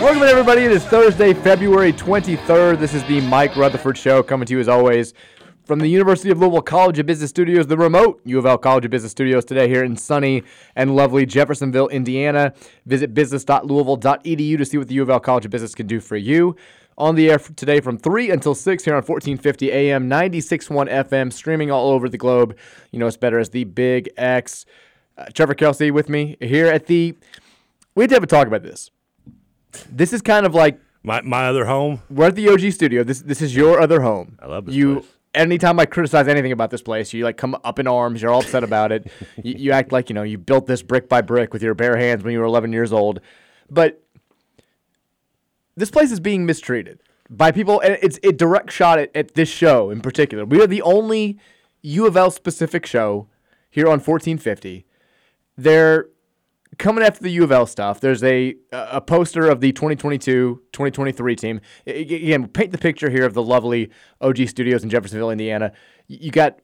Welcome, everybody. It is Thursday, February 23rd. This is the Mike Rutherford Show coming to you, as always, from the University of Louisville College of Business Studios, the remote U of L College of Business Studios, today here in sunny and lovely Jeffersonville, Indiana. Visit business.louisville.edu to see what the U of L College of Business can do for you on the air today from 3 until 6 here on 1450 AM, 96.1 FM, streaming all over the globe. You know it's better as the Big X. Uh, Trevor Kelsey with me here at the. We had to have a talk about this. This is kind of like my my other home. We're at the OG studio. This this is your other home. I love this you. place. Anytime I criticize anything about this place, you like come up in arms. You're all upset about it. you, you act like you know you built this brick by brick with your bare hands when you were 11 years old. But this place is being mistreated by people, and it's a direct shot at, at this show in particular. We are the only U of L specific show here on 1450. They're coming after the U of L stuff. There's a a poster of the 2022-2023 team. Again, paint the picture here of the lovely OG Studios in Jeffersonville, Indiana. You got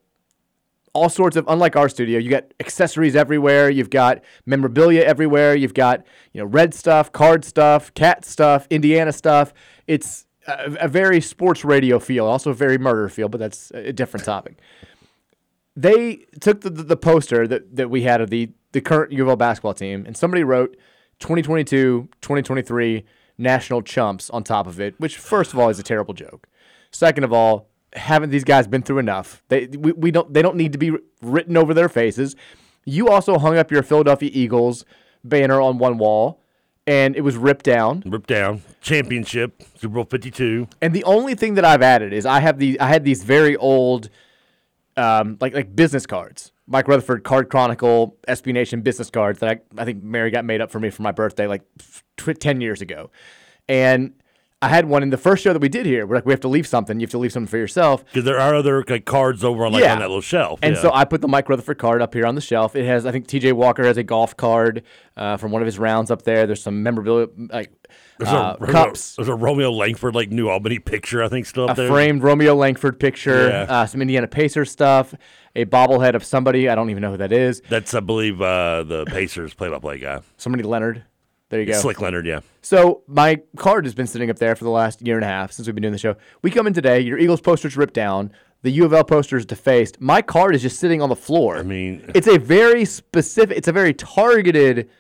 all sorts of unlike our studio you got accessories everywhere you've got memorabilia everywhere you've got you know red stuff card stuff cat stuff indiana stuff it's a, a very sports radio feel also a very murder feel but that's a different topic they took the, the, the poster that, that we had of the, the current U of L basketball team and somebody wrote 2022 2023 national chumps on top of it which first of all is a terrible joke second of all haven't these guys been through enough? They we, we don't they don't need to be written over their faces. You also hung up your Philadelphia Eagles banner on one wall, and it was ripped down. Ripped down. Championship, Super Bowl 52. And the only thing that I've added is I have the I had these very old, um, like like business cards. Mike Rutherford Card Chronicle SB Nation business cards that I, I think Mary got made up for me for my birthday like ten years ago, and I had one in the first show that we did here. We're like, we have to leave something. You have to leave something for yourself. Because there are other like cards over on like on that little shelf. And yeah. so I put the Mike Rutherford card up here on the shelf. It has, I think T.J. Walker has a golf card uh, from one of his rounds up there. There's some memorabilia, like there's, uh, a, cups, there's a Romeo Langford like New Albany picture I think still up a there. framed Romeo Langford picture, Yeah. uh, some Indiana Pacers stuff, a bobblehead of somebody. I don't even know who that is. That's I believe uh, the Pacers play-by-play guy. Somebody Leonard. There you go. Slick Leonard, yeah. So my card has been sitting up there for the last year and a half since we've been doing the show. We come in today. Your Eagles poster's ripped down. The U of L poster is defaced. My card is just sitting on the floor. I mean, it's a very specific. It's a very targeted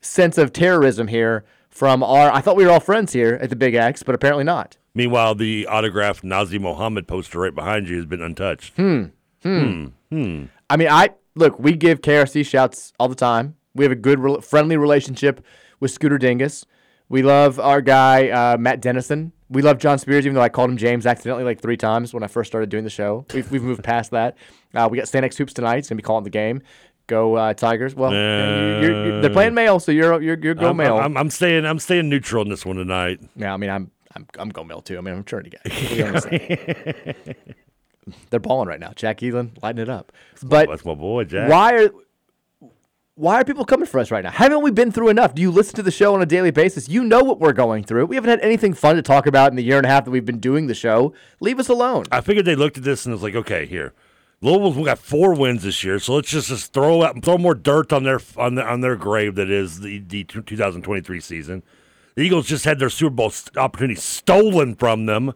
sense of terrorism here from our. I thought we were all friends here at the Big X, but apparently not. Meanwhile, the autographed Nazr Mohammed poster right behind you has been untouched. Hmm. Hmm. Hmm. Hmm. I mean, I look. We give KRC shouts all the time. We have a good, rel- friendly relationship with Scooter Dingus. We love our guy uh, Matt Dennison. We love John Spears, even though I called him James accidentally like three times when I first started doing the show. We've, we've moved past that. Uh, we got Stand Hoops tonight. It's gonna be calling the game. Go uh, Tigers! Well, you're, you're, you're, they're playing male, so you're you're, you're go I'm, male. I'm, I'm staying. I'm staying neutral in this one tonight. Yeah, I mean, I'm I'm I'm go male too. I mean, I'm a maturity guy. What do you want me to get. They're balling right now. Jack Elan lighting it up. But that's my boy, Jack. Why are why are people coming for us right now? Haven't we been through enough? Do you listen to the show on a daily basis? You know what we're going through. We haven't had anything fun to talk about in the year and a half that we've been doing the show. Leave us alone. I figured they looked at this and was like, okay, here, Louisville's got four wins this year, so let's just, just throw out throw more dirt on their on their, on their grave that is the, the 2023 season. The Eagles just had their Super Bowl opportunity stolen from them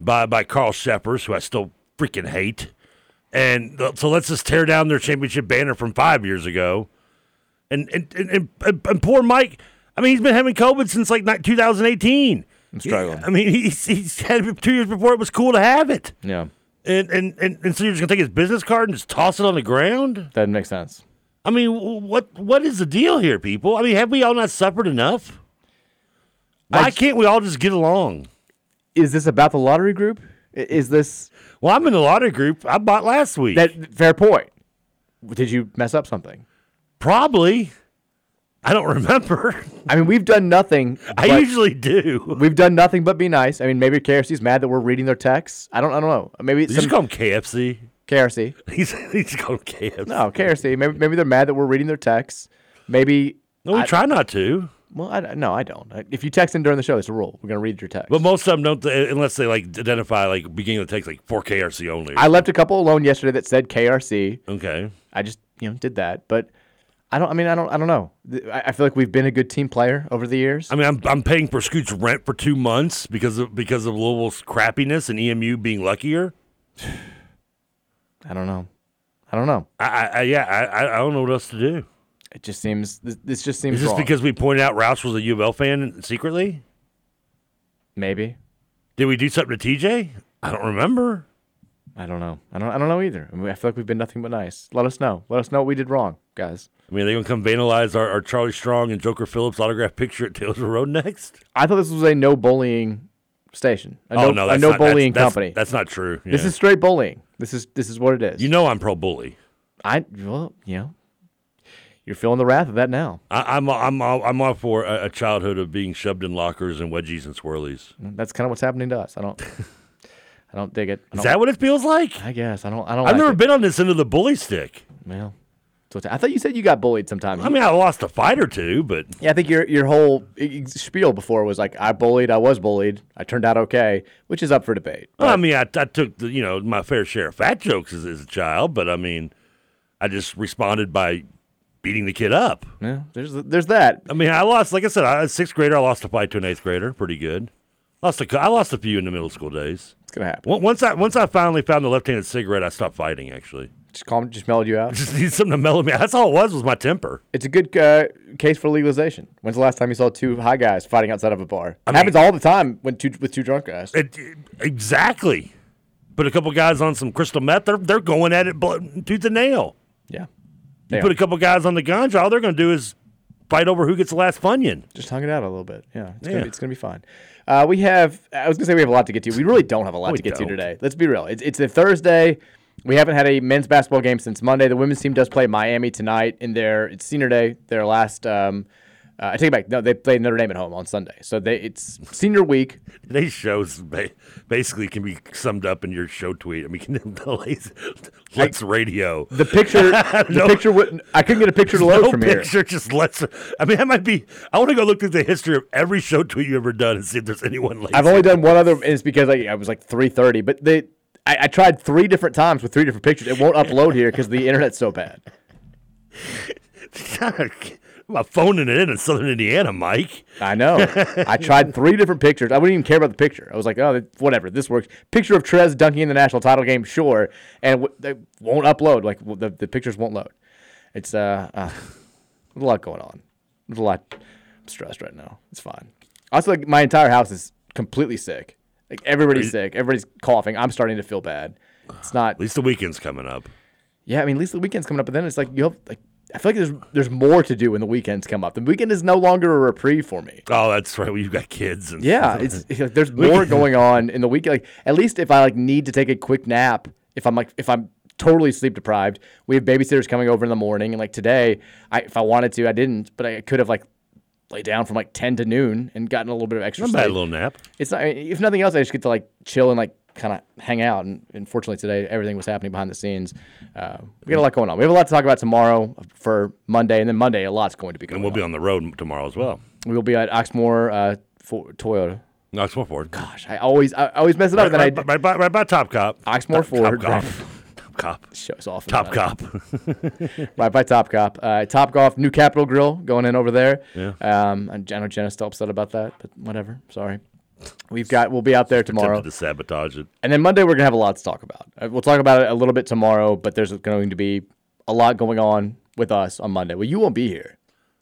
by by Carl Cheffers, who I still freaking hate. And so let's just tear down their championship banner from five years ago. And and, and, and, and poor Mike, I mean, he's been having COVID since like ni- 2018. I'm struggling. I mean, he's, he's had it two years before it was cool to have it. Yeah. And, and, and, and so you're just going to take his business card and just toss it on the ground? That makes sense. I mean, what what is the deal here, people? I mean, have we all not suffered enough? Why can't we all just get along? Is this about the lottery group? Is this? Well, I'm in the lottery group. I bought last week. That fair point. Did you mess up something? Probably. I don't remember. I mean, we've done nothing. I usually do. We've done nothing but be nice. I mean, maybe KRC's mad that we're reading their texts. I don't. I don't know. Maybe Did you just call him KFC? KRC. He's he's called KFC. No, KRC. Maybe maybe they're mad that we're reading their texts. Maybe. No, we I- try not to. Well, I, no, I don't. If you text in during the show, it's a rule. We're gonna read your text. But most of them don't, uh, unless they like identify like beginning of the text like for KRC only. I left a couple alone yesterday that said KRC. okay. I just you know did that, but I don't. I mean, I don't. I don't know. I feel like we've been a good team player over the years. I mean, I'm I'm paying for Scoot's rent for two months because of because of Louisville's crappiness and EMU being luckier. I don't know. I don't know. I, I, yeah, I I don't know what else to do. It just seems. This, this just seems. Is this wrong. because we pointed out Roush was a U of L fan secretly? maybe? Did we do something to TJ? I don't remember. I don't know. I don't. I don't know either. I, mean, I feel like we've been nothing but nice. Let us know. Let us know what we did wrong, guys. I mean, are they gonna come vandalize our, our Charlie Strong and Joker Phillips autograph picture at Taylor Road next? I thought this was a no bullying station. A oh no, no, a no not, bullying that's, company. That's not true. This is straight bullying. This is this is what it is. you know I'm pro bully. I well, you know, you're feeling the wrath of that now. I, I'm I'm I'm all for a, a childhood of being shoved in lockers and wedgies and swirlies. Mm, that's kind of what's happening to us. I don't. I don't dig it. Don't- that what it feels like? I guess I don't. I don't. I've like never it. been on this end of the bully stick. Well, I thought you said you got bullied sometimes. I mean, I lost a fight or two, but yeah, I think your your whole spiel before was like, I bullied, I was bullied, I turned out okay, which is up for debate. well, I mean, I, I took the, you know my fair share of fat jokes as, as a child, but I mean, I just responded by beating the kid up. Yeah, there's there's that. I mean, I lost, like I said, I, sixth grader, I lost a fight to an eighth grader, pretty good. Lost a, I lost a few in the middle school days. It's gonna happen. Once I once I finally found the left-handed cigarette, I stopped fighting. Actually, Just calm, just mellowed you out. just need something to mellow me. out. That's all it was was my temper. It's a good uh, case for legalization. When's the last time you saw two high guys fighting outside of a bar? It I happens all the time when two with two drunk guys. It, exactly. Put a couple guys on some crystal meth. They're they're going at it tooth and nail. yeah, You put are. a couple guys on the ganja. All they're going to do is fight over who gets the last funyun. just hung it out a little bit. Yeah, it's, Yeah. Gonna, be, it's gonna be fine. Uh, we have. I was gonna say we have a lot to get to. We really don't have a lot We to get don't. to today. Let's be real. It's it's a Thursday. We haven't had a men's basketball game since Monday. The women's team does play Miami tonight in their it's senior day. Their last. Um, uh, I take it back. No, they play Notre Dame at home on Sunday. So they it's senior week. Today's shows ba- basically can be summed up in your show tweet. I mean, the lazy- Lex Radio. The picture. the No. picture. Would, I couldn't get a picture to load no from here. picture, just let's. I mean, that might be. I want to go look through the history of every show tweet you ever done and see if there's anyone lazy. I've only done one other, and it's because I, I was like 3:30. But they, I, I tried three different times with three different pictures. It won't upload here because the internet's so bad. I'm not phoning it in in Southern Indiana, Mike. I know. I tried three different pictures. I wouldn't even care about the picture. I was like, oh, whatever, this works. Picture of Trez dunking in the national title game, sure, and they won't upload. Like the the pictures won't load. It's uh, uh a lot going on. There's a lot. I'm stressed right now. It's fine. Also, like my entire house is completely sick. Like everybody's sick. Everybody's coughing. I'm starting to feel bad. It's not. At least the weekend's coming up. Yeah, I mean, at least the weekend's coming up, but then it's like you have like I feel like there's there's more to do when the weekends come up. The weekend is no longer a reprieve for me. Oh, that's right. Well, you've got kids. And Yeah, it's, it's like there's more going on in the weekend. Like at least if I like need to take a quick nap, if I'm like if I'm totally sleep deprived, we have babysitters coming over in the morning, and like today, I if I wanted to, I didn't, but I could have like laid down from like ten to noon and gotten a little bit of extra Not a sleep. little nap. It's not, if nothing else, I just get to like chill and like kind of hang out. And unfortunately, today everything was happening behind the scenes. Uh, we got a lot going on. We have a lot to talk about tomorrow for Monday, and then Monday a lot's going to be going. And we'll on. be on the road tomorrow as well. We will be at Oxmoor uh, for Toyota. More Ford. Gosh, I always I always mess it up. Right, right, right, by, right by Top Cop. Oxmoor Top- Ford. Top. Cop. Cop. Shows off. Top Cop. right by Top Cop. Uh, Top Golf, new Capital Grill going in over there. Yeah. Um, I know Jenna's still upset about that, but whatever. Sorry. We've got. We'll be out there tomorrow. Attempted to sabotage it. And then Monday, we're going to have a lot to talk about. Uh, We'll talk about it a little bit tomorrow, but there's going to be a lot going on with us on Monday. Well, you won't be here.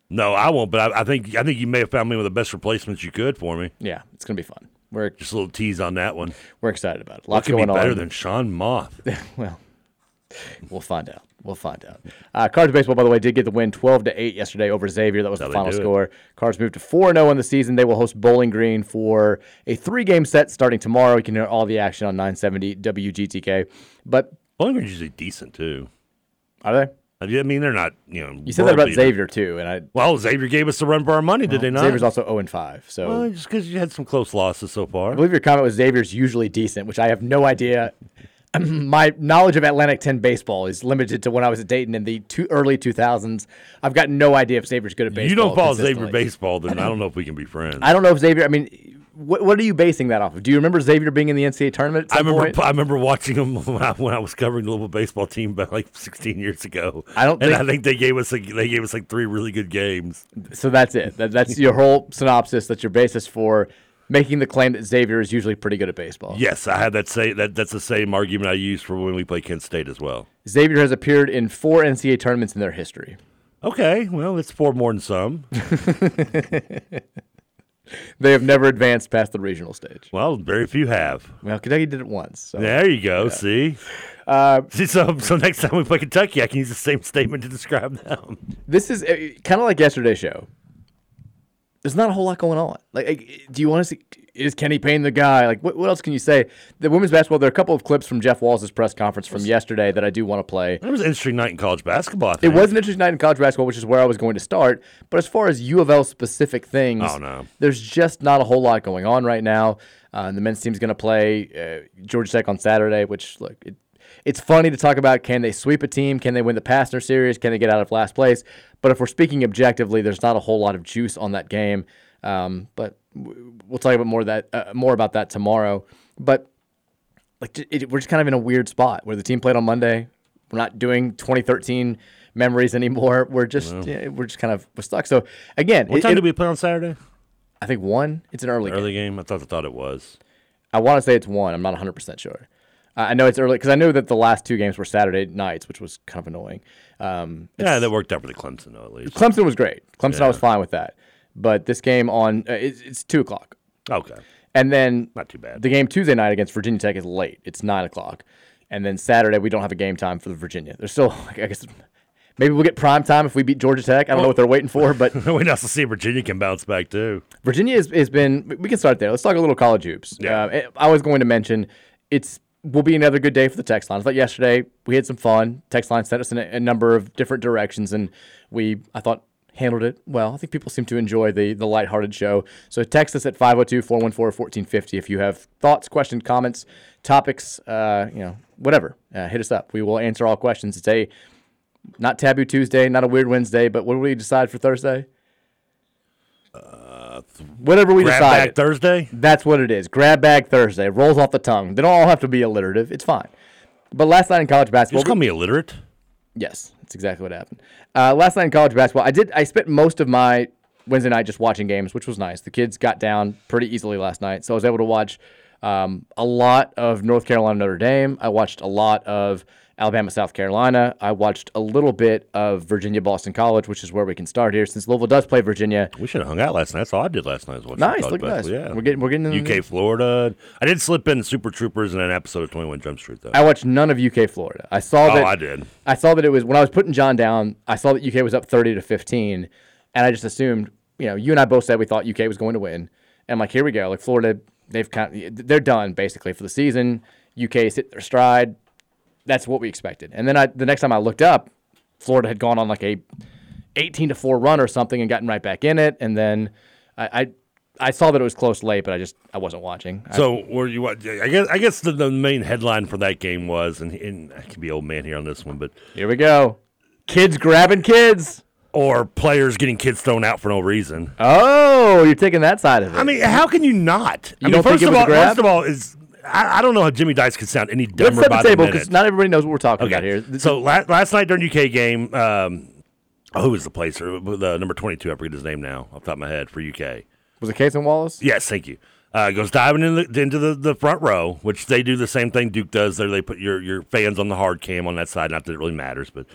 No, I won't. But I, I think I think you may have found me one of the best replacements you could for me. Yeah, it's going to be fun. We're just a little tease on that one. We're excited about it. What Lots could be better on. than Sean Moth? well, we'll find out. We'll find out. Uh, Cards baseball, by the way, did get the win, twelve to eight yesterday over Xavier. That was the final it. score. Cards moved to 4 0 in the season. They will host Bowling Green for a three-game set starting tomorrow. You can hear all the action on nine seventy WGTK. But Bowling Green's usually decent too. Are they? I mean, they're not. You know, You said that about. Xavier too, and I. Well, Xavier gave us the run for our money, did they not? Xavier's also zero and five. So Well, just because you had some close losses so far. I believe your comment was Xavier's usually decent, which I have no idea. My knowledge of Atlantic 10 baseball is limited to when I was at Dayton in the two, early 2000s. I've got no idea if Xavier's good at baseball. you don't follow Xavier baseball, then I don't know if we can be friends. I don't know if Xavier. I mean, what, what are you basing that off of? Do you remember Xavier being in the NCAA tournament? I remember point? I remember watching him when I, when I was covering the Louisville baseball team about like 16 years ago. I don't and think- I think they gave us like, they gave us like three really good games. So that's it. That, that's your whole synopsis. That's your basis for making the claim that Xavier is usually pretty good at baseball. Yes, I had that say that that's the same argument I used for when we play Kent State as well. Xavier has appeared in four NCAA tournaments in their history. Okay, well, it's four more than some. They have never advanced past the regional stage. well, very few have. Well, Kentucky did it once. So. There you go. See, Uh, see. So, so next time we play Kentucky, I can use the same statement to describe them. This is uh, kind of like yesterday's show. There's not a whole lot going on. Like, like, do you want to see? Is Kenny Payne the guy? Like, what, what else can you say? The women's basketball. There are a couple of clips from Jeff Walz' press conference from yesterday that I do want to play. It was an interesting night in college basketball. I It was an interesting night in college basketball, which is where I was going to start. But as far as U of L specific things, Oh, no. there's just not a whole lot going on right now. Uh, the men's team's going to play uh, Georgia Tech on Saturday, which look, it, it's funny to talk about. Can they sweep a team? Can they win the Pastner series? Can they get out of last place? But if we're speaking objectively, there's not a whole lot of juice on that game. Um, but we'll talk about more of that uh, more about that tomorrow. But like it, we're just kind of in a weird spot where the team played on Monday. We're not doing 2013 memories anymore. We're just yeah, we're just kind of we're stuck. So again, What it- time it- did we play on Saturday? I think one. It's an early. Early game. game. I thought I thought it was. I want to say it's one. I'm not 100 percent sure. Uh, I know it's early because I knew that the last two games were Saturday nights, which was kind of annoying. Um, Yeah, that worked out for the Clemson though, at least. Clemson was great. Clemson, I was fine with that. But this game on uh, it's, it's two o'clock. Okay. And then Not too bad. The game Tuesday night against Virginia Tech is late. It's nine o'clock. And then Saturday we don't have a game time for the Virginia. There's still I guess maybe we'll get prime time if we beat Georgia Tech. I don't know what they're waiting for, but we also see Virginia can bounce back too. Virginia has, has been. We can start there. Let's talk a little college hoops. Yeah. Uh, I was going to mention it's will be another good day for the text line. I thought yesterday we had some fun. Text line sent us in a, a number of different directions, and we I thought handled it well. I think people seem to enjoy the the lighthearted show. So text us at 502-414-1450 if you have thoughts, questions, comments, topics, uh, you know, whatever. Uh, hit us up. We will answer all questions. It's a not taboo Tuesday, not a weird Wednesday, but what do we decide for Thursday? Whatever we Grab decide. bag Thursday? That's what it is. Grab bag Thursday. Rolls off the tongue. They don't all have to be alliterative. It's fine. But last night in college basketball, Just call me illiterate. Yes, that's exactly what happened. Uh, last night in college basketball, I did. I spent most of my Wednesday night just watching games, which was nice. The kids got down pretty easily last night, so I was able to watch um, a lot of North Carolina Notre Dame. I watched a lot of Alabama South Carolina. I watched a little bit of Virginia Boston College, which is where we can start here, since Louisville does play Virginia. We should have hung out last night. That's all I did last night. Was watch Nice, look basketball. Yeah, We're getting- we're getting in the- UK, Florida. I did slip in Super Troopers in an episode of Twenty One Jump Street though. I watched none of UK Florida. I saw Oh, that. I did. I saw that it was when I was putting John down. I saw that UK was up thirty to fifteen, and I just assumed, you know, you and I both said we thought UK was going to win, and I'm like, here we go. Like Florida, they've kind of, they're done basically for the season. UK hit their stride. That's what we expected. And then I, the next time I looked up, Florida had gone on like a eighteen to four run or something and gotten right back in it. And then I, I, I saw that it was close late, but I just I wasn't watching. So were you? I guess I guess the, the main headline for that game was, and, and I could be old man here on this one, but here we go. Kids grabbing kids. or players getting kids thrown out for no reason. Oh, you're taking that side of it. I mean, how can you not? You I mean, don't think first of all, first of all, is I, I don't know how Jimmy Dykes could sound any Let's dumber set by the table because not everybody knows what we're talking about here. So la- last night during UK game, um, oh, who was the placer? The number twenty-two. I forget his name now, off the top of my head for UK. Was it Cason Wallace? Yes, thank you. Uh, goes diving in the, into the, the front row, which they do the same thing Duke does. There, they put your your fans on the hard cam on that side. Not that it really matters, but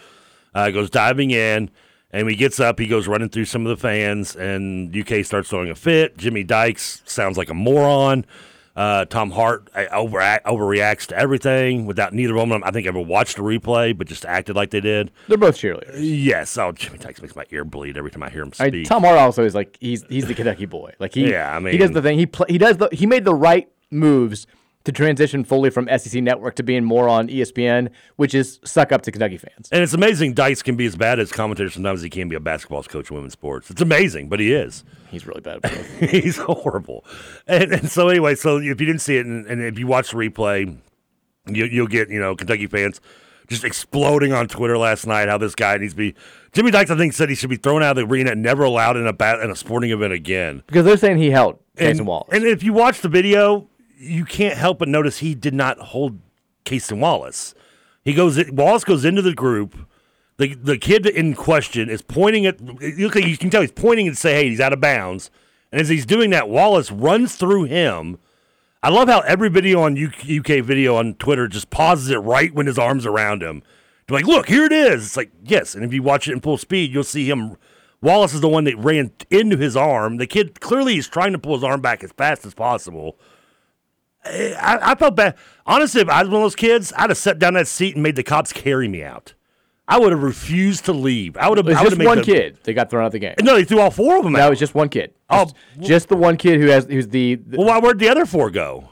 uh, goes diving in, and he gets up, he goes running through some of the fans, and UK starts throwing a fit. Jimmy Dykes sounds like a moron. Uh, Tom Hart over overreacts to everything without neither of them. I think ever watched a replay, but just acted like they did. They're both cheerleaders. Yes. Oh, Jimmy Dykes makes my ear bleed every time I hear him speak. mean, Tom Hart also is like he's he's the Kentucky boy. Like he Yeah, I mean, he does the thing. He play, he does the he made the right moves to transition fully from SEC Network to being more on ESPN, which is suck up to Kentucky fans. And it's amazing Dykes can be as bad as commentator sometimes he can be a basketball coach in women's sports. It's amazing, but he is. He's really bad. He's horrible. And, and so anyway, so if you didn't see it and, and if you watch the replay, you, you'll get, you know, Kentucky fans just exploding on Twitter last night how this guy needs to be. Jimmy Dykes, I think, said he should be thrown out of the arena and never allowed in a bat, in a sporting event again. because they're saying he held Case And, and Wallace. and if you watch the video, you can't help but notice he did not hold Cason Wallace. He goes, Wallace goes into the group. The the kid in question is pointing at. You can, you can tell he's pointing and say, "Hey, he's out of bounds." And as he's doing that, Wallace runs through him. I love how every video on UK video on Twitter just pauses it right when his arms around him. They're like, look, here it is. It's like, yes. And if you watch it in full speed, you'll see him. Wallace is the one that ran into his arm. The kid clearly is trying to pull his arm back as fast as possible. Eh, I, I felt bad. Honestly, if I was one of those kids, I'd have sat down that seat and made the cops carry me out. I would have refused to leave. I would have. It was just one the- kid. They got thrown out of the game. No, they threw all four of them No, out. it was just one kid. Oh, Just, just the one kid who has who's the, the well, why, where'd the other four go?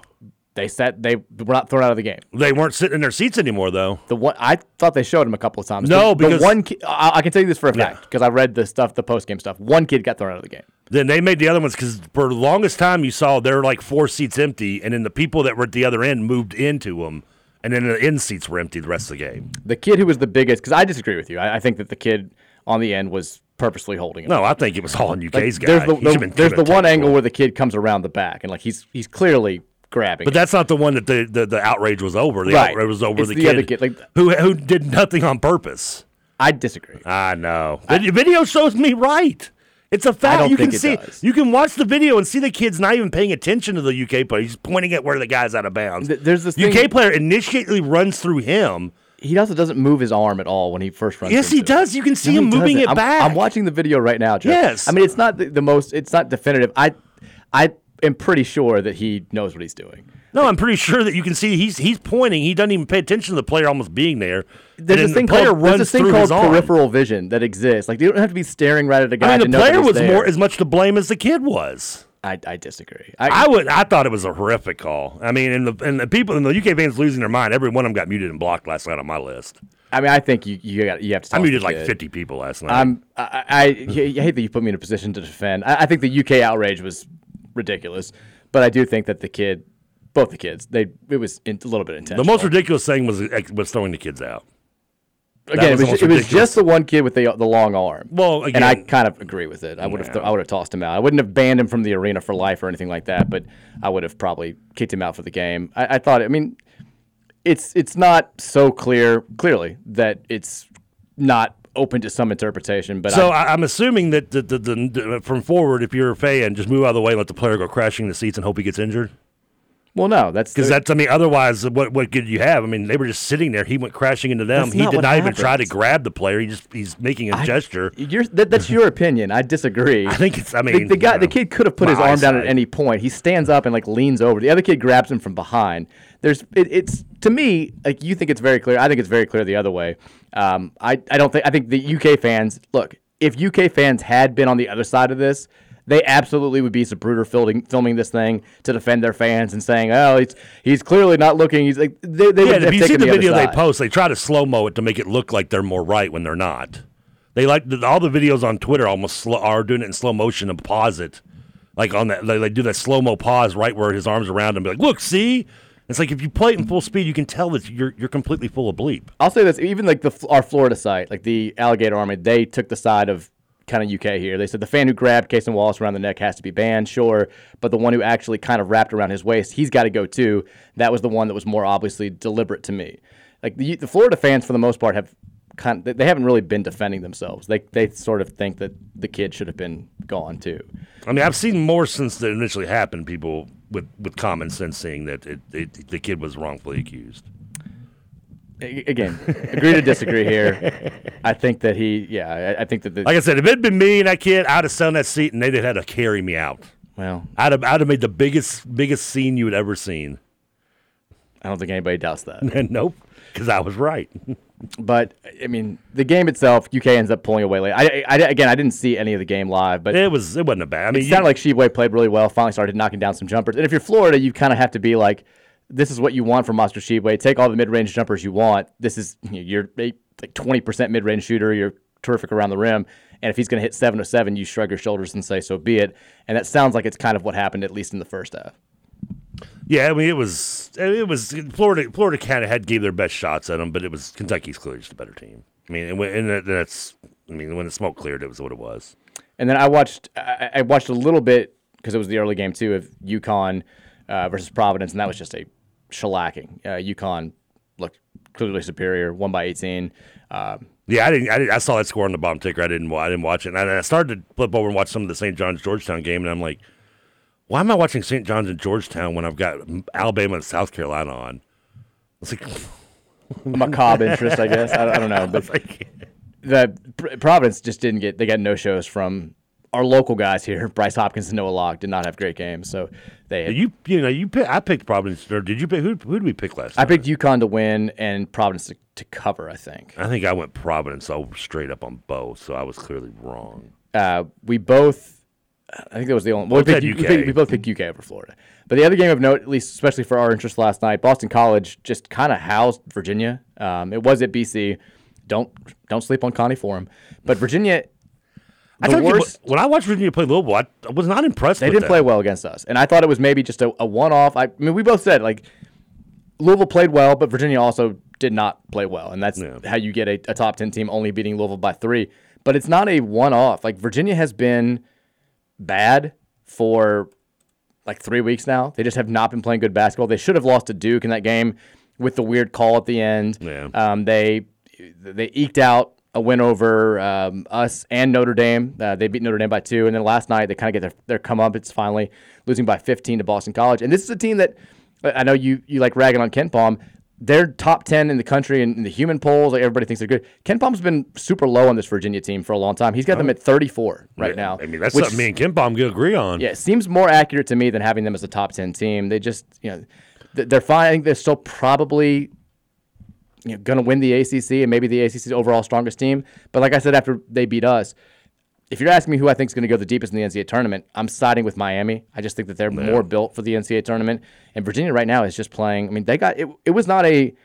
they said they were not thrown out of the game. They weren't sitting in their seats anymore, though. The one I thought they showed him a couple of times. No, the, because- the one ki- I, I can tell you this for a fact because I read the stuff, the post game stuff. One kid got thrown out of the game. Then they made the other ones because for the longest time you saw there were like four seats empty, and then the people that were at the other end moved into them, and then the end seats were empty the rest of the game. The kid who was the biggest, because I disagree with you. I, I think that the kid on the end was purposely holding him. No, I think it was all Like, UK's guy. There's the, the- there's the one angle where the kid comes around the back and like he's he's clearly grabbing. But it. that's not the one that the, the, the outrage was over. The Right. outrage was over It's the, the kid, kid, like- who who did nothing on purpose. I disagree. I know. The video shows me right. It's a fact. you can see. does. You can watch the video and see the kid's not even paying attention to the UK player. He's pointing at where the guy's out of bounds. Th- there's this UK thing- player initially runs through him. He also doesn't move his arm at all when he first runs. Yes, he it. does. You can see No, him moving doesn't. it I'm- back. I'm watching the video right now, Jeff. Yes. I mean, it's not the, the most. It's not definitive. I, I am pretty sure that he knows what he's doing. No, I'm pretty sure that you can see he's he's pointing. He doesn't even pay attention to the player almost being there. There's and this thing the player called runs this thing called his arm. peripheral vision that exists. Like you don't have to be staring right at a guy I mean, the player was there. more as much to blame as the kid was. I, I disagree. I, would. I thought it was a horrific call. I mean, and the and the people in the UK fans losing their mind. Every one of them got muted and blocked last night on my list. I mean, I think you you got you have to. I muted like. 50 people last night. I, I, I hate that you put me in a position to defend. I, I think the UK outrage was ridiculous, but I do think that the kid, both the kids, they it was in, a little bit intense. the most ridiculous thing was was throwing the kids out. Again, it was, it was just the one kid with the the long arm. Well, and I kind of agree with it. I would have I would have tossed him out. I wouldn't have banned him from the arena for life or anything like that, but I would have probably kicked him out for the game. I, I thought. I mean, it's it's not so clear clearly that it's not open to some interpretation. But so I, I'm assuming that the, the, the, the- from forward, if you're a fan, just move out of the way and let the player go crashing the seats and hope he gets injured. Well, no, that's Because that's, I mean, otherwise, what what good you have? I mean, they were just sitting there. He went crashing into them. He did not even try to grab the player. He just he's making a I- gesture. You're, that, that's your opinion. I disagree. I think it's. I mean, the, guy, you the kid could have put his arm down at any point. He stands up and like leans over. The other kid grabs him from behind. There's, it, it's to me like you think it's very clear. I think it's very clear the other way. Um, I, I don't think. I think the UK fans look. If UK fans had been on the other side of this, they absolutely would be Zapruder filming, filming this thing to defend their fans and saying, "Oh, he's he's clearly not looking." He's like they, they Yeah, would if you see taken the video they post, they try to slow mo it to make it look like they're more right when they're not. They like all the videos on Twitter almost slow, are doing it in slow motion and pause it, like on that. They, they do that slow mo pause right where his arms around him. Be like, look, see. It's like if you play it in full speed, you can tell that you're you're completely full of bleep. I'll say this: even like the our Florida site, like the Alligator Army, they took the side of kind of UK here. They said the fan who grabbed Cason Wallace around the neck has to be banned, sure, but the one who actually kind of wrapped around his waist, he's got to go too. That was the one that was more obviously deliberate to me. Like the, the Florida fans, for the most part, have kind of, they haven't really been defending themselves. They they sort of think that the kid should have been gone too. I mean, I've seen more since it initially happened. People with with common sense saying that it, it, the kid was wrongfully accused. Again, agree to disagree here. I think that he, yeah, I, I think that the, Like I said, if it had been me and that kid, I'd have sat that seat and they'd have had to carry me out. Well, I'd have, I'd have made the biggest biggest scene you had ever seen. I don't think anybody doubts that. nope, because I was right. But I mean, the game itself, UK ends up pulling away late. I, I, again, I didn't see any of the game live, but it was it wasn't a bad. I mean, it you- sounded like Tshiebwe played really well. Finally started knocking down some jumpers. And if you're Florida, you kind of have to be like, this is what you want from Monster Tshiebwe. Take all the mid-range jumpers you want. This is you're a, like 20% mid-range shooter. You're terrific around the rim. And if he's going to hit seven to seven, you shrug your shoulders and say, so be it. And that sounds like it's kind of what happened, at least in the first half. Yeah, I mean, it was it was Florida. Florida kind of had gave their best shots at them, but it was Kentucky's clearly just a better team. I mean, and, when, and that's I mean, when the smoke cleared, it was what it was. And then I watched I, I watched a little bit because it was the early game too of UConn uh, versus Providence, and that was just a shellacking. Uh, UConn looked clearly superior, one by 18. Um, Yeah, I didn't, I didn't. I saw that score on the bomb ticker. I didn't. I didn't watch it. And I, I started to flip over and watch some of the St. John's Georgetown game, and I'm like, why am I watching St. John's and Georgetown when I've got Alabama and South Carolina on? It's like macabre interest, I guess. I, I don't know, but the Providence just didn't get. They got no shows from our local guys here. Bryce Hopkins and Noah Locke did not have great games, so they. Had, you, you know, you. Pick, I picked Providence. Or did you pick? Who, who did we pick last? I picked UConn to win and Providence to, to cover. I think. I think I went Providence over straight up on both, so I was clearly wrong. Uh, we both. I think that was the only. Well, we, Both picked, had we UK. picked- we both picked UK over Florida. But the other game of note, at least especially for our interest last night, Boston College just kind of housed Virginia. Um, it was at BC. Don't don't sleep on Connie Forum, but Virginia. I the told you, when I watched Virginia play Louisville, I, I was not impressed. They didn't them. play well against us, and I thought it was maybe just a, a one-off. I, I mean, we both said like Louisville played well, but Virginia also did not play well, and that's how you get a, a top ten team only beating Louisville by three. But it's not a one-off. Like Virginia has been bad for like three weeks now. They just have not been playing good basketball. They should have lost to Duke in that game with the weird call at the end. Yeah. Um, they they eked out a win over um, us and Notre Dame. Uh, they beat Notre Dame by two, and then last night they kind of get their their come up. It's finally losing by 15 to Boston College, and this is a team that I know you you like ragging on KenPom. They're top 10 in the country in, in the human polls. Like everybody thinks they're good. KenPom's been super low on this Virginia team for a long time. He's got them at 34 right Yeah, now. I mean, that's which something me and KenPom could agree on. yeah, it seems more accurate to me than having them as a top 10 team. They just, you know, they're fine. I think they're still probably you know, going to win the ACC and maybe the ACC's overall strongest team. But like I said, after they beat us, if you're asking me who I think is going to go the deepest in the NCAA tournament, I'm siding with Miami. I just think that they're more built for the NCAA tournament. And Virginia right now is just playing. I mean, they got it. It was not a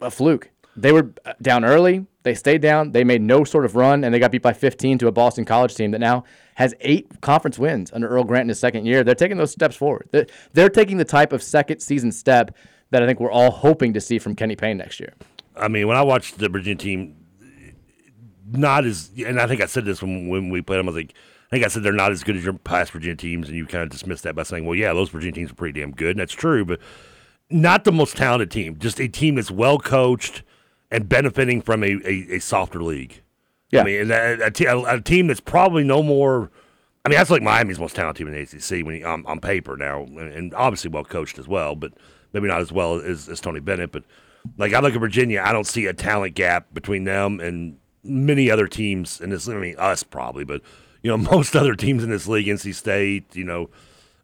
a fluke. They were uh, down early. They stayed down. They made no sort of run, and they got beat by 15 to a Boston College team that now has eight conference wins under Earl Grant in his second year. They're taking those steps forward. They're, they're taking the type of second season step that I think we're all hoping to see from Kenny Payne next year. I mean, when I watched the Virginia team, not as, and I think I said this when, when we played them, I was like, I think I said they're not as good as your past Virginia teams, and you kind of dismissed that by saying, well, yeah, those Virginia teams are pretty damn good, and that's true, but not the most talented team, just a team that's well coached and benefiting from a, a, a softer league. Yeah. I mean, a, a, te- a, a team that's probably no more. I mean, that's like Miami's most talented team in the ACC when you, on, on paper now, and, and obviously well coached as well, but maybe not as well as, as Tony Bennett. But like I look at Virginia, I don't see a talent gap between them and many other teams in this. I mean, us probably, but you know, most other teams in this league, NC State, you know,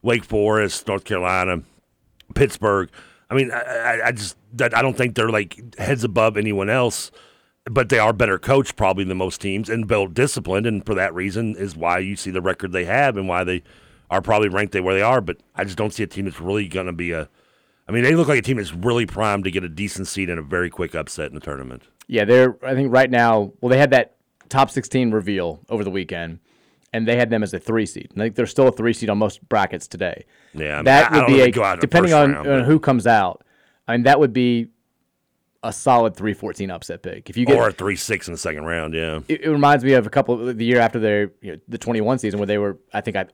Wake Forest, North Carolina, Pittsburgh. I mean, I, I, just I don't think they're like heads above anyone else, but they are better coached probably than most teams and built disciplined, and for that reason is why you see the record they have and why they are probably ranked they where they are. But I just don't see a team that's really going to be a. I mean, they look like a team that's really primed to get a decent seed and a very quick upset in the tournament. Yeah, they're. I think right now. Well, they had that top 16 reveal over the weekend, and they had them as a three seed. And I think they're still a three seed on most brackets today. Yeah, I mean, that I- I would don't be a if they go out depending on, round, on who comes out. I mean, that would be a solid 3-14 upset pick. If you get or a three six in the second round, yeah. it, it reminds me of a couple the year after their you know, the 21 season where they were I think I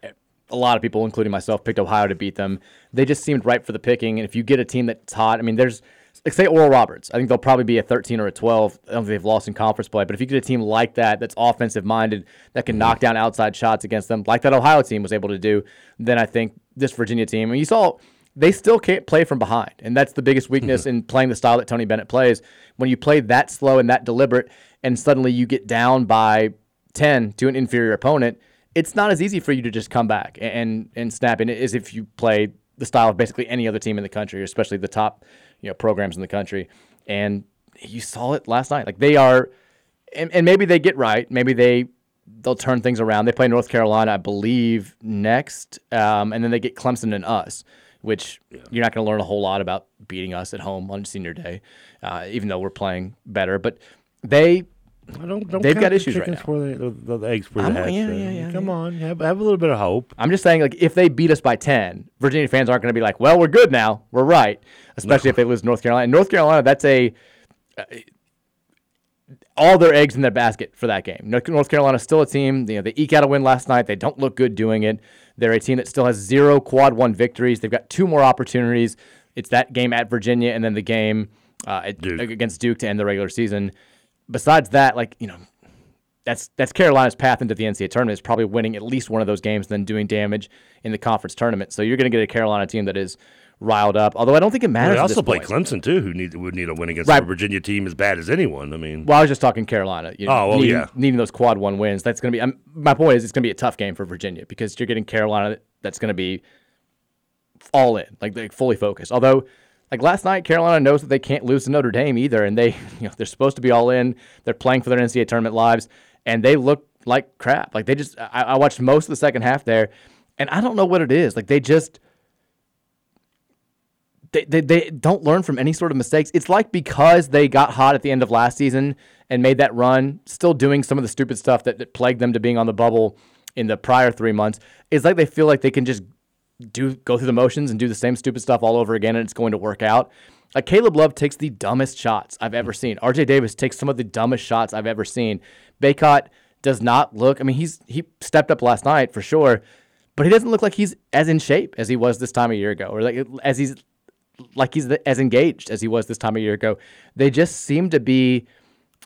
a lot of people including myself picked Ohio to beat them. They just seemed ripe for the picking and if you get a team that's hot, I mean there's like say Oral Roberts, I think they'll probably be a 13 or a 12. I don't think they've lost in conference play, but if you get a team like that that's offensive minded that can knock down outside shots against them, like that Ohio team was able to do, then I think this Virginia team. And you saw they still can't play from behind, and that's the biggest weakness hmm. in playing the style that Tony Bennett plays. When you play that slow and that deliberate, and suddenly you get down by 10 to an inferior opponent, it's not as easy for you to just come back and and snap in as if you play the style of basically any other team in the country, especially the top you know programs in the country. And you saw it last night. Like they are, and, and maybe they get right. Maybe they they'll turn things around. They play North Carolina, I believe, next, um, and then they get Clemson and us. Which yeah. you're not going to learn a whole lot about beating us at home on senior day, uh, even though we're playing better. But they I don't, don't they've got the issues right now. For the, the, the eggs for the hatch. yeah, yeah, yeah, Come yeah. on, have, have a little bit of hope. I'm just saying, like, if they beat us by 10, Virginia fans aren't going to be like, well, we're good now. We're right. Especially if they lose North Carolina. North Carolina, that's a. Uh, all their eggs in their basket for that game. North North Carolina's still a team. You know, they eke out a win last night. They don't look good doing it. They're a team that still has zero quad one victories. They've got two more opportunities. It's that game at Virginia and then the game uh, at, against Duke to end the regular season. Besides that, like you know, that's that's Carolina's path into the NCAA tournament is probably winning at least one of those games, and then doing damage in the conference tournament. So you're going to get a Carolina team that is riled up. Although I don't think it matters. They also play point. Clemson too, who need would need a win against Right. a Virginia team as bad as anyone. I mean, Well, I was just talking Carolina. You know, Oh, well, needing, yeah. needing those quad one wins. That's going to be. Um, my point is, it's going to be a tough game for Virginia because you're getting Carolina. That's going to be all in, like like fully focused. Although, like last night, Carolina knows that they can't lose to Notre Dame either, and they, you know, they're supposed to be all in. They're playing for their NCAA tournament lives, and they look like crap. Like they just. I, I watched most of the second half there, and I don't know what it is. Like they just they, they, they don't learn from any sort of mistakes. It's like because they got hot at the end of last season and made that run, still doing some of the stupid stuff that, that plagued them to being on the bubble in the prior three months. It's like they feel like they can just do go through the motions and do the same stupid stuff all over again and it's going to work out. Like Caleb Love takes the dumbest shots I've ever seen. RJ Davis takes some of the dumbest shots I've ever seen. Bacot does not look I mean he's he stepped up last night for sure, but he doesn't look like he's as in shape as he was this time a year ago or like as he's like he's as engaged as he was this time a year ago. They just seem to be.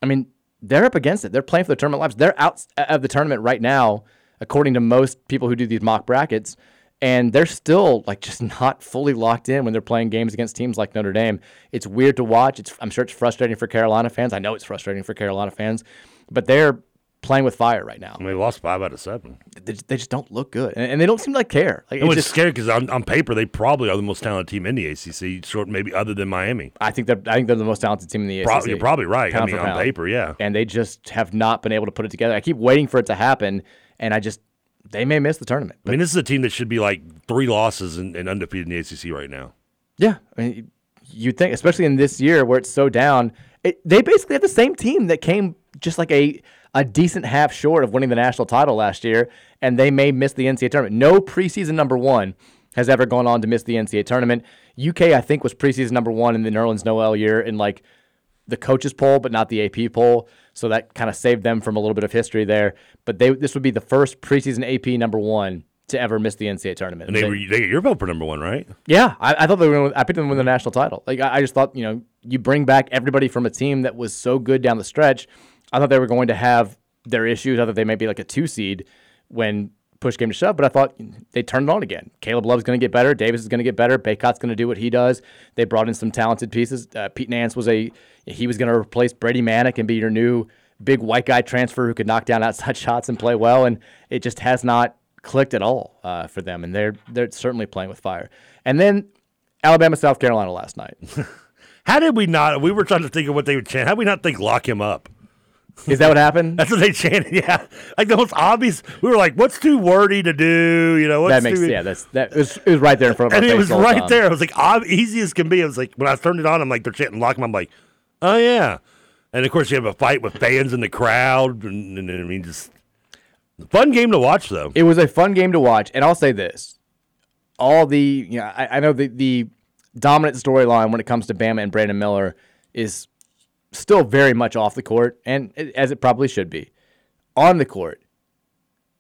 I mean, they're up against it. They're playing for the tournament lives. They're out of the tournament right now, according to most people who do these mock brackets, and they're still like just not fully locked in when they're playing games against teams like Notre Dame. It's weird to watch. It's I'm sure it's frustrating for Carolina fans. I know it's frustrating for Carolina fans, but they're playing with fire right now. Mean, they lost five out of seven. They, they just don't look good, and, and they don't seem to like care. Like It was just, scary because on, on paper they probably are the most talented team in the ACC, short maybe other than Miami. I think they're I think they're the most talented team in the ACC. You're probably right. I mean, on pound. paper, yeah. And they just have not been able to put it together. I keep waiting for it to happen, and I just they may miss the tournament. I mean, this is a team that should be like three losses and, and undefeated in the ACC right now. Yeah, I mean, you'd think, especially in this year where it's so down, it, they basically have the same team that came just like a a decent half short of winning the national title last year, and they may miss the NCAA tournament. No preseason number one has ever gone on to miss the NCAA tournament. UK, I think, was preseason number one in the Nerlens Noel year in like the coaches poll, but not the AP poll. So that kind of saved them from a little bit of history there. But they this would be the first preseason AP number one to ever miss the NCAA tournament. And they, were, they get your vote for number one, right? Yeah, I, I thought they were. Gonna, I picked them to win the national title. Like I, I just thought, you know, you bring back everybody from a team that was so good down the stretch. I thought they were going to have their issues. I thought they might be like a two seed when push came to shove. But I thought they turned it on again. Caleb Love's going to get better. Davis is going to get better. Bacot's going to do what he does. They brought in some talented pieces. Uh, Pete Nance was a he was going to replace Brady Manek and be your new big white guy transfer who could knock down outside shots and play well. And it just has not clicked at all uh, for them. And they're they're certainly playing with fire. And then Alabama, South Carolina last night. How did we not? We were trying to think of what they would chant. How did we not think lock him up? Is that what happened? That's what they chanted. Yeah, like the most obvious. We were like, "What's too wordy to do?" You know, what's that makes too, yeah. That's that it was, it was right there in front of and it was right time. there. It was like ob- easy as can be. I was like, when I turned it on, I'm like, they're chanting lock him. I'm like, oh yeah. And of course, you have a fight with fans in the crowd, and, and, I mean, just fun game to watch though. It was a fun game to watch, and I'll say this: all the you know, I, I know the the dominant storyline when it comes to Bama and Brandon Miller is still very much off the court, and as it probably should be. On the court,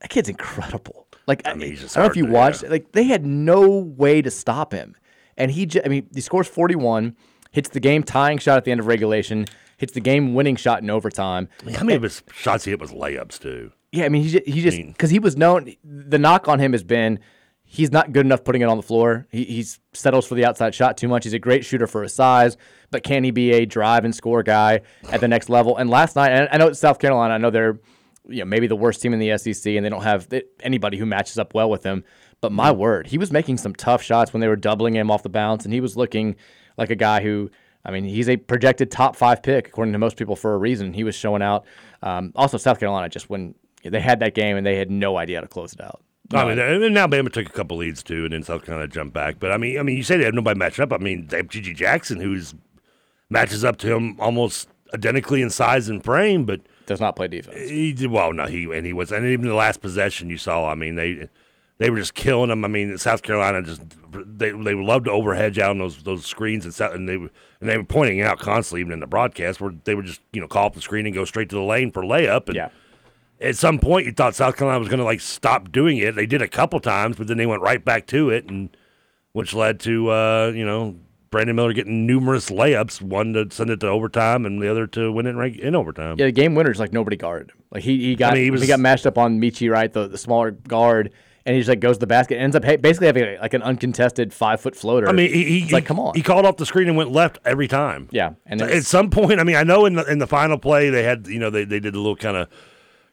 that kid's incredible. Like I, mean, just I don't know if you to- watched. Like they had no way to stop him, and he. j- I mean, he scores forty one, hits the game tying shot at the end of regulation, hits the game winning shot in overtime. How many of his shots he hit was layups too? Yeah, I mean, he he just because he was known. The knock on him has been he's not good enough putting it on the floor. He he's settles for the outside shot too much. He's a great shooter for his size, but can he be a drive and score guy at the next level? And last night, and I know it's South Carolina. I know they're you know maybe the worst team in the SEC, and they don't have anybody who matches up well with him. But my word, he was making some tough shots when they were doubling him off the bounce, and he was looking like a guy who. I mean, he's a projected top five pick according to most people for a reason. He was showing out. Um, also, South Carolina just when they had that game and they had no idea how to close it out. I mean, and now Bama took a couple leads too, and then South Carolina jumped back. But I mean, I mean, you say they have nobody matched up. I mean, they have GG Jackson, who's matches up to him almost identically in size and frame, but does not play defense. He did well. No, he and he was, and even the last possession you saw. I mean, they they were just killing him. I mean, South Carolina just they they loved to overhedge out on those those screens and and they were and they were pointing out constantly, even in the broadcast, where they would just you know call up the screen and go straight to the lane for layup. And yeah. At some point, you thought South Carolina was going to like stop doing it. They did a couple times, but then they went right back to it, and which led to uh, you know Brandon Miller getting numerous layups, one to send it to overtime, and the other to win it in, overtime. Yeah, the game winners like nobody guarded him. Like he, he got I mean, he he, got matched up on Meechie right, the, the smaller guard, and he just like goes to the basket, ends up ha- basically having like an uncontested five foot floater. I mean, he, he like come on. He called off the screen and went left every time. Yeah, and So at some point, I mean, I know in the in the final play they had, you know, they, they did a little kind of,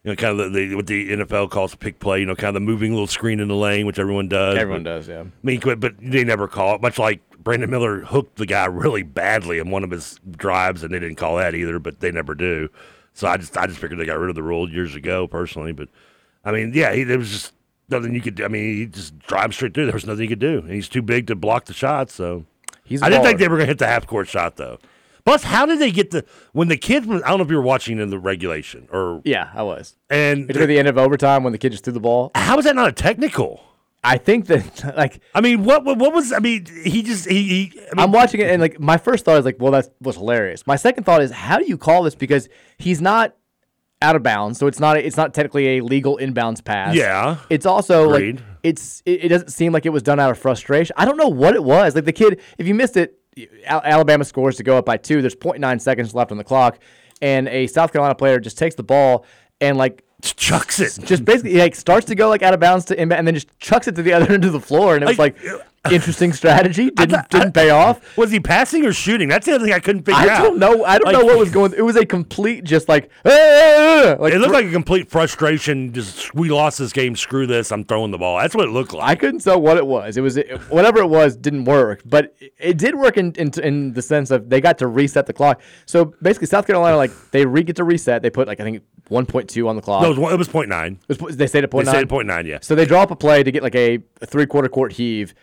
you know, kind of the, the, what the NFL calls pick play, you know, kind of the moving little screen in the lane, which everyone does. Everyone but- does, yeah. I mean, but but they never call it. Much like Brandon Miller hooked the guy really badly in one of his drives, and they didn't call that either. But they never do. So I just I just figured they got rid of the rule years ago, personally. But I mean, yeah, he, there was just nothing you could. do. I mean, he just drive straight through. There was nothing he could do, and he's too big to block the shot. So He's I didn't think they were going to hit the half court shot though. Plus, how did they get the when the kids? I don't know if you were watching in the regulation or yeah, I was. And at the end of overtime when the kid just threw the ball. How is that not a technical? I think that like I mean, what what, what was? I mean, he just he. he I mean, I'm watching it and like my first thought is like, well, that was hilarious. My second thought is, how do you call this? Because he's not out of bounds, so it's not it's not technically a legal inbounds pass. Yeah. it's also Agreed. like it's it, it doesn't seem like it was done out of frustration. I don't know what it was. Like the kid, if you missed it, Alabama scores to go up by two. There's 0.9 seconds left on the clock, and a South Carolina player just takes the ball and like chucks it. Just basically like starts to go like out of bounds to inbound, and then just chucks it to the other end of the floor, and it was like. Interesting strategy. Didn't didn't pay off. Was he passing or shooting? That's the other thing I couldn't figure I out. I don't know. I don't Like, know what was going. It was a complete just like. "Ah, ah, ah," like it looked like a complete frustration. Just we lost this game. Screw this. I'm throwing the ball. That's what it looked like. I couldn't tell what it was. It was whatever it was didn't work, but it- it did work in, in in the sense of they got to reset the clock. So basically, South Carolina like they re get to reset. They put like I think 1.2 on the clock. No, it was, it was point nine. It was- they stayed at point They stayed at point nine, yeah. So they draw up a play to get like a, a three quarter court heave.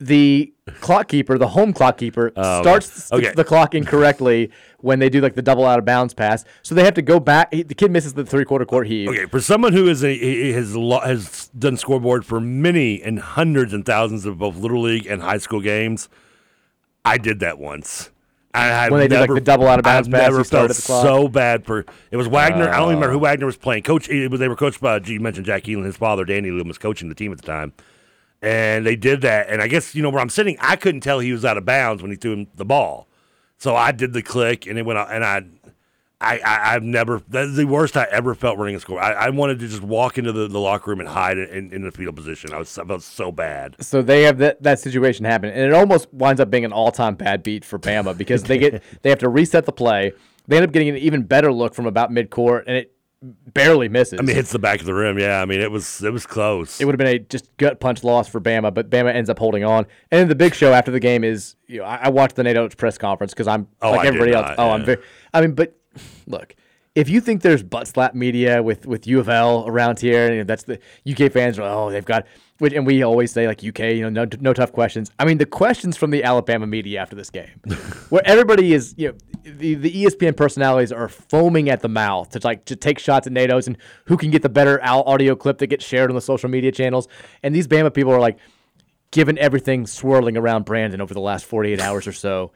The clock keeper, the home clock keeper, Oh, starts okay. the, clock incorrectly when they do like the double out of bounds pass. So they have to go back. He, the kid misses the three quarter court heave. Okay, for someone who is a he- has lo- has done scoreboard for many and hundreds and thousands of both little league and high school games, I did that once. I have When they did, like, never, the double out of bounds I've pass, never felt the clock? so bad for it was Wagner. I don't even remember who Oh. Wagner was playing. Coach, it was, they were coached by. You mentioned Jack Elam, his father, Danny Elam, was coaching the team at the time, and they did that. And I guess you know where I'm sitting, I couldn't tell he was out of bounds when he threw him the ball, so I did the click, and it went out, and I. I, I, I've never, that's the worst I ever felt running a score. I, I wanted to just walk into the, the locker room and hide in, in the fetal position. I, was, I felt so bad. So they have that, that situation happen, and it almost winds up being an all time bad beat for Bama because they get they have to reset the play. They end up getting an even better look from about mid court, and it barely misses. I mean, it hits the back of the rim. Yeah, I mean, it was it was close. it would have been a just gut punch loss for Bama, but Bama ends up holding on. And then the big show after the game is, you know, I, I watched the Nate Oats press conference because I'm Oh, like I everybody else. not, Oh, I'm very. I mean, but look, if you think there's butt slap media with with U of L around here, and that's the UK fans are oh they've got. Which, and we always say like UK, you know, no, no tough questions. I mean, the questions from the Alabama media after this game, where everybody is, you know, the, the ESPN personalities are foaming at the mouth to like to take shots at Nate Oats and who can get the better au- audio clip that gets shared on the social media channels. And these Bama people are like, given everything swirling around Brandon over the last 48 hours or so,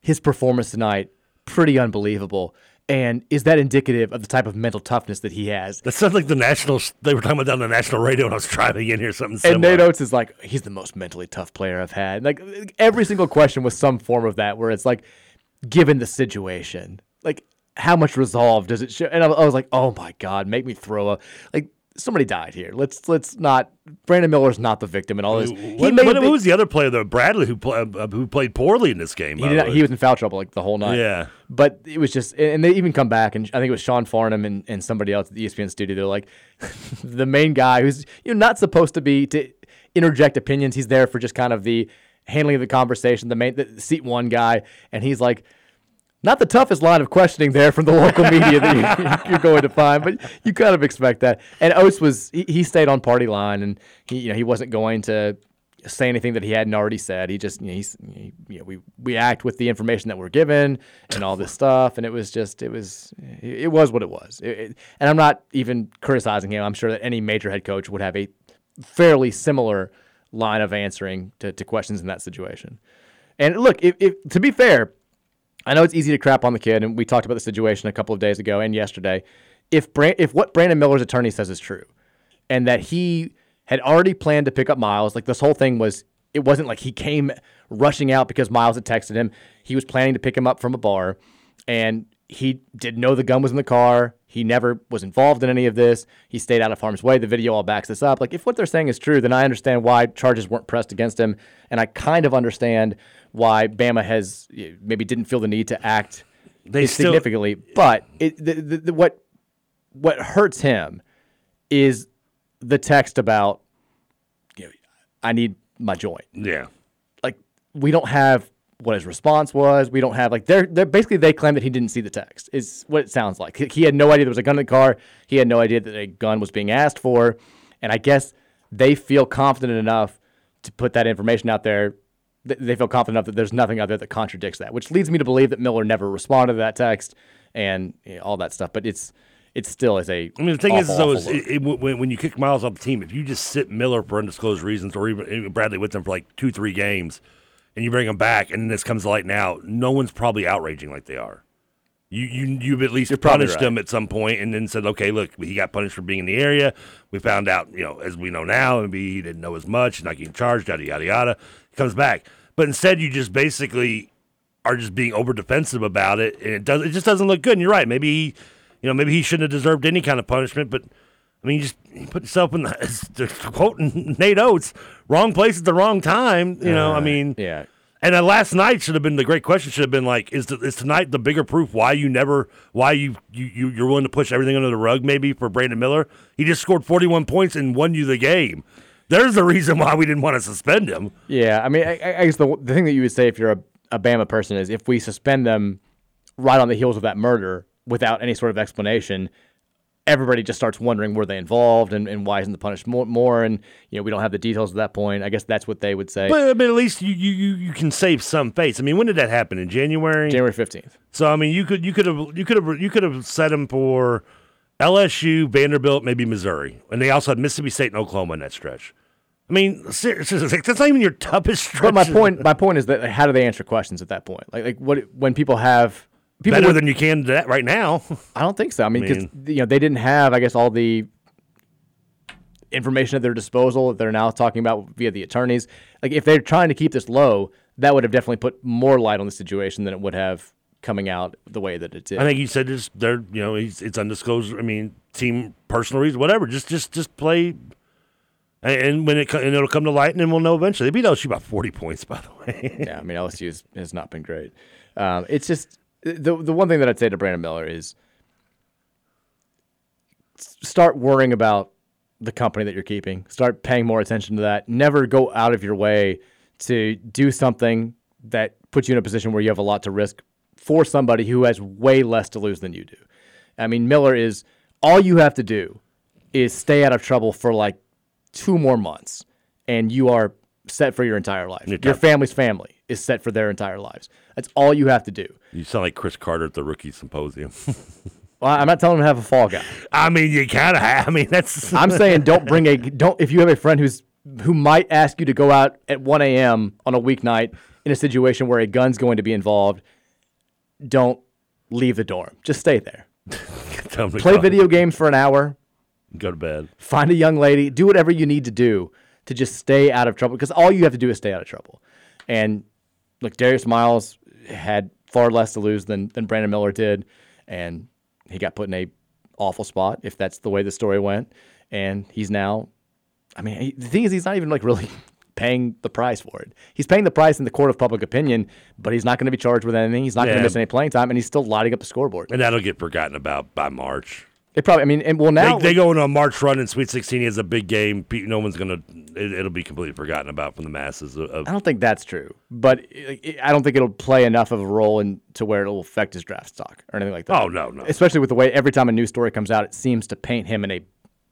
his performance tonight pretty unbelievable. And is that indicative of the type of mental toughness that he has? That sounds like the national. They were talking about on the national radio when I was driving in here. Something similar. And Nate Oats is like, he's the most mentally tough player I've had. Like every single question was some form of that, where it's like, given the situation, like how much resolve does it show? And I, I was like, oh my god, make me throw a like somebody died here. Let's let's not. Brandon Miller's not the victim in all this. He what, what, who was the other player, though? Bradley, who play, uh, who played poorly in this game. He, did not, he was in foul trouble like the whole night. Yeah, but it was just, and they even come back, and I think it was Sean Farnham and, and somebody else at the ESPN studio. They're like, the main guy who's you know not supposed to be to interject opinions. He's there for just kind of the handling of the conversation. The main the seat one guy, and he's like not the toughest line of questioning there from the local media that you, are going to find, but you kind of expect that. And Oats was he, he, stayed on party line, and he you know he wasn't going to say anything that he hadn't already said. He just you know, he's he, you know we we act with the information that we're given and all this stuff, and it was just it was it was what it was. It, it, and I'm not even criticizing him. I'm sure that any major head coach would have a fairly similar line of answering to, to questions in that situation. And look, if, if to be fair I know it's easy to crap on the kid, and we talked about the situation a couple of days ago and yesterday. If Brand, if what Brandon Miller's attorney says is true, and that he had already planned to pick up Miles, like this whole thing was, it wasn't like he came rushing out because Miles had texted him. He was planning to pick him up from a bar, and he didn't know the gun was in the car. He never was involved in any of this. He stayed out of harm's way. The video all backs this up. Like, if what they're saying is true, then I understand why charges weren't pressed against him. And I kind of understand why Bama has eh, maybe didn't feel the need to act they significantly. Still, but it, the, the, the, what what hurts him is the text about, you know, I need my joint. Yeah. Like, we don't have what his response was. We don't have like they're, they're basically they claim that he didn't see the text. Is what it sounds like. He had no idea there was a gun in the car. He had no idea that a gun was being asked for, and I guess they feel confident enough to put that information out there. They feel confident enough that there's nothing out there that contradicts that, which leads me to believe that Miller never responded to that text and you know, all that stuff. But it's it still is a. I mean, the thing awful, is, though, is it, it, when, when you kick Miles off the team, if you just sit Miller for undisclosed reasons, or even Bradley with them for like two, three games, and you bring them back, and this comes to light now, no one's probably outraging like they are. You you you've at least You're punished right. them at some point, and then said, okay, look, he got punished for being in the area. We found out, you know, as we know now, maybe he didn't know as much, not getting charged, yada yada yada. He comes back, but instead, you just basically are just being over defensive about it, and it does it just doesn't look good. And you're right, maybe he, you know, maybe he shouldn't have deserved any kind of punishment, but. I mean, you just you put yourself in the quoting Nate Oats, wrong place at the wrong time. You know, uh, I mean, yeah. And then last night should have been the great question. Should have been like, is, the, is tonight the bigger proof why you never, why you, you you you're willing to push everything under the rug? Maybe for Brandon Miller, he just scored 41 points and won you the game. There's the reason why we didn't want to suspend him. Yeah, I mean, I, I guess the the thing that you would say if you're a, a Bama person is if we suspend them right on the heels of that murder without any sort of explanation, everybody just starts wondering were they involved and, and why isn't the punished more, more? And you know we don't have the details at that point. I guess that's what they would say. But, but at least you, you you can save some face. I mean when did that happen? In january? January 15th so i mean you could you could have you could have you could have set him for lsu vanderbilt maybe missouri. And they also had mississippi state and oklahoma in that stretch I mean, seriously, that's not even your toughest. But my point, my point is that how do they answer questions at that point? Like, like what when people have People better would, than you can that right now. I don't think so. I mean, because you know they didn't have, I guess, all the information at their disposal that they're now talking about via the attorneys. Like, if they're trying to keep this low, that would have definitely put more light on the situation than it would have coming out the way that it did. I think he said it's they're you know it's undisclosed. I mean, team personal reasons, whatever. Just just just play. And when it and it'll come to light, and then we'll know eventually. They beat LSU by forty points, by the way. yeah, I mean LSU has, has not been great. Um, it's just the the one thing that I'd say to Brandon Miller is start worrying about the company that you're keeping. Start paying more attention to that. Never go out of your way to do something that puts you in a position where you have a lot to risk for somebody who has way less to lose than you do. I mean, Miller is all you have to do is stay out of trouble for like two more months, and you are set for your entire life. Your family's family is set for their entire lives. That's all you have to do. You sound like Cris Carter at the rookie symposium. well, I'm not telling him to have a fall guy. I mean, you kind of have. I mean, that's. I'm saying don't bring a don't if you have a friend who's who might ask you to go out at 1 a.m. on a weeknight in a situation where a gun's going to be involved. Don't leave the dorm. Just stay there. Tell 'em to Play video games for an hour. Go to bed. Find a young lady. Do whatever you need to do to just stay out of trouble. Because all you have to do is stay out of trouble. And look, Darius Miles had far less to lose than than Brandon Miller did, and he got put in a awful spot. If that's the way the story went, and he's now. I mean, he, the thing is, he's not even like really paying the price for it. He's paying the price in the court of public opinion, but he's not going to be charged with anything. He's not going to miss any playing time, and he's still lighting up the scoreboard. And that'll get forgotten about by March. It probably. I mean, and well now they, they go on a March run in Sweet 16 as a big game. No one's gonna. It, it'll be completely forgotten about from the masses. Of- I don't think that's true, but it, it- I don't think it'll play enough of a role in to where it'll affect his draft stock or anything like that. Oh, no, no. Especially with the way every time a new story comes out, it seems to paint him in a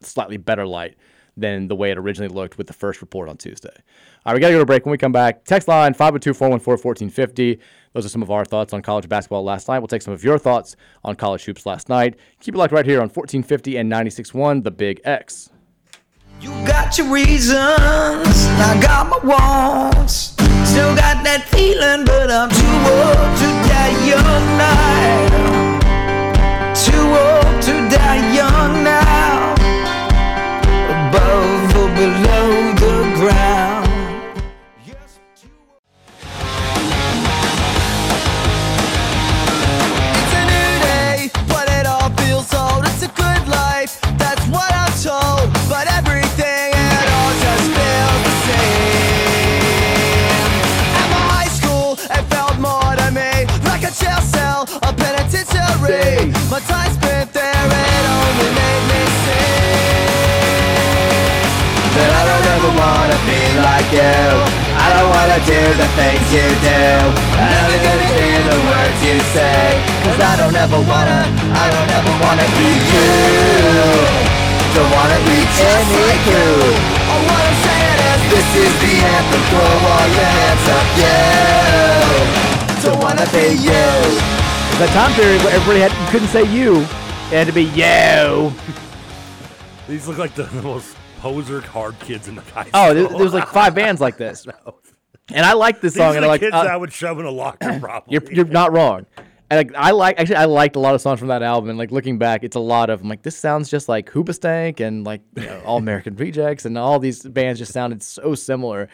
slightly better light than the way it originally looked with the first report on Tuesday. All right, we got to go to break. When we come back, text line 502 414 1450. Those are some of our thoughts on college basketball last night. We'll take some of your thoughts on college hoops last night. Keep it locked right here on 1450 and 96.1, The Big X. You got your reasons, I got my wants. Still got that feeling, but I'm too old to die young now. Too old to die young now. Like you. I don't wanna do the things you do. I don't understand the words you say. Cause I don't ever wanna, I don't ever wanna be you. Don't wanna be just like you. All what I'm saying is this is the anthem for all your hands up, you. Don't wanna be you. That time period where everybody had couldn't say you, it had to be you. These look like the, the most poser hard kids in the high Oh, there, there was like five bands like this, and I like this These song. are and I like. kids uh, I would shove in a locker, probably. you're you're not wrong. And like, I like actually I liked a lot of songs from that album. And like looking back, it's a lot of I'm like this sounds just like Hoobastank and like you know, All American Rejects and all these bands just sounded so similar.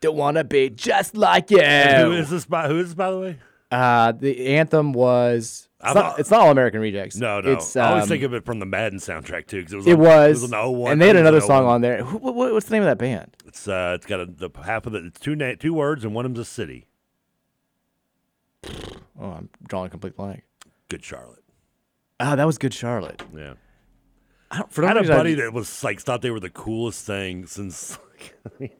Don't wanna be just like you. And who is this by? Who is this by the way? Uh, the anthem was. It's not, it's not All American Rejects. No, no. It's, I always um, think of it from the Madden soundtrack too, because it was. It on, was, It was on 01. and they had I think it another song on there. Who, what, what's the name of that band? It's uh, it's got a, the half of it. It's two na- two words, and one of them's a city. Oh, I'm drawing a complete blank. Good Charlotte. Oh, that was Good Charlotte. Yeah. I don't, for I had a buddy just- that was like thought they were the coolest thing since.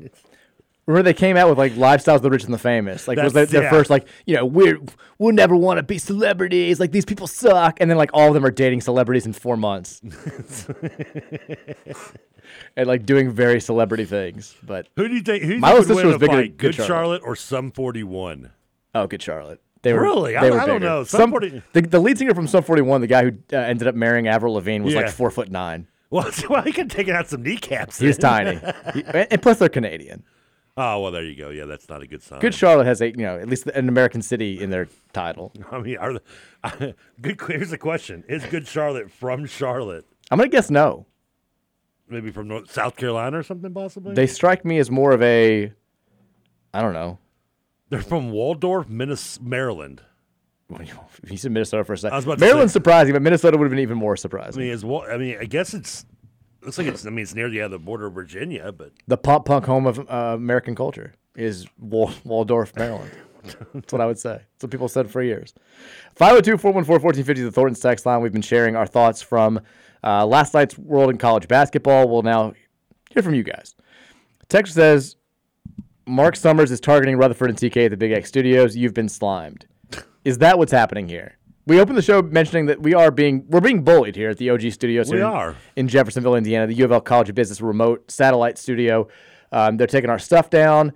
Remember they came out with like lifestyles of the rich and the famous. Like was their, their yeah. first like you know we're we'll never want to be celebrities. Like these people suck. And then like all of them are dating celebrities in four months. and like doing very celebrity things. But Who do you think? Who do you my think would sister win was bigger big into? Good Charlotte. Charlotte or Sum Forty One? Oh, good Charlotte. They were Really? I- were I don't know. Some 40 the, the lead singer from Sum 41, the guy who uh, ended up marrying Avril Lavigne, was like four foot nine. Well, well, he could take out some kneecaps. He's tiny, He- and plus they're Canadian. Oh well, there you go. Yeah, that's not a good sign. Good Charlotte has a you know at least an American city in their title. I mean, are the, good? Here's the question: Is Good Charlotte from Charlotte? I'm gonna guess no. Maybe from North, South Carolina or something, possibly. They strike me as more of a, I don't know. They're from Waldorf, Minnes- Maryland. You said Minnesota for a second. Maryland's say- surprising, but Minnesota would have been even more surprising. I mean, is I mean, I guess it's looks like it's. I mean, it's near the other border of Virginia, but the pop punk home of uh, American culture is Wal- Waldorf, Maryland. That's what I would say. That's what people said for years. 502 414 1450 the Thornton's text line. We've been sharing our thoughts from uh, last night's World in College Basketball. We'll now hear from you guys. Text says Marc Summers is targeting Rutherford and TK at the Big X Studios. You've been slimed. Is that what's happening here? We opened the show mentioning that we are being we're being bullied here at the OG Studios. We in- are. in Jeffersonville, Indiana, the U of L College of Business remote satellite studio. Um, they're taking our stuff down.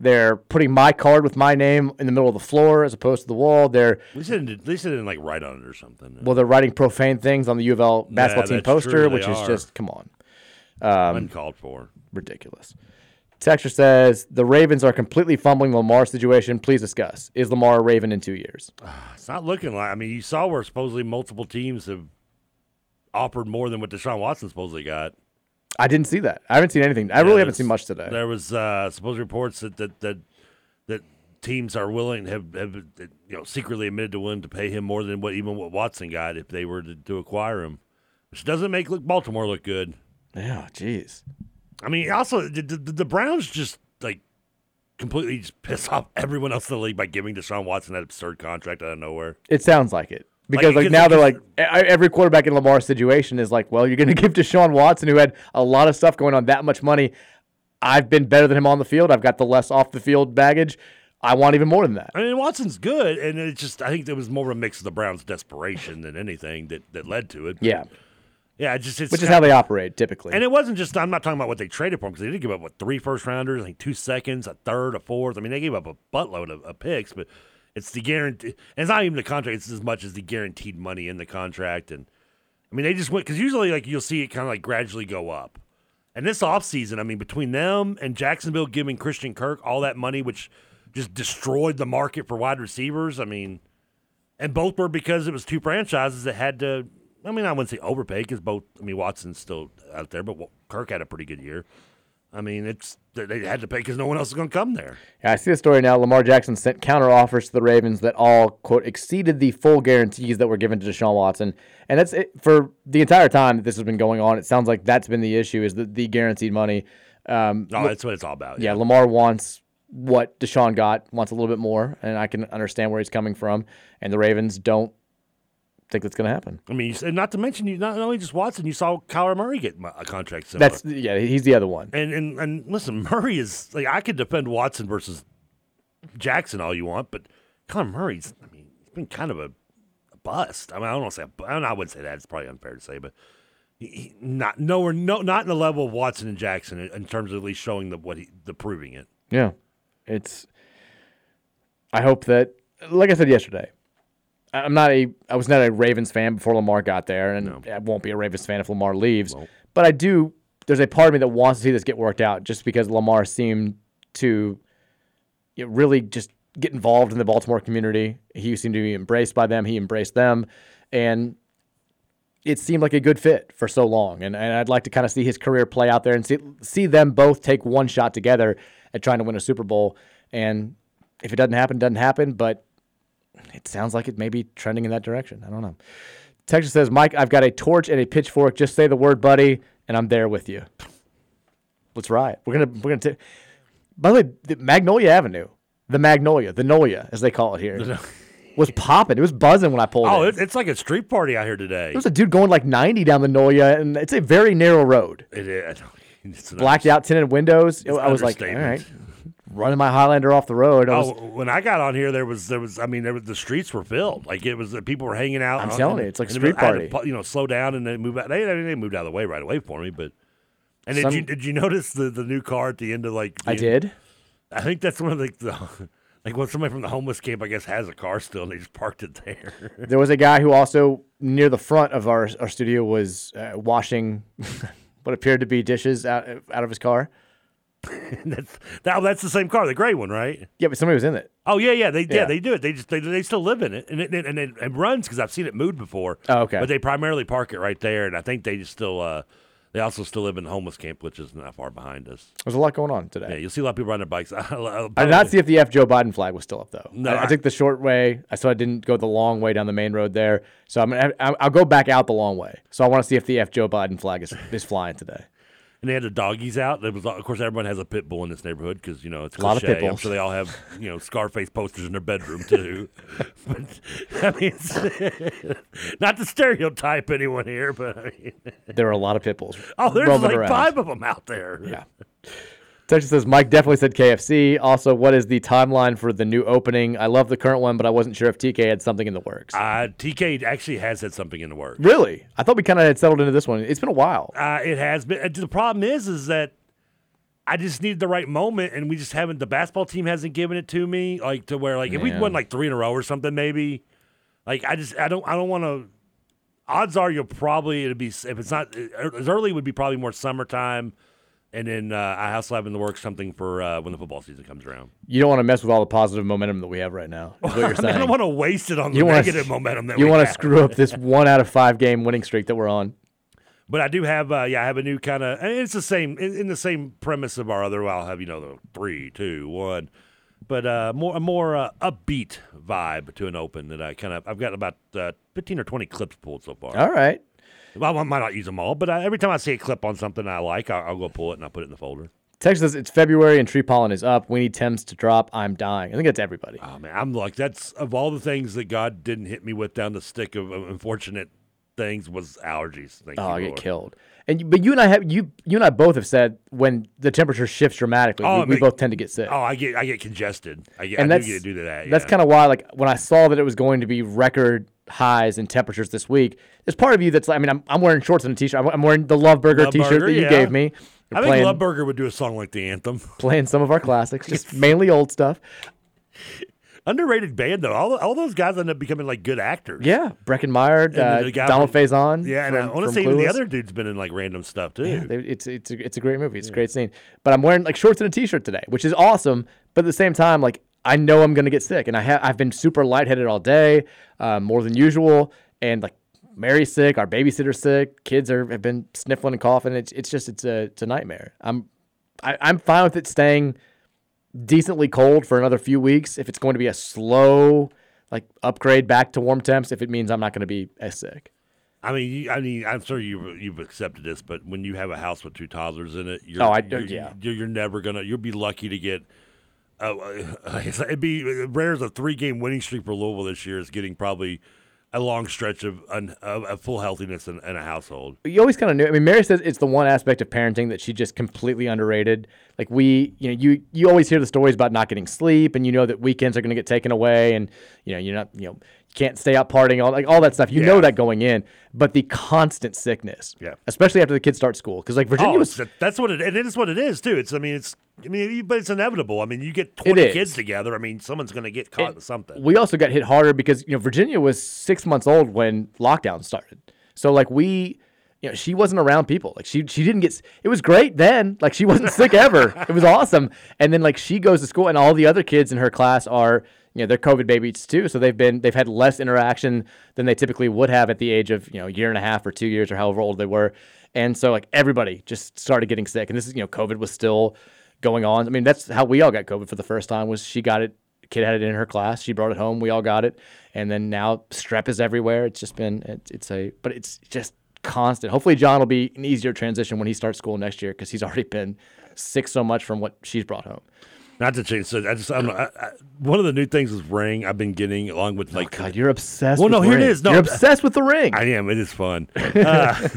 They're putting my card with my name in the middle of the floor as opposed to the wall. They're at least, they didn't, at least they didn't like write on it or something. well, they're writing profane things on the U of L basketball team that's poster, true, they which is are. just come on, um, Uncalled for. ridiculous. Texture says the Ravens are completely fumbling the Lamar situation. Please discuss. Is Lamar a Raven in two years? It's not looking like. I mean, you saw where supposedly multiple teams have offered more than what Deshaun Watson supposedly got. I didn't see that. I haven't seen anything. I Yeah, really haven't seen much today. There was uh, supposed reports that that that that teams are willing have, have you know secretly admitted to willing to pay him more than what even what Watson got if they were to, to acquire him, which doesn't make look Baltimore look good. Yeah, jeez. I mean, also the, the, the Browns just like completely just piss off everyone else in the league by giving Deshaun Watson that absurd contract out of nowhere. It sounds like it. Because like, because- now they're like every quarterback in Lamar's situation is like, well, you're going to give Deshaun Watson, who had a lot of stuff going on, that much money. I've been better than him on the field. I've got the less off the field baggage. I want even more than that. I mean, Watson's good, and it's just I think there was more of a mix of the Browns' desperation than anything that, that led to it. Yeah. Yeah, it just it's Which is how they operate typically. And it wasn't just I'm not talking about what they traded for because they did give up what three first rounders, I think two seconds, a third, a fourth. I mean, they gave up a buttload of, of picks, but it's the guarantee. And it's not even the contract; it's as much as the guaranteed money in the contract. And I mean, they just went because usually like you'll see it kind of like gradually go up. And this offseason, I mean, between them and Jacksonville giving Christian Kirk all that money, which just destroyed the market for wide receivers. I mean, and both were because it was two franchises that had to. I mean, I wouldn't say overpay because both. I mean, Watson's still out there, but Kirk had a pretty good year. I mean, it's they had to pay because no one else is going to come there. Yeah, I see the story now. Lamar Jackson sent counter offers to the Ravens that all quote exceeded the full guarantees that were given to Deshaun Watson, and that's it for the entire time that this has been going on. It sounds like that's been the issue is the, the guaranteed money. Um, No, that's what it's all about. yeah, Lamar wants what Deshaun got, wants a little bit more, and I can understand where he's coming from. And the Ravens don't think that's going to happen. I mean, and not to mention, you not only just Watson, you saw Kyler Murray get a contract similar. That's yeah, he's the other one. And and and listen, Murray is like I could defend Watson versus Jackson all you want, but Kyler Murray's I mean he's been kind of a, a bust. I mean I don't want to say a bu- I wouldn't say that. It's probably unfair to say, but he, he, not nowhere no not in the level of Watson and Jackson in, in terms of at least showing the what he the proving it. Yeah, it's. I hope that, like I said yesterday, I- I'm not a. I was not a Ravens fan before Lamar got there, and I won't be a Ravens fan if Lamar leaves. But I do. There's a part of me that wants to see this get worked out, just because Lamar seemed to you know, really just get involved in the Baltimore community. He seemed to be embraced by them. He embraced them, and it seemed like a good fit for so long. And, and I'd like to kind of see his career play out there and see see them both take one shot together at trying to win a Super Bowl. And if it doesn't happen, it doesn't happen. But it sounds like it may be trending in that direction. I don't know. Texas says, Mike, I've got a torch and a pitchfork. Just say the word, buddy, and I'm there with you. Let's riot. We're gonna we're gonna. T- By the way, the Magnolia Avenue, the Magnolia, the Nolia, as they call it here, was popping. It was buzzing when I pulled Oh, in. it, it's like a street party out here today. There was a dude going like 90 down the Nolia, and it's a very narrow road. It is. It's Blacked out tinted windows. It's I was like, all right, running my Highlander off the road. I was, Oh, when I got on here, there was there was I mean there was the streets were filled like it was the people were hanging out. I'm on- telling you, it's like a street had to party. you know, slow down and then move out. They they moved out of the way right away for me, but and did you did you notice the the new car at the end of like? I the- did. I think that's one of the, the like when somebody from the homeless camp I guess has a car still and they just parked it there. There was a guy who also near the front of our our studio was uh, washing what appeared to be dishes out out of his car. that's that, that's the same car, the gray one, right? Yeah, but somebody was in it. Oh yeah, yeah, they yeah, Yeah. they do it. They just they, they still live in it, and it and it, it runs because I've seen it moved before. Oh, okay. But they primarily park it right there, and I think they just still uh, they also still live in the homeless camp, which is not far behind us. There's a lot going on today. Yeah, you'll see a lot of people riding their bikes. I did not see if the F Joe Biden flag was still up though. No, I, I I- took the short way, I- so I didn't go the long way down the main road there. So I'm gonna, I'll go back out the long way. So I want to see if the F Joe Biden flag is, is flying today. And they had the doggies out. There was, of course, everyone has a pit bull in this neighborhood because you know it's A lot of pit I'm bulls. sure they all have you know Scarface posters in their bedroom too. but I mean, not to stereotype anyone here, but I mean, There are a lot of pit bulls. oh, there's like around. five of them out there. Yeah. Texas says Mike definitely said KFC. Also, what is the timeline for the new opening? I love the current one, but I wasn't sure if TK had something in the works. Uh, TK actually has had something in the works. really? I thought we kind of had settled into this one. It's been a while. Uh, it has been. uh, The problem is, is that I just needed the right moment, and we just haven't. The basketball team hasn't given it to me, like to where, like, if we'd won like three in a row or something, maybe. Like, I just, I don't, I don't want to. Odds are you'll probably it'd be if it's not as early, it would be probably more summertime, And then uh, I have in the works something for uh, when the football season comes around. You don't want to mess with all the positive momentum that we have right now. Is what you're I, saying. I don't want to waste it on the You wanna- negative momentum that you we wanna screw up this one out of five game winning streak that we're on. But I do have, uh, yeah, I have a new kind of, and it's the same in, in the same premise of our other. Well, I'll have you know the three, two, one, but uh, more a more uh, upbeat vibe to an open that I kind of I've got about uh, fifteen or twenty clips pulled so far. All right. Well, I might not use them all, but I, every time I see a clip on something I like, I'll, I'll go pull it and I'll put it in the folder. Text says it's February and tree pollen is up. We need Thames to drop. I'm dying. I think that's everybody. Oh man, I'm like that's of all the things that God didn't hit me with down the stick of, of unfortunate things was allergies. Thank Oh, I get Lord. killed. And you- but you and I have you you and I both have said when the temperature shifts dramatically, Oh, we, I we both tend to get sick. Oh, I get I get congested. I get and I that's do get to do that. That's yeah. kind of why, like, when I saw that it was going to be record highs and temperatures this week, there's part of you that's like, I mean, I'm, I'm wearing shorts and a t-shirt. I'm, I'm wearing the Love Burger Love t-shirt Burger, that you yeah. gave me. We're I think playing, Love Burger would do a song like the anthem. playing some of our classics, just mainly old stuff. Underrated band though. All all those guys end up becoming like good actors. Yeah, Breckin Meyer, And then uh, Donald from- Faison. Yeah, and I want to say even the other dude's been in like random stuff too. Yeah, they- it's it's a, it's a great movie. It's a great scene. But I'm wearing like shorts and a t-shirt today, which is awesome. But at the same time, like I know I'm gonna get sick, and I have I've been super lightheaded all day, um, more than usual, and like Mary's sick, our babysitter's sick, kids are have been sniffling and coughing. It's it's just it's a it's a nightmare. I'm I, I'm fine with it staying decently cold for another few weeks if it's going to be a slow like upgrade back to warm temps. If it means I'm not going to be as sick. I mean, you, I mean, I'm sure you you've accepted this, but when you have a house with two toddlers in it, you're, Oh, I- you're, yeah. you're, you're never gonna. You'll be lucky to get. Uh, uh, it'd be rare as a three game winning streak for Louisville this year is getting probably a long stretch of, un, of, of full healthiness in, in a household. you always kind of knew. I mean, Mary says it's the one aspect of parenting that she just completely underrated. Like we, you know, you you always hear the stories about not getting sleep, and you know that weekends are going to get taken away, and you know you're not, you know, can't stay out partying, all like all that stuff. You know that going in, but the constant sickness, Yeah. especially after the kids start school, because like Virginia oh, was that's what it. And it is what it is too. It's. I mean, it's. I mean, but it's inevitable. I mean, you get twenty kids together. I mean, someone's gonna get caught in something. we also got hit harder because you know Virginia was six months old when lockdown started. So like we, you know, she wasn't around people. Like she she didn't get. It was great then. Like she wasn't sick ever. It was awesome. And then like she goes to school and all the other kids in her class are you know they're COVID babies too. So they've been they've had less interaction than they typically would have at the age of you know a year and a half or two years or however old they were. And so like everybody just started getting sick. And this is you know COVID was still going on. I mean that's how we all got COVID for the first time. Was she got it kid had it in her class. She brought it home. We all got it, and then now strep is everywhere. It's just been it's, it's a but it's just constant. Hopefully, John will be an easier transition when he starts school next year because he's already been sick so much from what she's brought home. Not to change. So I just. I'm, I, I, one of the new things is ring. I've been getting along with like. Oh, God, you're obsessed. Well, with no, here Ring. it is. No, you're obsessed with the ring. I am. It is fun. Uh,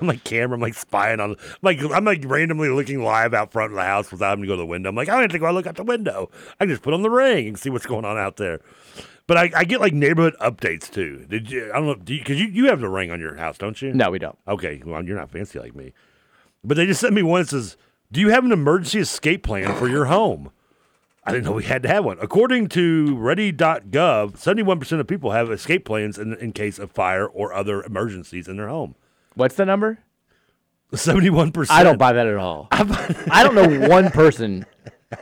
I'm like camera. I'm like spying on. I'm like I'm like randomly looking live out front of the house without having to go to the window. I'm like I don't have to go look out the window. I can just put on the ring and see what's going on out there. But I, I get like neighborhood updates too. Did you? I don't know. Do you? Because you, you have the ring on your house, don't you? No, we don't. Okay. Well, you're not fancy like me. But they just sent me one that says, "Do you have an emergency escape plan for your home?" I didn't know we had to have one. According to Ready.gov, 71% of people have escape plans in, in case of fire or other emergencies in their home. What's the number? 71%. I don't buy that at all. I don't know one person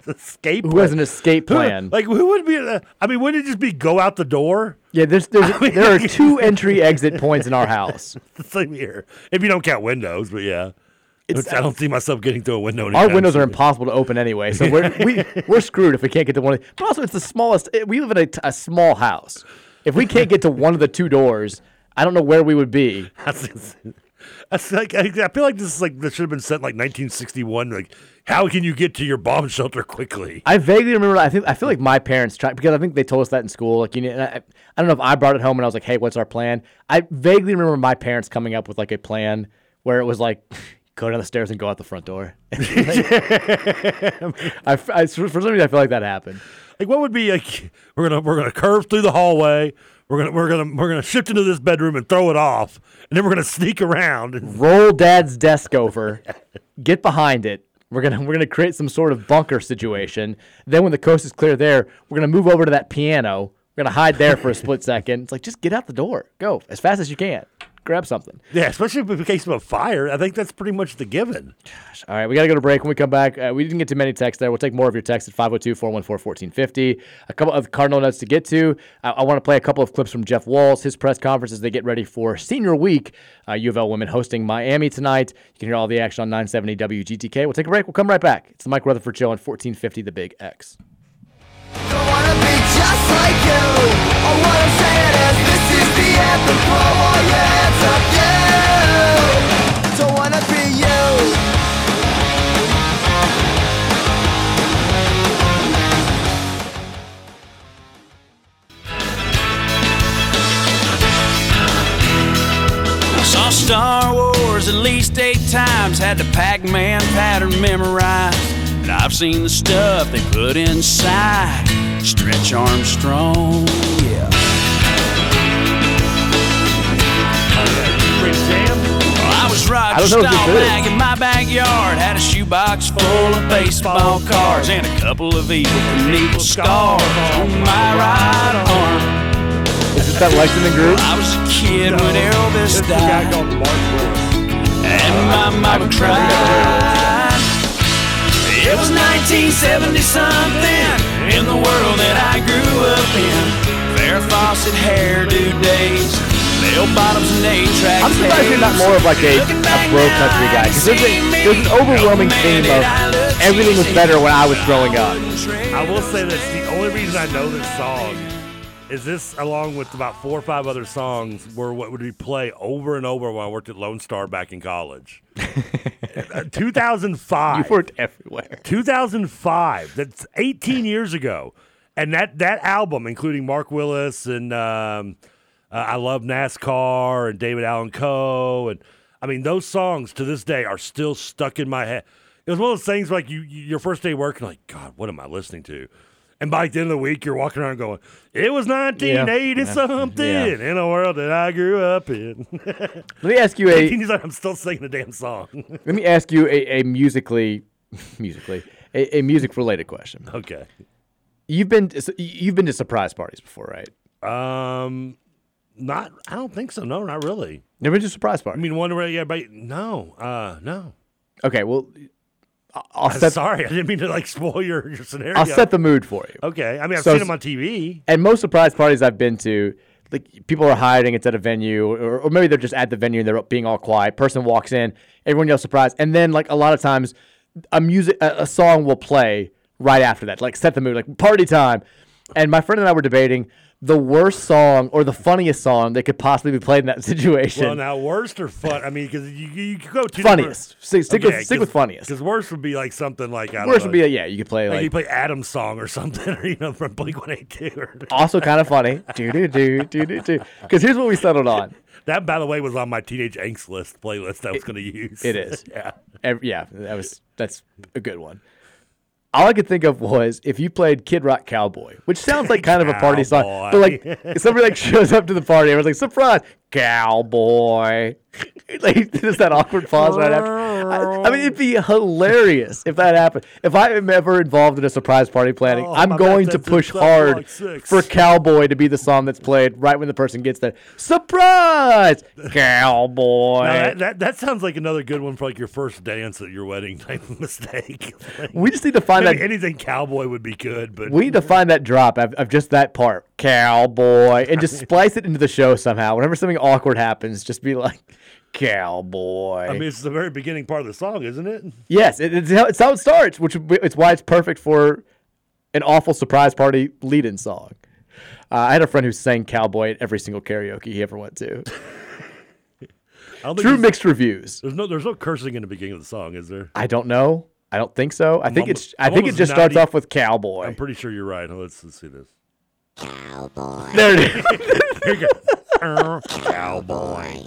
escape who has an escape Who- plan. like, who would be, uh, I mean, wouldn't it just be go out the door? yeah, there's, there's I mean, there are two entry exit points in our house. Same here. If you don't count windows, but yeah. Which I don't see myself getting through a window. Our windows are impossible to open anyway, so we're we, we're screwed if we can't get to one. Of, but also, it's the smallest. eh, We live in a small house. If we can't get to one of the two doors, I don't know where we would be. That's, like I, I feel like this is like this should have been set in like 1961. Like, how can you get to your bomb shelter quickly? I vaguely remember. I think I feel like my parents tried because I think they told us that in school. Like you know, I, I don't know if I brought it home and I was like, "Hey, what's our plan?" I vaguely remember my parents coming up with like a plan where it was like. Go down the stairs and go out the front door. I, I- for some reason, I feel like that happened. Like, what would be like? We're gonna we're gonna curve through the hallway. We're gonna we're gonna we're gonna shift into this bedroom and throw it off, and then we're gonna sneak around. And, roll dad's desk over, get behind it. We're gonna we're gonna create some sort of bunker situation. Then when the coast is clear there, we're gonna move over to that piano. We're gonna hide there for a split second. It's like just get out the door, go as fast as you can. Grab something. Yeah, especially in the case of a fire. I think that's pretty much the given. Gosh. All right, we got to go to break. When we come back, uh, we didn't get too many texts there. We'll take more of your texts at 502 414 1450. A couple of Cardinal notes to get to. I, I want to play a couple of clips from Jeff Walz, his press conference as they get ready for senior week. Uh, U of L women hosting Miami tonight. You can hear all the action on 970 WGTK. We'll take a break. We'll come right back. It's the Mike Rutherford Show on 1450 The Big X. Star Wars at least eight times, had the Pac-Man pattern memorized. And I've seen the stuff they put inside. Stretch Armstrong, yeah. I was Roger I don't know if this Staubach in my backyard. Had a shoebox full of baseball cards and a couple of Evel Knievel scars on my right arm. Is this that Lexington group? I was a kid when Elvis died. And my mama cried. It was 1970 something in the world that I grew up in. Farrah Fawcett hairdo days, bell bottoms and eight track. I'm surprised you're not more of like a, a bro country guy because there's, a, there's an overwhelming theme of everything was better when I was growing up. I will say this: the only reason I know this song is this, along with about four or five other songs, were what would we play over and over when I worked at Lone Star back in college. Uh, 2005. You worked everywhere. 2005. That's 18 years ago, and that that album, including Mark Wills and um, uh, I Love NASCAR and David Allan Coe, and I mean those songs to this day are still stuck in my head. It was one of those things like you, you your first day working, like God, what am I listening to? And by the end of the week, you're walking around going, "It was 1980 Yeah. something Yeah. in a world that I grew up in." Let me ask you a- 18 years old, I'm still singing the damn song. Let me ask you a, a musically, musically, a, a music related question. Okay. You've been to, you've been to surprise parties before, right? Um, not. I don't think so. No, not really. Never been to a surprise party. I mean, one where yeah, but no, uh, no. Okay, well, I'll I'm set. sorry, I didn't mean to like spoil your, your scenario. I'll set the mood for you. Okay, I mean, I've So seen them on TV. And most surprise parties I've been to, like people are hiding, it's at a venue, or, or maybe they're just at the venue and they're being all quiet. Person walks in, everyone yells surprise, and then like a lot of times, a music, a, a song will play right after that, like set the mood, like party time. And my friend and I were debating the worst song or the funniest song that could possibly be played in that situation. Well, now worst or fun? I mean, because you, you could go two Funniest. Stick- stick with- stick with funniest. Because worst would be like something like I Worst know, would be, yeah, you could play like, like you play Adam's song or something, or you know, from Blink One Eight Two. also kind of funny. Do do do do do do. Because here's what we settled on. That, by the way, was on my teenage angst list playlist I was going to use. It is. yeah. Ev- yeah, that was that's a good one. All I could think of was if you played Kid Rock Cowboy, which sounds like kind of a party song, but like somebody like shows up to the party, everyone's like surprise, cowboy. like there's that awkward pause right after. I, I mean, it'd be hilarious if that happened. If I am ever involved in a surprise party planning, Oh, I'm going to push hard for Cowboy to be the song that's played right when the person gets there. Surprise, Cowboy. Now, that, that that sounds like another good one for like your first dance at your wedding type of mistake. Like, We just need to find that- anything cowboy would be good, but We need to find that drop of, of just that part, cowboy, and just splice it into the show somehow. Whenever something awkward happens, just be like, cowboy. I mean it's the very beginning part of the song, isn't it? yes, it, it's, how, it's how it starts, which it's why it's perfect for an awful surprise party lead-in song. Uh, I had a friend who sang cowboy at every single karaoke he ever went to. I don't think True mixed reviews. There's no there's no cursing in the beginning of the song, is there? I don't know. I don't think so. I I'm think almost- it's. I I'm think it almost just starts 90 off with cowboy. I'm pretty sure you're right. Let's, let's see this. Cowboy. There it is. Here you go. Cowboy.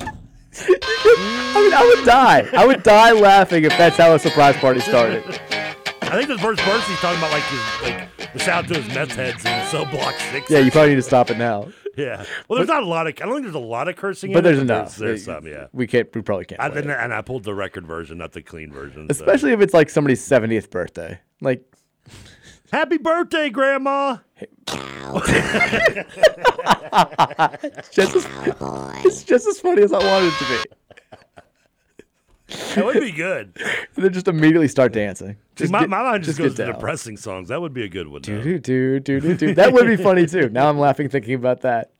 I mean, I would die. I would die laughing if that's how a surprise party started. I think the first verse he's talking about like his like the shout out to his Mets heads and so block six. Yeah, you probably need to stop it now. Yeah. Well, there's not a lot of. I don't think there's a lot of cursing. But in there's it, enough. There's, there's some. Yeah. We can't. We probably can't. I, play and, it. and I pulled the record version, not the clean version. so. Especially if it's like somebody's seventieth birthday. Like, Happy birthday, Grandma. it's, just as, it's just as funny as I wanted it to be. That would be good. And then just immediately start dancing. See, my, my mind just, get goes to down. depressing songs. That would be a good one. though. Do, do, do, do, do. That would be funny too. Now I'm laughing thinking about that.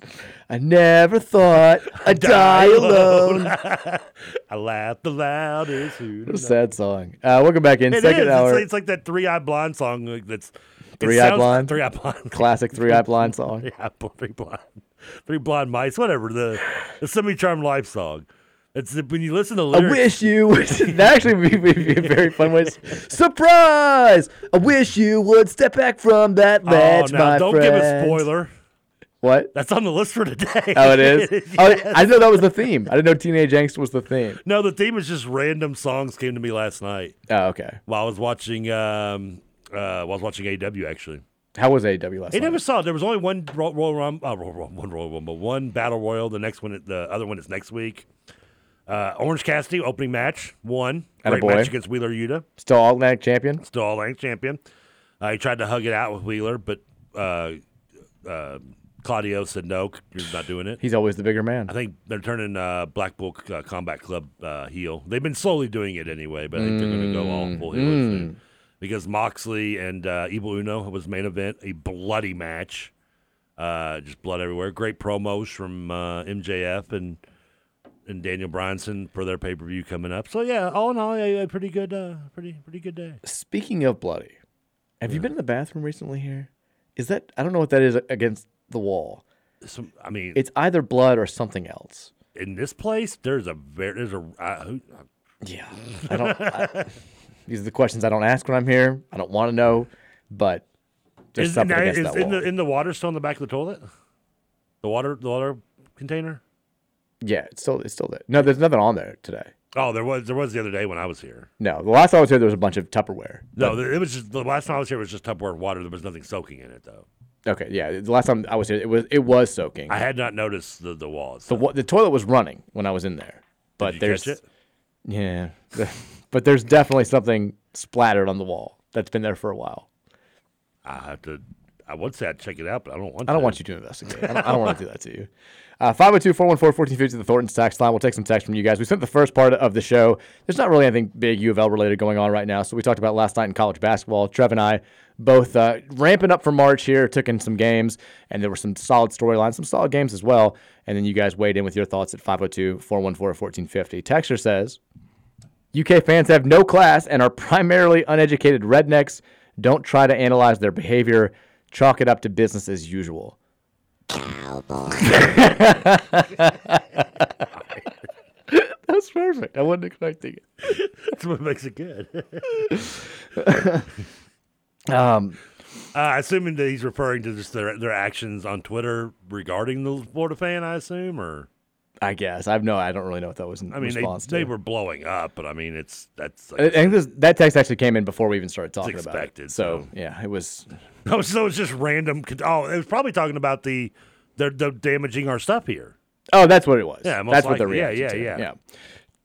I never thought I'd die alone. I laugh the loudest. What a sad song. Uh, welcome back in. It Second is. hour. It's, it's like that Three Eye Blind song. like, That's Three Eye Blind? Three Eye Blind. Classic Three Eye Blind song. Yeah, three blind, three blind mice, whatever. The the semi charmed life song. It's when you listen to lyrics. I wish you would. that actually would be, would be a very fun way. Surprise! I wish you would step back from that Oh, ledge, now my don't give a spoiler. What? That's on the list for today. Oh, it is. Oh, Yes. I didn't know that was the theme. I didn't know Teenage Angst was the theme. No, the theme is just random songs came to me last night Oh, okay. while I was watching. Um, uh, while I was watching AEW actually. How was AEW last night? never saw it. There was only one Royal, Rumble, uh, one Royal Rumble, one Battle Royal. The next one, the other one is next week. Uh, Orange Cassidy opening match, won. Great match against Wheeler Yuta. Still All-Atlantic champion. Still all Atlantic champion. Uh, he tried to hug it out with Wheeler, but uh, uh, Claudio said no, you're not doing it. He's always the bigger man. I think they're turning uh, Blackpool uh, Combat Club uh, heel. They've been slowly doing it anyway, but I think they're going to go all full heel Mm. soon. Because Moxley and uh, Evil Uno was main event, a bloody match, uh, just blood everywhere. Great promos from uh, MJF and and Daniel Bryanson for their pay per view coming up. So yeah, all in all, a, a pretty good, uh, pretty pretty good day. Speaking of bloody, have you been in the bathroom recently here? Is that I don't know what that is against the wall. Some, I mean, It's either blood or something else. in this place, there's a very there's a uh, who, Yeah. I don't I, These are the questions I don't ask when I'm here. I don't want to know, but there's is, something now, against is that in wall. the in the water still in the back of the toilet? The water the water container. Yeah, it's still it's still there. No, there's nothing on there today. Oh, there was there was the other day when I was here. No, the last time I was here, there was a bunch of Tupperware. No, there- it was just the last time I was here was just Tupperware water. There was nothing soaking in it though. Okay, yeah. The last time I was here, it was it was soaking. I had not noticed the the walls. the wa- the toilet was running when I was in there, but you there's yeah, but there's definitely something splattered on the wall that's been there for a while. I have to. I would say I'd check it out, but I don't want. To. I don't to. want you to investigate. I don't, I don't want to do that to you. Uh, 502 414 1450 the Thornton's tax line. We'll take some text from you guys. We spent the first part of the show. There's not really anything big U of L related going on right now. So we talked about last night in college basketball. Trev and I both uh, ramping up for March here, took in some games, and there were some solid storylines, some solid games as well. And then you guys weighed in with your thoughts at 502 414 1450. Texture says UK fans have no class and are primarily uneducated rednecks. Don't try to analyze their behavior. Chalk it up to business as usual. That's perfect. I wasn't expecting it. That's what makes it good. Um, uh, assuming that he's referring to just their their actions on Twitter regarding the Florida fan, I assume, or I guess I've no. I don't really know what that was in I mean, they, they were blowing up, but I mean, it's that's I I think this, that text actually came in before we even started talking about it. So, so. yeah, it was. Oh, so it's just random. Oh, it was probably talking about the they're, they're damaging our stuff here. Oh, that's what it was. Yeah, most that's what they're likely. Yeah, reacting yeah, yeah.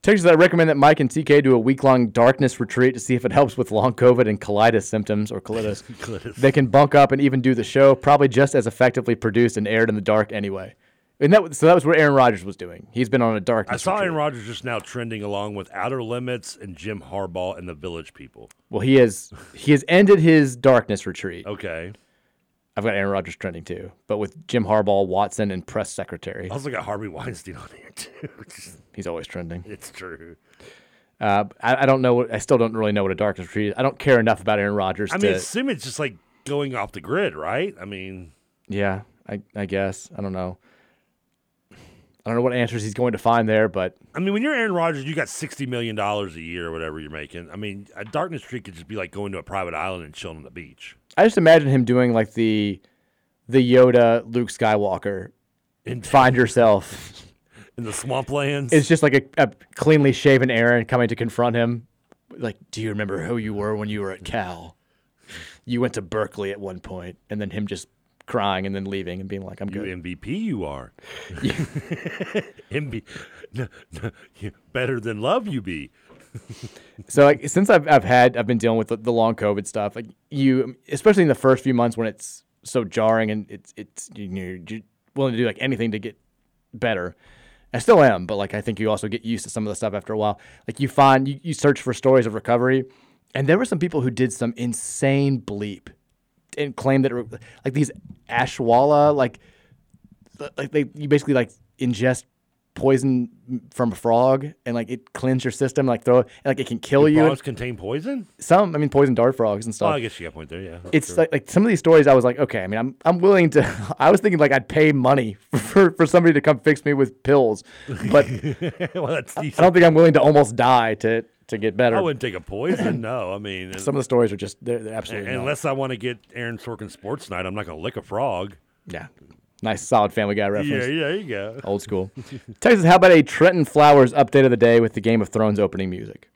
Texas, I recommend that Mike and TK do a week long darkness retreat to see if it helps with long COVID and colitis symptoms or colitis. Colitis. They can bunk up and even do the show, probably just as effectively produced and aired in the dark anyway. And that was- so that was what Aaron Rodgers was doing. He's been on a darkness I saw retreat. Aaron Rodgers just now trending along with Outer Limits and Jim Harbaugh and the Village People. Well, he has he has ended his darkness retreat. Okay. I've got Aaron Rodgers trending too, but with Jim Harbaugh, Watson, and press secretary. I also got Harvey Weinstein on here too. He's always trending. it's true. Uh, I, I don't know. What, I still don't really know what a darkness retreat is. I don't care enough about Aaron Rodgers. I to, mean, assume it's just like going off the grid, right? I mean, yeah, I, I guess I don't know. I don't know what answers he's going to find there, but I mean, when you're Aaron Rodgers, you got sixty million dollars a year or whatever you're making. I mean, a darkness streak could just be like going to a private island and chilling on the beach. I just imagine him doing like the the Yoda Luke Skywalker. and find yourself. in the swamplands. It's just like a, a cleanly shaven Aaron coming to confront him. Like, do you remember who you were when you were at Cal? You went to Berkeley at one point, and then him just crying and then leaving and being like, "I'm You good." MVP, you are. MB, no, no, better than love, you be. so like since I've I've had I've been dealing with the, the long COVID stuff, like you, especially in the first few months when it's so jarring and it's it's you know, you're willing to do like anything to get better. I still am, but like I think you also get used to some of the stuff after a while. Like you find you, you search for stories of recovery, and there were some people who did some insane bleep and claim that like these ashwala like like they you basically like ingest poison from a frog and like it cleans your system like throw and like it can kill Do you frogs contain poison? some i mean poison dart frogs and stuff. Oh, stuff I guess you got a point there. Yeah, it's Sure. like, like some of these stories i was like okay i mean i'm i'm willing to i was thinking like i'd pay money for for somebody to come fix me with pills but well, that's i don't think i'm willing to almost die to to get better I wouldn't take a poison. No, I mean, some of the stories are just they're, they're absolutely not. unless I want to get Aaron Sorkin Sports Night, I'm not going to lick a frog. yeah nice solid family guy reference Yeah, yeah, there you go. Old school. Texas, how about a Trenton Flowers update of the day with the Game of Thrones opening music?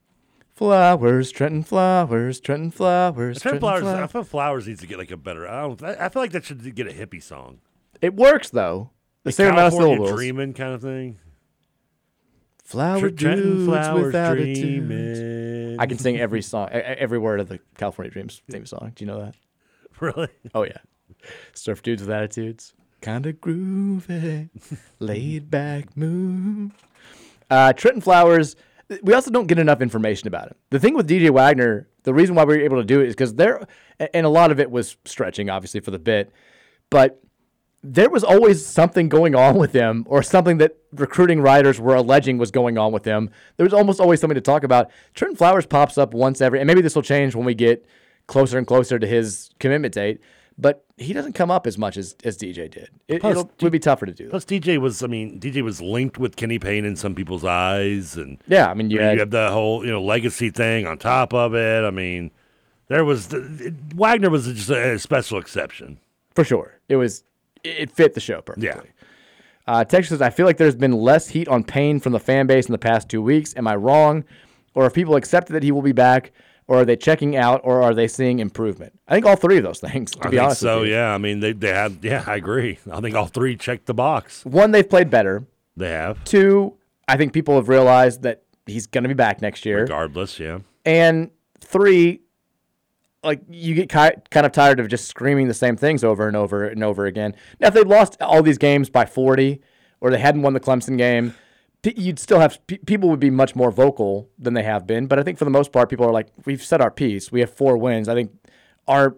Flowers, Trenton Flowers, Trenton Flowers, Trent Trenton Flowers, I feel Flowers needs to get like a better. I don't. I feel like that should get a hippie song. It works though. The same amount of syllables. dreaming kind of thing. Flower Tr- Trenton dudes Flowers without dreaming. I can sing every song, every word of the California Dreams theme song. Do you know that? Really? Oh yeah. Surf dudes with attitudes. Kinda groovy, laid back move. Uh, Trenton Flowers. We also don't get enough information about him. The thing with DJ Wagner, the reason why we were able to do it is because there, and a lot of it was stretching, obviously for the bit, but there was always something going on with him, or something that recruiting writers were alleging was going on with him. There was almost always something to talk about. Trenton Flowers pops up once every, and maybe this will change when we get closer and closer to his commitment date. But he doesn't come up as much as, as DJ did. It, Plus, it'll, would be tougher to do. Plus, DJ was. I mean, DJ was linked with Kenny Payne in some people's eyes, and Yeah, I mean, you you, had- have the whole you know legacy thing on top of it. I mean, there was the, Wagner was just a special exception. For sure. It was it fit the show perfectly. Uh, Texas says, I feel like there's been less heat on Payne from the fan base in the past two weeks. Am I wrong? Or if people accepted that he will be back? Or are they checking out? Or are they seeing improvement? I think all three of those things, to I be think honest so. Yeah, I mean they they had. Yeah, I agree. I think all three checked the box. One, they've played better. They have, Two, I think people have realized that he's going to be back next year. regardless. Yeah. And three, like you get ki- kind of tired of just screaming the same things over and over and over again. Now, if they lost all these games by 40 or they hadn't won the Clemson game, you'd still have people would be much more vocal than they have been. But I think for the most part, people are like, we've said our piece. We have four wins. I think our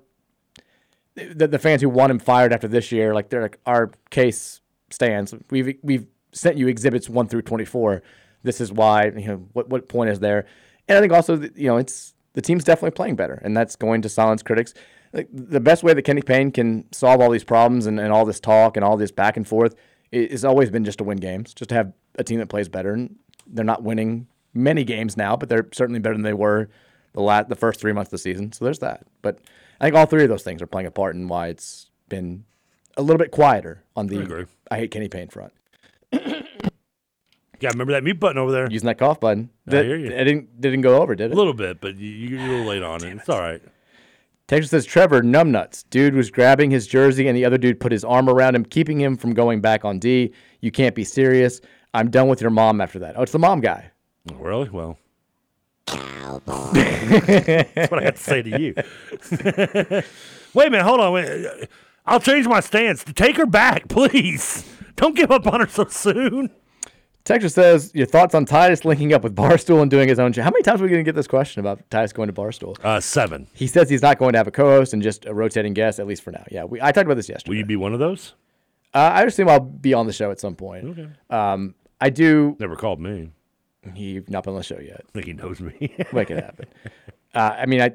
the, the fans who want him fired after this year, like they're like, our case stands. We've we've sent you exhibits one through 24. This is why. You know what what point is there? And I think also you know it's the team's definitely playing better, and that's going to silence critics. Like, the best way that Kenny Payne can solve all these problems and, and all this talk and all this back and forth i- has always been just to win games, just to have a team that plays better. And they're not winning many games now, but they're certainly better than they were the last the first three months of the season. So there's that. But I think all three of those things are playing a part in why it's been a little bit quieter on the agree. I hate Kenny Payne front. Yeah, remember that mute button over there? Using that cough button. I hear you. It didn't didn't go over, did it? A little bit, but you, you- you're a little late on it. It's all right. Texas says Trevor numbnuts. Dude was grabbing his jersey and the other dude put his arm around him, keeping him from going back on D. You can't be serious. I'm done with your mom after that. Oh, it's the mom guy. Really? Well. That's what I had to say to you. wait a minute. Hold on. Wait. I'll change my stance. Take her back, please. Don't give up on her so soon. Texas says your thoughts on Titus linking up with Barstool and doing his own show. How many times are we going to get this question about Titus going to Barstool? Uh, seven. He says he's not going to have a co-host and just a rotating guest, at least for now. Yeah, we, I talked about this yesterday. Will you be one of those? Uh, I assume I'll be on the show at some point. Okay. Um, I do. Never called me. He's not been on the show yet. I think he knows me. Make it happen. Uh, I mean, I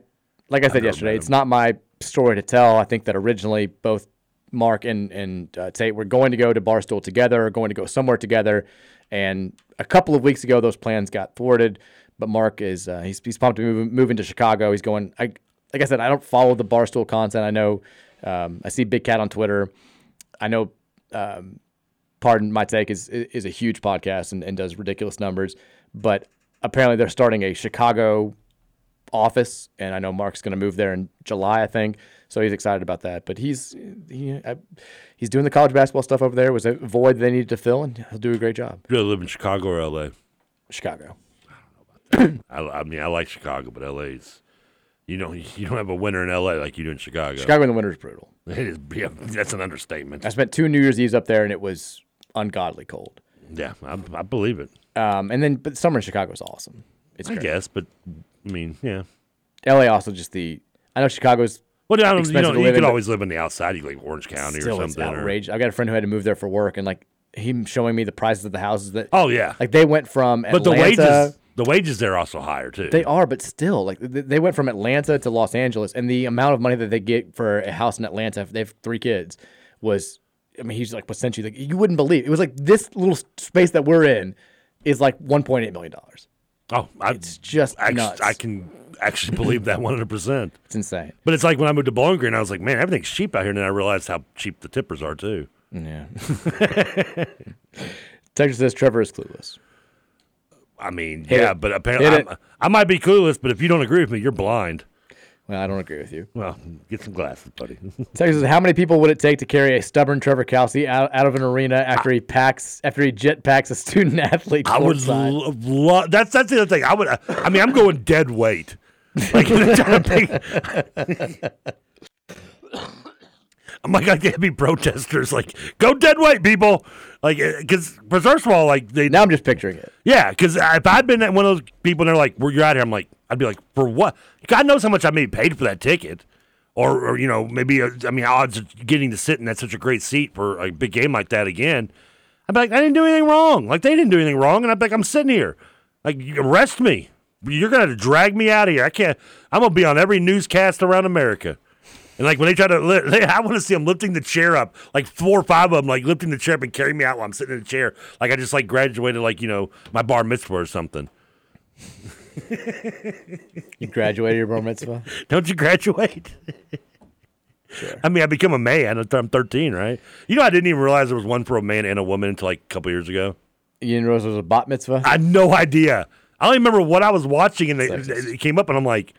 like I said never yesterday, it's not my story to tell. I think that originally both Mark and and uh, Tate were going to go to Barstool together, or going to go somewhere together, and a couple of weeks ago, those plans got thwarted. But Mark is uh, he's he's pumped to move moving to Chicago. He's going. I like I said, I don't follow the Barstool content. I know um, I see Big Cat on Twitter. I know. Um, pardon my take is is a huge podcast and, and does ridiculous numbers but apparently they're starting a chicago office and i know mark's going to move there in july i think so he's excited about that. But he's he, I, he's doing the college basketball stuff over there. It was a void they needed to fill and he'll do a great job. Do You live in Chicago or LA? chicago. I, I mean, I like Chicago, but LA's you know you don't have a winter in LA like you do in Chicago. Chicago in the winter is brutal. It is. Yeah, that's an understatement. I spent two New Year's Eves up there, and it was ungodly cold. Yeah, I, I believe it. Um, and then, but summer in Chicago is awesome. It's I great. guess, but I mean, yeah. LA also just the. I know Chicago's. Well, I don't, you, know, you could in, always live on the outside. You could like Orange County still or it's something. or- outrageous. I got a friend who had to move there for work, and like him showing me the prices of the houses that. Oh yeah, like they went from but the wages, the wages there are also higher too. They are, but still, like they went from Atlanta to Los Angeles, and the amount of money that they get for a house in Atlanta, if they have three kids, was. I mean, he's like essentially like you wouldn't believe it was like this little space that we're in is like 1.8 million dollars. Oh, I, it's just actually, nuts. I can actually believe that 100. percent It's insane. But it's like when I moved to Bowling Green, I was like, man, everything's cheap out here, and then I realized how cheap the tippers are too. Yeah. Texas says Trevor is clueless. I mean, Hit yeah, it. but apparently. I'm- I might be clueless, but if you don't agree with me, you're blind. Well, I don't agree with you. Well, get some glasses, buddy. Texas says, how many people would it take to carry a stubborn Trevor Kelsey out, out of an arena after he packs after he jet packs a student athlete? I would courtside? lo- lo- that's that's the other thing. I would. I mean, I'm going dead weight. Like, I'm like, I can't be protesters. Like, go dead weight, people. Like, because first of all, like they. Now I'm just picturing it. Yeah, because if I'd been one of those people and they're like, "Where you're out here," I'm like, I'd be like, "For what?" God knows how much I may paid for that ticket, or, or you know, maybe uh, I mean, odds of getting to sit in that such a great seat for a big game like that again. I'd be like, I didn't do anything wrong. Like they didn't do anything wrong, and I'd be like, I'm sitting here. Like, arrest me. You're gonna have to drag me out of here. I can't. I'm gonna be on every newscast around America. And like when they try to, li- they, I want to see them lifting the chair up, like four or five of them, like lifting the chair up and carrying me out while I'm sitting in the chair, like I just like graduated, like you know, my bar mitzvah or something. You graduated your bar mitzvah. Don't you graduate? Sure. I mean, I become a man. until I'm 13, right? You know, I didn't even realize there was one for a man and a woman until like a couple years ago. You didn't realize it was a bat mitzvah? I had no idea. I don't even remember what I was watching, and it, it came up, and I'm like,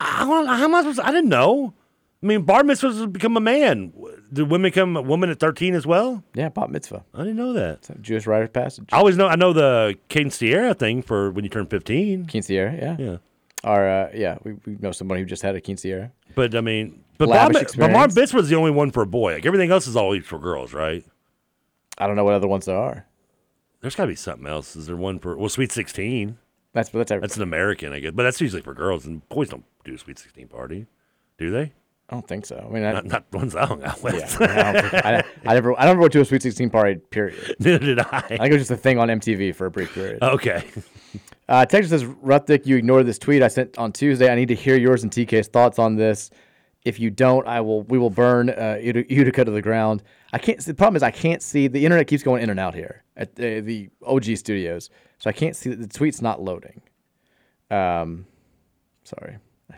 I don't, how am I supposed? I didn't know. I mean, bar mitzvahs become a man. Did women become a woman at 13 as well? Yeah, bat mitzvah. I didn't know that. It's a Jewish rite of passage. I always know. I know the quinceañera thing for when you turn 15. Quinceañera, yeah. Yeah. Or uh, yeah, we, we know somebody who just had a quinceañera. But I mean, but Lavish bar, but bar mitzvah is the only one for a boy. Like everything else is always for girls, right? I don't know what other ones there are. There's got to be something else. Is there one for well, Sweet 16? That's that's. That's an American, I guess, but that's usually for girls, and boys don't do a Sweet 16 party, do they? I don't think so. I mean, I, Not, ones I hung out with. yeah, I, don't I, I never I never went to a Sweet 16 party. Period. Neither did I. I think it was just a thing on MTV for a brief period. Okay. Uh, Texas says, Ruthick, you ignored this tweet I sent on Tuesday. I need to hear yours and TK's thoughts on this. If you don't, I will. We will burn uh, Utica Utica to the ground. I can't. The problem is I can't see the internet keeps going in and out here at uh, the OG studios, so I can't see the tweet's not loading. Um, sorry.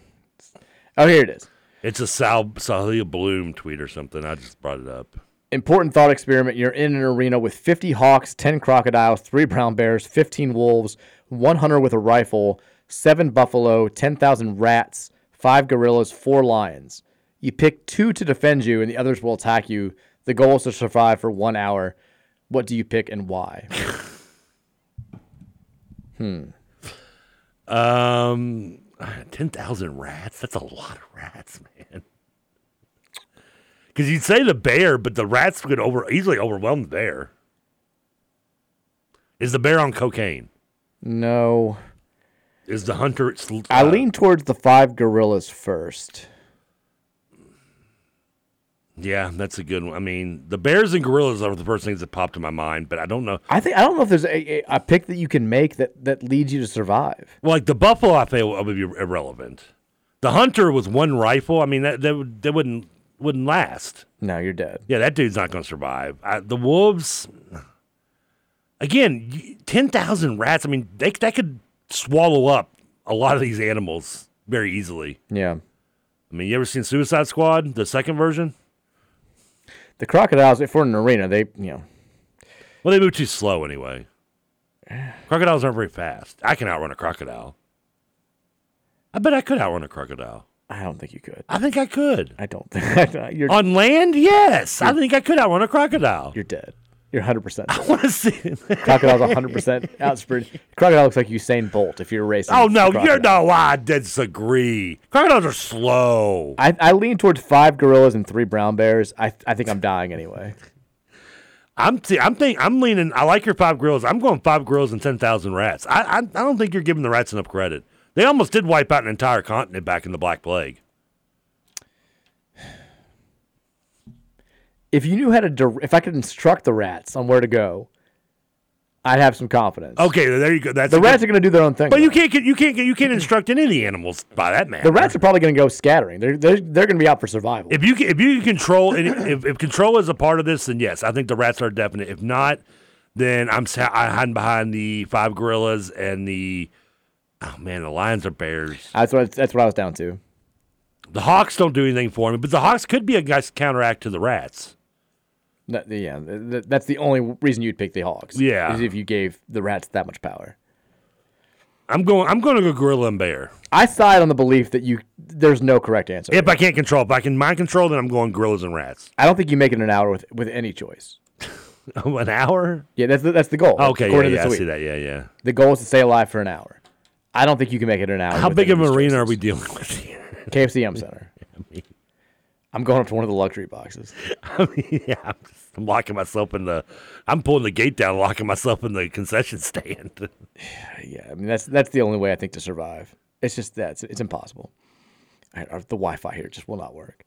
Oh, here it is. It's a Sal Salia Bloom tweet or something. I just brought it up. Important thought experiment. You're in an arena with 50 hawks, 10 crocodiles, 3 brown bears, 15 wolves, one hunter with a rifle, 7 buffalo, 10,000 rats, 5 gorillas, 4 lions. You pick 2 to defend you and the others will attack you. The goal is to survive for 1 hour. What do you pick and why? hmm. Um, ten thousand rats. That's a lot of rats, man. Because you'd say the bear, but the rats could over easily overwhelm the bear. Is the bear on cocaine? No. Is the hunter? sl- I uh, lean towards the 5 gorillas first. Yeah, that's a good one. I mean, the bears and gorillas are the first things that popped in my mind, but I don't know. I think I don't know if there's a, a, a pick that you can make that, that leads you to survive. Well, like the buffalo, I feel would be irrelevant. The hunter with one rifle, I mean, that that, would, that wouldn't wouldn't last. No, you're dead. Yeah, that dude's not going to survive. I, the wolves, again, ten thousand rats. I mean, they that could swallow up a lot of these animals very easily. Yeah. I mean, you ever seen Suicide Squad, the second version? The crocodiles, if we're in an arena, they you know Well, they move too slow anyway. Crocodiles aren't very fast. I can outrun a crocodile. I bet I could outrun a crocodile. I don't think you could. I think I could. I don't think you're On land, yes. I think I could outrun a crocodile. you're dead. You're 100. percent I want to see. Crocodile's 100 percent out sprint. Crocodile looks like Usain Bolt if you're racing. Oh no, you're no. I disagree. Crocodiles are slow. I, I lean towards five gorillas and three brown bears. I I think I'm dying anyway. I'm see, I'm think I'm leaning. I like your five grills. I'm going five grills and ten thousand rats. I, I I don't think you're giving the rats enough credit. They almost did wipe out an entire continent back in the Black Plague. If you knew how to, if I could instruct the rats on where to go, I'd have some confidence. Okay, there you go. That's the a good- rats are going to do their own thing. But you can't get you can't get you can't instruct any of the animals by that man. The rats are probably going to go scattering. They're they're, they're going to be out for survival. If you can, if you can control any, if, if control is a part of this, then yes, I think the rats are definite. If not, then I'm I'm hiding behind the five gorillas and the oh man, the lions are bears. That's what that's what I was down to. The hawks don't do anything for me, but the hawks could be a nice counteract to the rats. That, yeah, th- th- that's the only reason you'd pick the Hawks. Yeah. is if you gave the rats that much power. I'm going. I'm going to go gorilla and bear. I side on the belief that you there's no correct answer. If I can't control, if I can mind control, then I'm going gorillas and rats. I don't think you make it an hour with with any choice. An hour? Yeah, that's the, that's the goal. Okay, yeah, yeah, I week. see that. Yeah, yeah. The goal is to stay alive for an hour. I don't think you can make it in an hour. How big of an these arena are we dealing with here? KFC Yum Center. I'm going up to one of the luxury boxes. I mean, yeah, I'm, just, I'm locking myself in the. I'm pulling the gate down, locking myself in the concession stand. Yeah, I mean that's that's the only way I think to survive. It's just that it's, it's impossible. Uh, the Wi-Fi here just will not work.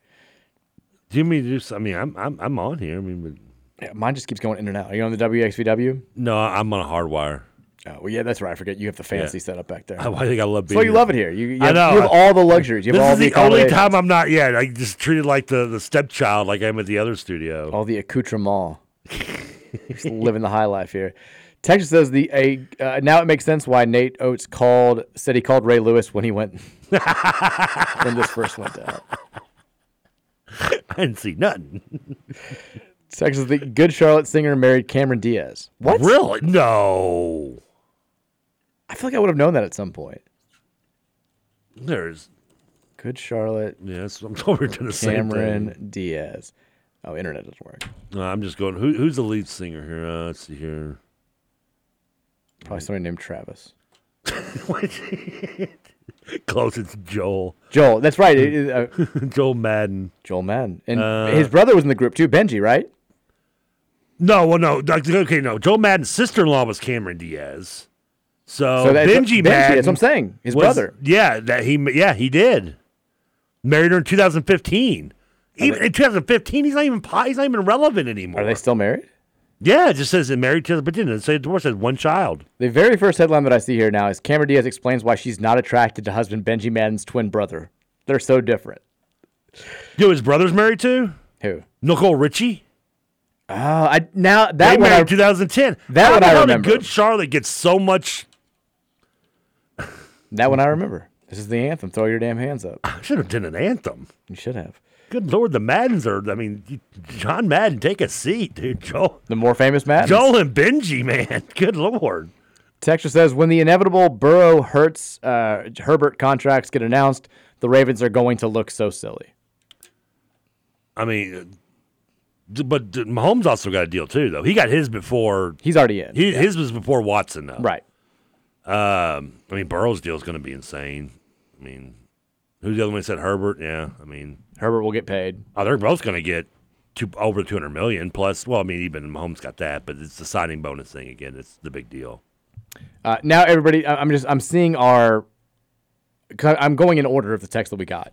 Do you mean just? I mean, I'm I'm I'm on here. I mean, but Yeah, mine just keeps going in and out. Are you on the WXVW? no, I'm on a hard wire. Oh, well, yeah, that's right. I forget you have the fancy Yeah. setup back there. I think I love being why you love it here. You, you, I have, know. you have all the luxuries. You have this all is the, the only time I'm not. Yeah, I just treated like the the stepchild, like I'm at the other studio. all the accoutrement. Just living the high life here. Texas says the a uh, now it makes sense why Nate Oats called said he called Ray Lewis when he went when this first went out. I didn't see nothing. Texas the good Charlotte singer married Cameron Diaz. What? Really? No. I feel like I would have known that at some point. There's Good Charlotte yes. I'm we're doing the same Cameron thing. Diaz. Oh, internet doesn't work. No, I'm just going. Who, who's the lead singer here? Uh, let's see here. Probably somebody named Travis. Close. It's Joel. Joel, that's right. it- it, uh, Joel Madden. Joel Madden. And Uh, his brother was in the group too, Benji, right? No, well, no. Okay, no. Joel Madden's sister-in-law was Cameron Diaz. So, So that's- Benji Benji, Madden. that's what I'm saying. His was- brother. Yeah, that he. Yeah, he did. Married her in 2015. Even in 2015, he's not even he's not even relevant anymore. Are they still married? Yeah, it just says it married to, but didn't say divorce. It said one child. The very first headline that I see here now is Cameron Diaz explains why she's not attracted to husband Benji Madden's twin brother. They're so different. Yo, his brother's married to Who? Nicole Richie. Oh, I now They that one married I, 2010. that one I remember. Good Charlotte gets so much. That one I remember. This is the anthem. Throw your damn hands up. I should have done an anthem. You should have. Good lord, the Maddens are. I mean, John Madden, take a seat, dude. Joel, The more famous Madden. Joel and Benji, man. Good lord. Texture says when the inevitable Burrow Hurts uh, Herbert contracts get announced, the Ravens are going to look so silly. I mean, but Mahomes also got a deal too, though. He got his before. He's already in. He, His was before Watson, though. Right. Um, I mean, Burrow's deal is going to be insane. I mean, who's the other one that said Herbert? Yeah, I mean, Herbert will get paid. oh, they're both going to get two, over two hundred million plus. Well, I mean, even Mahomes got that, but it's the signing bonus thing again. It's the big deal. Uh, now everybody, I'm just I'm seeing our. I'm going in order of the text that we got,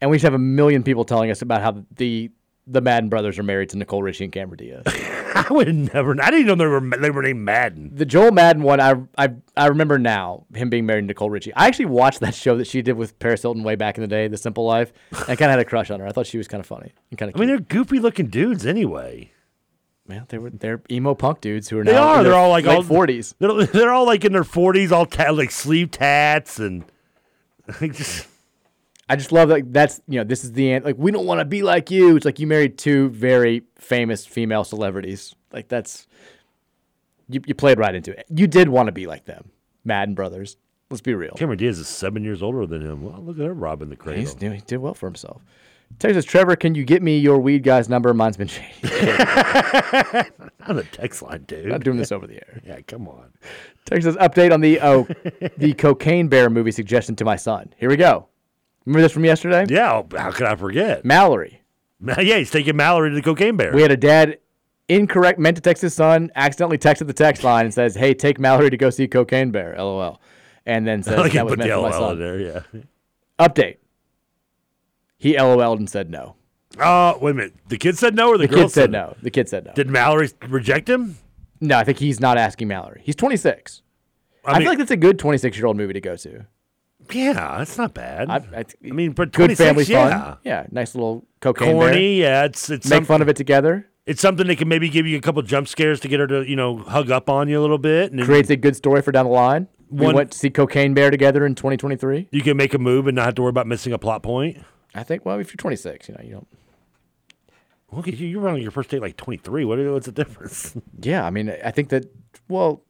and we just have a million people telling us about how the the Madden brothers are married to Nicole Richie and Cameron Diaz. I would never. I didn't even know they were they were named Madden. the Joel Madden one, I, I I remember now him being married to Nicole Richie. I actually watched that show that she did with Paris Hilton way back in the day, The Simple Life. And I kind of had a crush on her. I thought she was kind of funny and kind of. I mean, they're goofy looking dudes anyway. Man, they were they're emo punk dudes who are They now are. in They're their all like late all forties. They're, they're all like in their forties, all ta- like sleeve tats and like just. I just love like that's you know this is the end. Like we don't want to be like you. It's like you married two very famous female celebrities. Like that's you you played right into it. You did want to be like them, Madden brothers. Let's be real. Cameron Diaz is seven years older than him. Well, look at her robbing the cradle. He's, he did well for himself. Texas Trevor, can you get me your weed guy's number? Mine's been changed. On the text line, dude. I'm doing this over the air. Yeah, come on. Texas update on the oh the Cocaine Bear movie suggestion to my son. Here we go. Remember this from yesterday? Yeah, oh, how could I forget? Mallory. Yeah, he's taking Mallory to the cocaine bear. We had a dad incorrect meant to text his son, accidentally texted the text line and says, "Hey, take Mallory to go see Cocaine Bear." LOL. And then says that was put meant the for my LOL son. there, yeah. Update. He LOL'd and said no. Oh, wait a minute. The kid said no, or the, The girl kid said no. The kid said no. Did Mallory reject him? No, I think he's not asking Mallory. He's 26. I, I mean- feel like that's a good 26 year old movie to go to. Yeah, that's not bad. I, I, I, mean, but good 26, family yeah. fun. Yeah, nice little cocaine bear. Corny, yeah. It's it's Make some- fun of it together. It's something that can maybe give you a couple jump scares to get her to you know hug up on you a little bit, and Creates a good story for down the line. We One- went to see Cocaine Bear together in 2023. you can make a move and not have to worry about missing a plot point. I think. Well, if you're 26, you know, you don't. Look at you. You were on your first date like 23. What, what's the difference? Yeah, I mean, I think that. Well,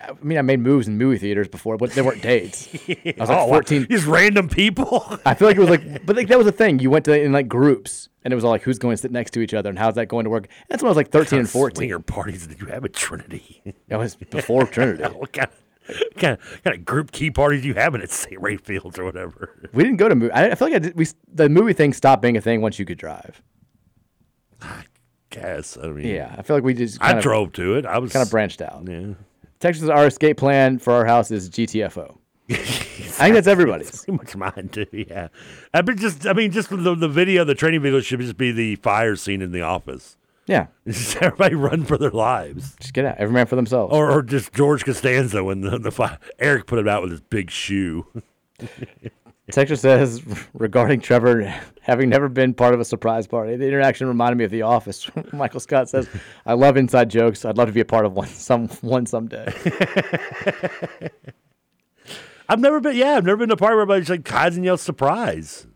I mean, I made moves in movie theaters before, but they weren't dates. I was like Oh, 14. Just random people. I feel like it was like, but like that was a thing. You went to in like groups, and it was all like, who's going to sit next to each other, and how's that going to work? That's when I was like 13 and 14. Swinger parties did you have at Trinity? That was before Trinity. what kind of, kind of, kind of group key parties you having at St. Ray Fields or whatever? We didn't go to movie. I, I feel like I did, we the movie thing stopped being a thing once you could drive. I guess. I mean, Yeah, I feel like we just I of, drove to it. I was kind of branched out. Yeah. Texas, our escape plan for our house is GTFO. I think that's everybody's. Pretty much mine too. Yeah. I mean, just I mean, just the, the video, the training video should just be the fire scene in the office. Yeah, Just everybody run for their lives. just get out. Every man for themselves. Or, or just George Costanza when the, the fi- Eric put it out with his big shoe. Texas says regarding Trevor having never been part of a surprise party, the interaction reminded me of The Office. Michael Scott says, "I love inside jokes. I'd love to be a part of one some one someday." I've never been. Yeah, I've never been to a party where everybody's like hides and yells surprise.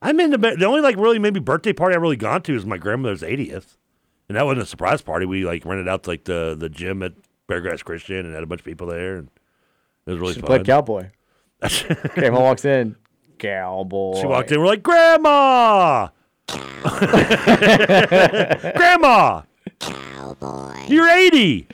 I'm in the the only like really maybe birthday party I've really gone to is my grandmother's 80th, and that wasn't a surprise party. We like rented out like the the gym at Beargrass Christian and had a bunch of people there, and it was really She fun. played cowboy. Grandma walks in, cowboy. She walked in. We're like, Grandma, Grandma, cowboy, you're 80.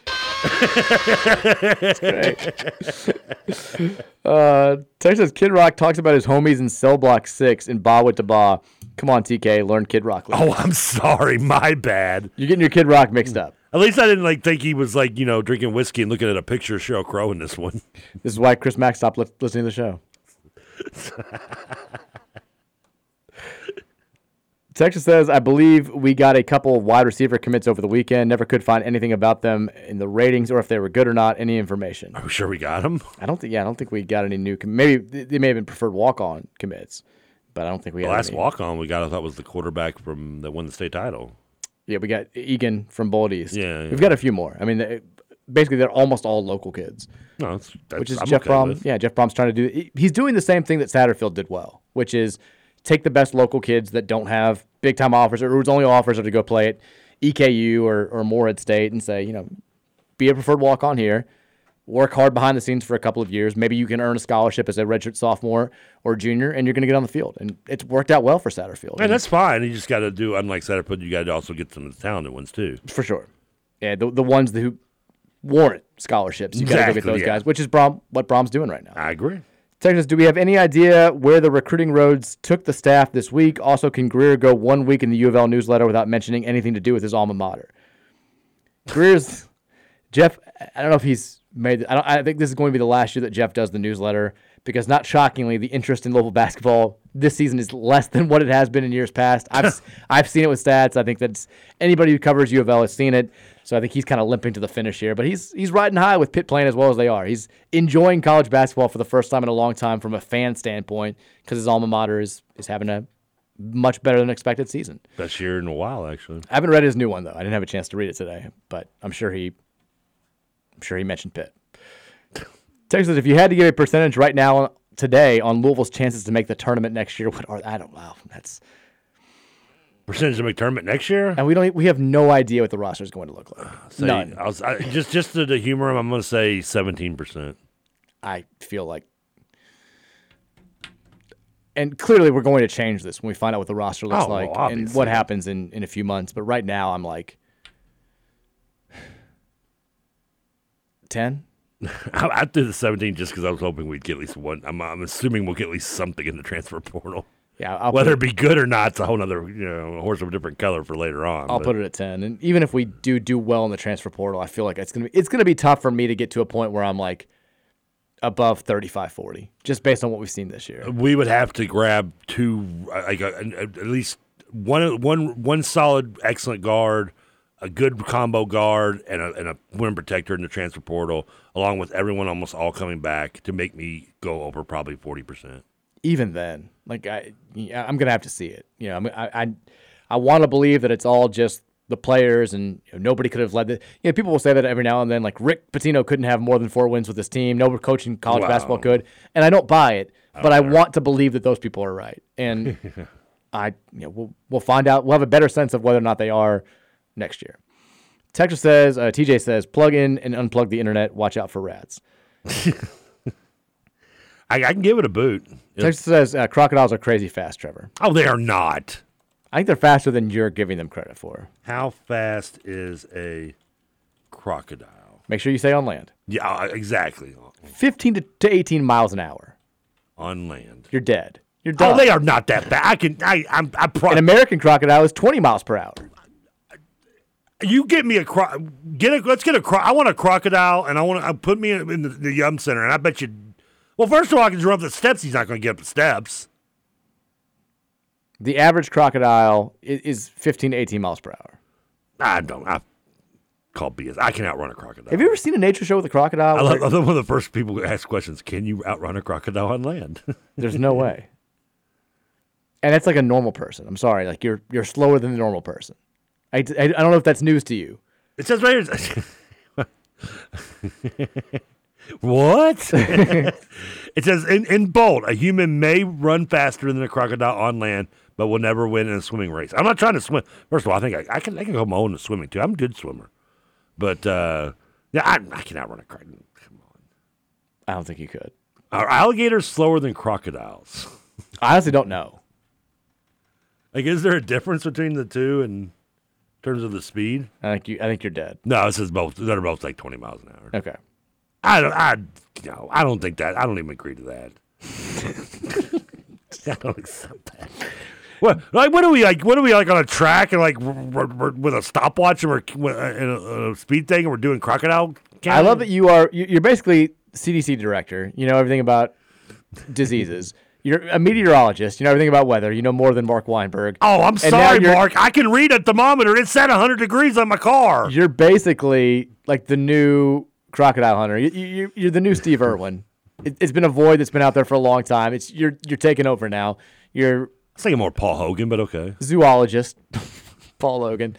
Uh, Texas Kid Rock talks about his homies in Cell Block Six in Ba with the Ba. Come on, TK, learn Kid Rock. Oh, I'm sorry, my bad. You're getting your Kid Rock mixed up. At least I didn't like think he was like you know drinking whiskey and looking at a picture of Sheryl Crow in this one. This is why Chris Mack stopped li- listening to the show. Texas says, I believe we got a couple of wide receiver commits over the weekend. Never could find anything about them in the ratings or if they were good or not. Any information? Are we sure we got them? I don't think. Yeah, I don't think we got any new. Com- maybe they may have been preferred walk-on commits, but I don't think we The last walk on we got, I thought, was the quarterback from that won the state title. Yeah, we got Egan from Bullitt East. Yeah, yeah. we've got a few more. I mean, they, basically they're almost all local kids. No, that's, that's which is I'm Jeff okay Brohm. with. Yeah, Jeff Brohm's trying to do. He's doing the same thing that Satterfield did well, which is take the best local kids that don't have big time offers or whose only offers are to go play at EKU or or Morehead State and say, you know, be a preferred walk on here. Work hard behind the scenes for a couple of years. Maybe you can earn a scholarship as a redshirt sophomore or junior, and you're going to get on the field. And it's worked out well for Satterfield. And that's fine. You just got to do, unlike Satterfield, you got to also get some of the talented ones too. for sure. Yeah, the, the ones that who warrant scholarships. You got to go get those yeah. guys, which is Brohm, what Brohm's doing right now. I agree. Texas, do we have any idea where the recruiting roads took the staff this week? Also, can Greer go one week in the U of L newsletter without mentioning anything to do with his alma mater? Greer's Jeff. I don't know if he's made. I, don't, I think this is going to be the last year that Jeff does the newsletter because, not shockingly, the interest in local basketball this season is less than what it has been in years past. I've I've seen it with stats. I think that's anybody who covers U of L has seen it. So I think he's kind of limping to the finish here, but he's he's riding high with Pitt playing as well as they are. He's enjoying college basketball for the first time in a long time from a fan standpoint because his alma mater is is having a much better than expected season. Best year in a while, actually. I haven't read his new one though. I didn't have a chance to read it today, but I'm sure he sure he mentioned Pitt. Texas, if you had to give a percentage right now today on Louisville's chances to make the tournament next year, what are I don't know. That's Percentage of tournament next year? and we don't we have no idea what the roster is going to look like. Uh, say- None. I was, I, just just to, to humor him, I'm going to say 17%. I feel like and clearly we're going to change this when we find out what the roster looks Oh, like and what happens in, in a few months. But right now, I'm like ten. I, I threw the 17 just because I was hoping we'd get at least one. I'm, I'm assuming we'll get at least something in the transfer portal. Yeah, I'll whether it be good or not, it's a whole other you know horse of a different color for later on. I'll but- put it at ten. And even if we do do well in the transfer portal, I feel like it's gonna be it's gonna be tough for me to get to a point where I'm like above 35, 40, just based on what we've seen this year. we would have to grab two, uh, like uh, at least one, one, one solid, excellent guard, a good combo guard, and a, and a win protector in the transfer portal, along with everyone almost all coming back to make me go over probably forty percent. even then, like I, I'm gonna have to see it. You know, I mean, I, I, I want to believe that it's all just the players and you know, nobody could have led the. You know, people will say that every now and then. Like Rick Pitino couldn't have more than four wins with his team. No coach in college Wow. basketball could, and I don't buy it. But I want to believe that those people are right, and I, you know, we'll we'll find out. We'll have a better sense of whether or not they are next year. Texas says, uh, TJ says, plug in and unplug the internet. Watch out for rats. I, I can give it a boot. Texas says uh, crocodiles are crazy fast, Trevor. Oh, they are not. I think they're faster than you're giving them credit for. How fast is a crocodile? Make sure you stay on land. Yeah, uh, exactly. 15 to, to 18 miles an hour. On land. You're dead. You're done. Oh, they are not that bad. I can. I. I'm. I pro- An American crocodile is 20 miles per hour. You get me a cro- get a let's get a cro- I want a crocodile and I want to uh, put me in, the, the Yum Center and I bet you. Well, first of all, I can run up the steps. He's not going to get up the steps. The average crocodile is, is 15 to 18 miles per hour. I don't. I call BS. I can outrun a crocodile. Have you ever seen a nature show with a crocodile? I love, I love one of the first people who ask questions. Can you outrun a crocodile on land? There's no way. And that's like a normal person. I'm sorry. Like you're you're slower than the normal person. I, I, I don't know if that's news to you. It says right here. what? it says in, in bold, a human may run faster than a crocodile on land, but will never win in a swimming race. I'm not trying to swim. First of all, I think I, I can I can go my own in swimming too. I'm a good swimmer, but uh, yeah, I, I can outrun a crocodile. I don't think you could. Are alligators slower than crocodiles? I honestly don't know. Like, is there a difference between the two in terms of the speed? I think you. I think you're dead. No, this is both. They're both like 20 miles an hour. Okay. I don't. I no. I don't think that. I don't even agree to that. I don't accept that. What like what are we like? What are we like on a track and like we're, we're, with a stopwatch and we're uh, in a, a speed thing and we're doing crocodile? I love that you are. You're basically CDC director. You know everything about diseases. You're a meteorologist. You know everything about weather. You know more than Mark Weinberg. Oh, I'm And sorry, Mark. I can read a thermometer. It's at 100 degrees on my car. You're basically like the new crocodile hunter. You, you, you're the new Steve Irwin. It, it's been a void that's been out there for a long time. It's you're you're taking over now. You're I was thinking more Paul Hogan, but okay. zoologist, Paul Logan,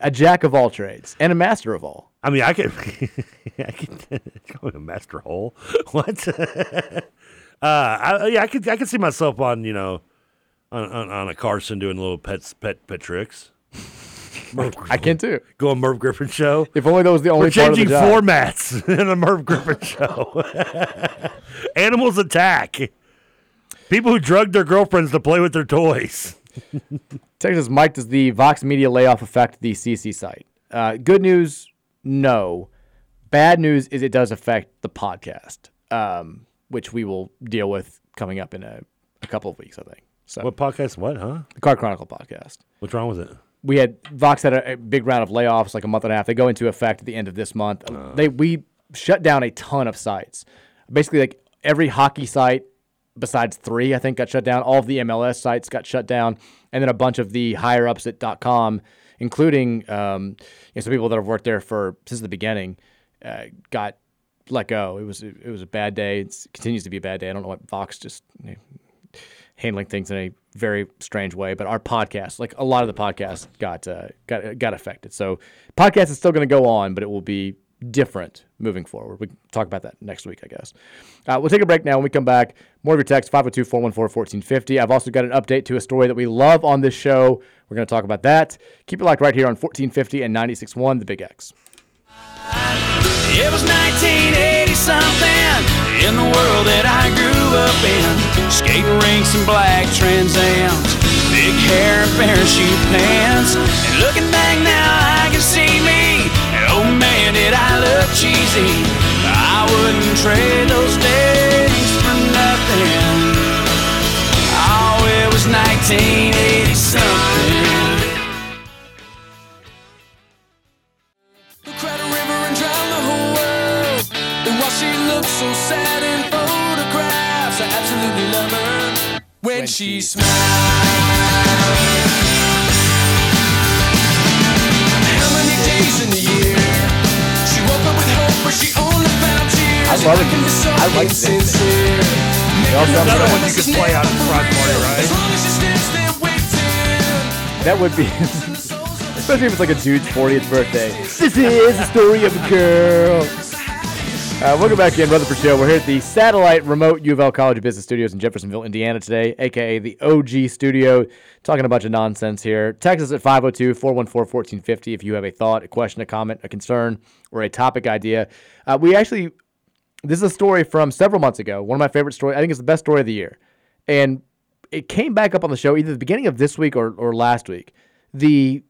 a jack of all trades and a master of all. I mean, I could, I could go a master hole. What? Uh, I, yeah, I could, I could see myself on, you know, on, on, on a Carson doing little pets, pet, pet tricks. I can too. Go on Merv Griffin show. If only that was the only We're part of the changing formats in a Merv Griffin show. Animals attack. People who drug their girlfriends to play with their toys. Texas Mike, does the Vox Media layoff affect the CC site? Uh, good news, no. Bad news is it does affect the podcast, um, which we will deal with coming up in a, a couple of weeks, I think. So What podcast? What, huh? the Card Chronicle podcast. What's wrong with it? We had Vox had a, a big round of layoffs, like a month and a half. They go into effect at the end of this month. They we shut down a ton of sites. Basically, like every hockey site besides three, I think, got shut down. All of the MLS sites got shut down, and then a bunch of the higher ups at .com, including um, you know, some people that have worked there for since the beginning, uh, got let go. It was it was a bad day. It continues to be a bad day. I don't know what Vox just you know, handling things in a very strange way. But our podcast, like a lot of the podcasts, got uh, got got affected. So podcast is still going to go on, but it will be different moving forward. We talk about that next week, I guess. Uh, we'll take a break now. When we come back, more of your text 502 414 1450. I've also got an update to a story that we love on this show. We're going to talk about that. Keep it locked right here on 1450 and 96.1 The Big X. It was 1980 something in the world that I grew up in. Skating rinks and black Trans Ams, big hair and parachute pants. And looking back now, I can see me. Oh man, did I look cheesy. I wouldn't trade those days for nothing. Oh, it was 1980 she looks so sad in photographs, I absolutely love her when, she smiles. How many days in the year she woke up with hope, but she only found tears. I love it. I like this. sincere. They also have Another one you could play out in front party, right? As long as she stands there waiting. That would be, especially if it's like a dude's 40th birthday. This is the story of a girl. Uh, welcome back in Rutherford Show. We're here at the satellite remote U of L College of Business Studios in Jeffersonville, Indiana today, aka the OG studio. Talking a bunch of nonsense here. Text us at 502 414 1450 if you have a thought, a question, a comment, a concern, or a topic idea. Uh, we actually, this is a story from several months ago. One of my favorite stories. I think it's the best story of the year. And it came back up on the show either the beginning of this week or, or last week. The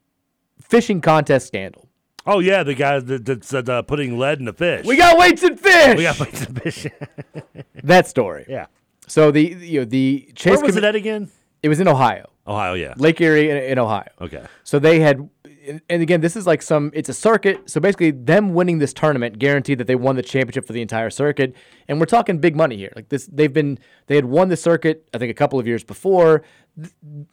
fishing contest scandal. Oh yeah, the guy that, that's uh, putting lead in the fish. We got weights and fish. We got weights and fish. that story. Yeah. So the you know the chase. Where was commi- it at again? It was in Ohio, Ohio, yeah. Lake Erie in, in Ohio. Okay. So they had, and- again, this is like some. It's a circuit. So basically, them winning this tournament guaranteed that they won the championship for the entire circuit. And we're talking big money here. Like this, they've been they had won the circuit. I think a couple of years before.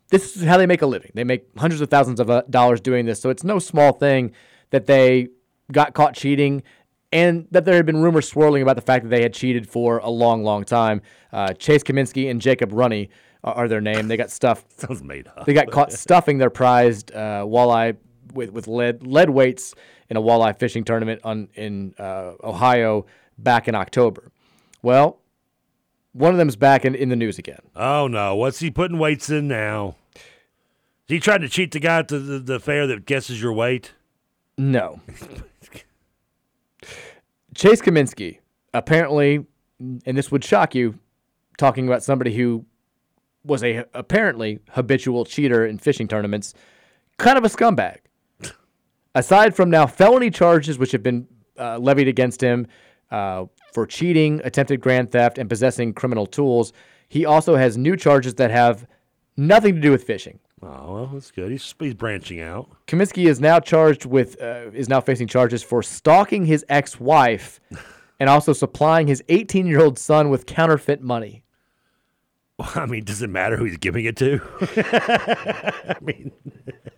This is how they make a living. They make hundreds of thousands of uh, dollars doing this. So it's no small thing that they got caught cheating. And that there had been rumors swirling about the fact that they had cheated for a long, long time. Uh, Chase Cominsky and Jacob Runyan are, their name. They got stuffed Sounds made up. they got caught stuffing their prized uh, walleye with, with lead lead weights in a walleye fishing tournament on in uh, Ohio back in October. Well, one of them's back in, in the news again. Oh no, what's he putting weights in now? Is he trying to cheat the guy at the, the, the fair that guesses your weight? No. Chase Cominsky, apparently, and this would shock you, talking about somebody who was a apparently habitual cheater in fishing tournaments, kind of a scumbag. Aside from now felony charges which have been uh, levied against him uh, for cheating, attempted grand theft, and possessing criminal tools, he also has new charges that have nothing to do with fishing. Oh well, that's good. He's he's branching out. Cominsky is now charged with uh, is now facing charges for stalking his ex-wife and also supplying his 18-year-old son with counterfeit money. Well, I mean, does it matter who he's giving it to? I mean,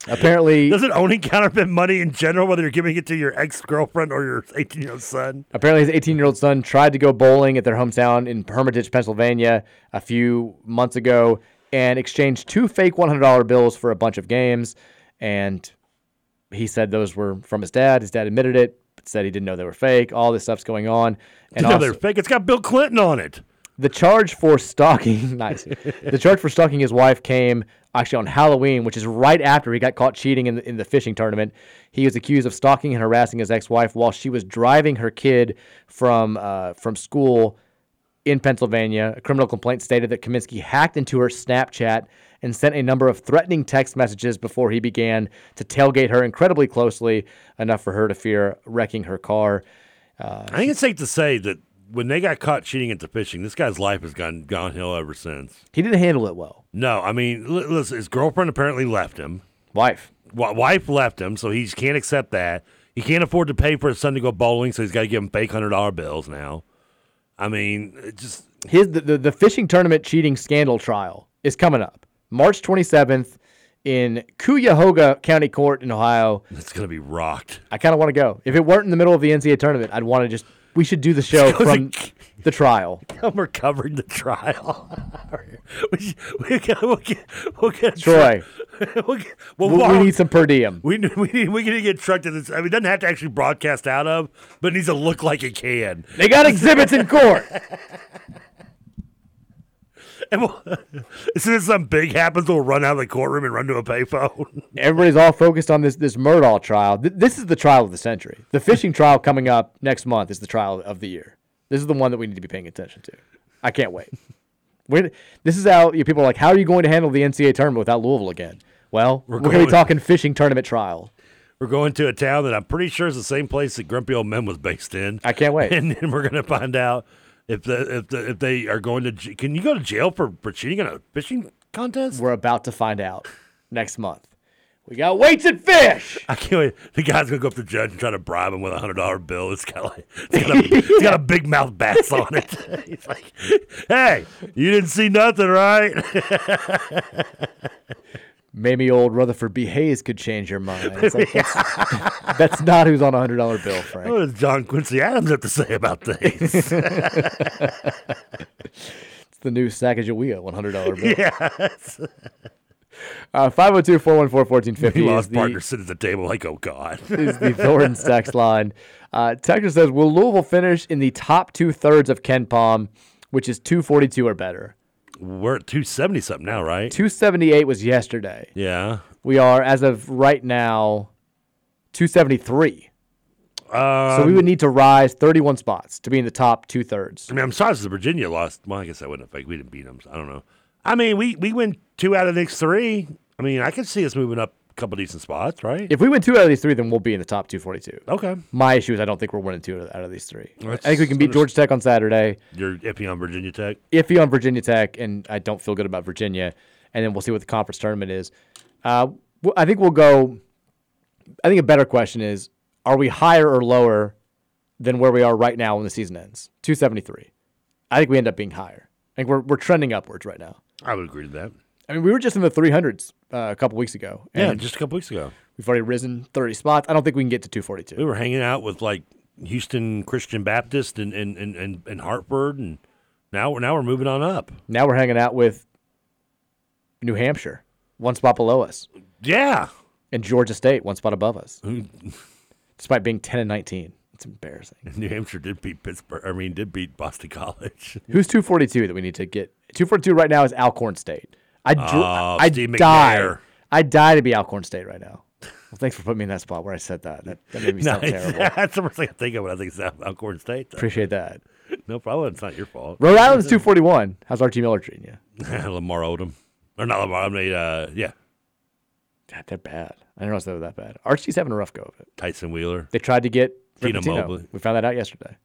Apparently, does it owning counterfeit money in general, whether you're giving it to your ex girlfriend or your 18 year old son? apparently his 18-year-old son tried to go bowling at their hometown in Hermitage, Pennsylvania a few months ago and exchanged two fake $100 bills for a bunch of games and he said those were from his dad. His dad admitted it, but said he didn't know they were fake. All this stuff's going on. And they're fake. It's got Bill Clinton on it. The charge for stalking, nice. The charge for stalking his wife came actually on Halloween, which is right after he got caught cheating in the, in the fishing tournament. He was accused of stalking and harassing his ex-wife while she was driving her kid from uh, from school in Pennsylvania. A criminal complaint stated that Cominsky hacked into her Snapchat and sent a number of threatening text messages before he began to tailgate her incredibly closely, enough for her to fear wrecking her car. Uh, I think it's safe to say that when they got caught cheating at the fishing, this guy's life has gone downhill ever since. he didn't handle it well. No, I mean, listen, his girlfriend apparently left him. Wife. Wa- wife left him, so he can't accept that. He can't afford to pay for his son to go bowling, so he's got to give him fake hundred dollar bills now. I mean, just his the, the, the fishing tournament cheating scandal trial is coming up March 27th in Cuyahoga County Court in Ohio. it's gonna be rocked. I kind of want to go. If it weren't in the middle of the NCAA tournament, I'd want to just. We should do the show from the trial. We're covering the trial. we, should- we get, we'll get, we'll get Troy. we'll get, well, We, we need some per diem. We need, we need we need to get trucked to this. I mean, it doesn't have to actually broadcast out of, but it needs to look like it can. They got exhibits in court. We'll, as soon as something big happens, we'll run out of the courtroom and run to a payphone. Everybody's all focused on this this Murdaugh trial. Th- this is the trial of the century. The fishing trial coming up next month is the trial of the year. This is the one that we need to be paying attention to. I can't wait. We're, this is how you know, people are like, how are you going to handle the NCAA tournament without Louisville again? Well, we're, going to be talking fishing tournament trial. We're going to a town that I'm pretty sure is the same place that Grumpy Old Men was based in. I can't wait. And then we're going to find out if the if the if they are going to. Can you go to jail for, for cheating in a fishing contest? We're about to find out next month. We got weights and fish. I can't wait. The guy's gonna go up to the judge and try to bribe him with a hundred dollar bill. It's got like it's got a, it's got a big mouth bass on it. He's like, "Hey, you didn't see nothing, right?" Maybe old Rutherford B. Hayes could change your mind. It's like, that's, that's not who's on a hundred dollar bill, Frank. what does John Quincy Adams have to say about things? It's the new Sacagawea one hundred dollar bill. yes. Uh, 502 414 1450 He is lost partner sitting at the table like, "Oh God." is the Thornton's text line. Uh, Texas says, Will Louisville finish in the top two thirds of KenPom, which is 242 or better? We're at two seventy something now, right? 278 was yesterday. Yeah. We are, as of right now, 273. Um, so we would need to rise 31 spots to be in the top two thirds. I mean, I'm sorry that Virginia lost. Well, I guess that wouldn't affect. We didn't beat them. So I don't know. I mean, we we win two out of the next three. I mean, I could see us moving up couple decent spots, right? If we win two out of these three, then we'll be in the top 242. Okay. My issue is I don't think we're winning two out of these three. Well, I think we can beat Georgia Tech on Saturday. You're iffy on Virginia Tech. iffy on Virginia Tech, and I don't feel good about Virginia. And then we'll see what the conference tournament is. Uh, I think we'll go. I think a better question is: Are we higher or lower than where we are right now when the season ends? Two seventy three. I think we end up being higher. I think we're we're trending upwards right now. I would agree to that. I mean, we were just in the three hundreds uh, a couple weeks ago. Yeah, just a couple weeks ago. we've already risen thirty spots. I don't think we can get to two forty two. We were hanging out with like Houston Christian Baptist and and, and, and, and Hartford, and now we're now we're moving on up. Now we're hanging out with New Hampshire, one spot below us. Yeah. And Georgia State, one spot above us. Despite being 10 and 19. It's embarrassing. New Hampshire did beat Pittsburgh. I mean, did beat Boston College. Who's 242 that we need to get? 242 right now is Alcorn State. I dr- Oh, I Steve die. McNair. I die to be Alcorn State right now. Well, thanks for putting me in that spot where I said that. That, that made me sound Nice. terrible. That's the first thing I think of when I think of Alcorn State. though. Appreciate that. No problem. It's not your fault. Rhode Island's 241. How's Archie Miller treating you? Lamar Odom. Or not Lamar. I mean, uh, yeah. God, they're bad. I didn't realize they were that bad. Archie's having a rough go of it. Tyson Wheeler. They tried to get Tina. Mobley. We found that out yesterday.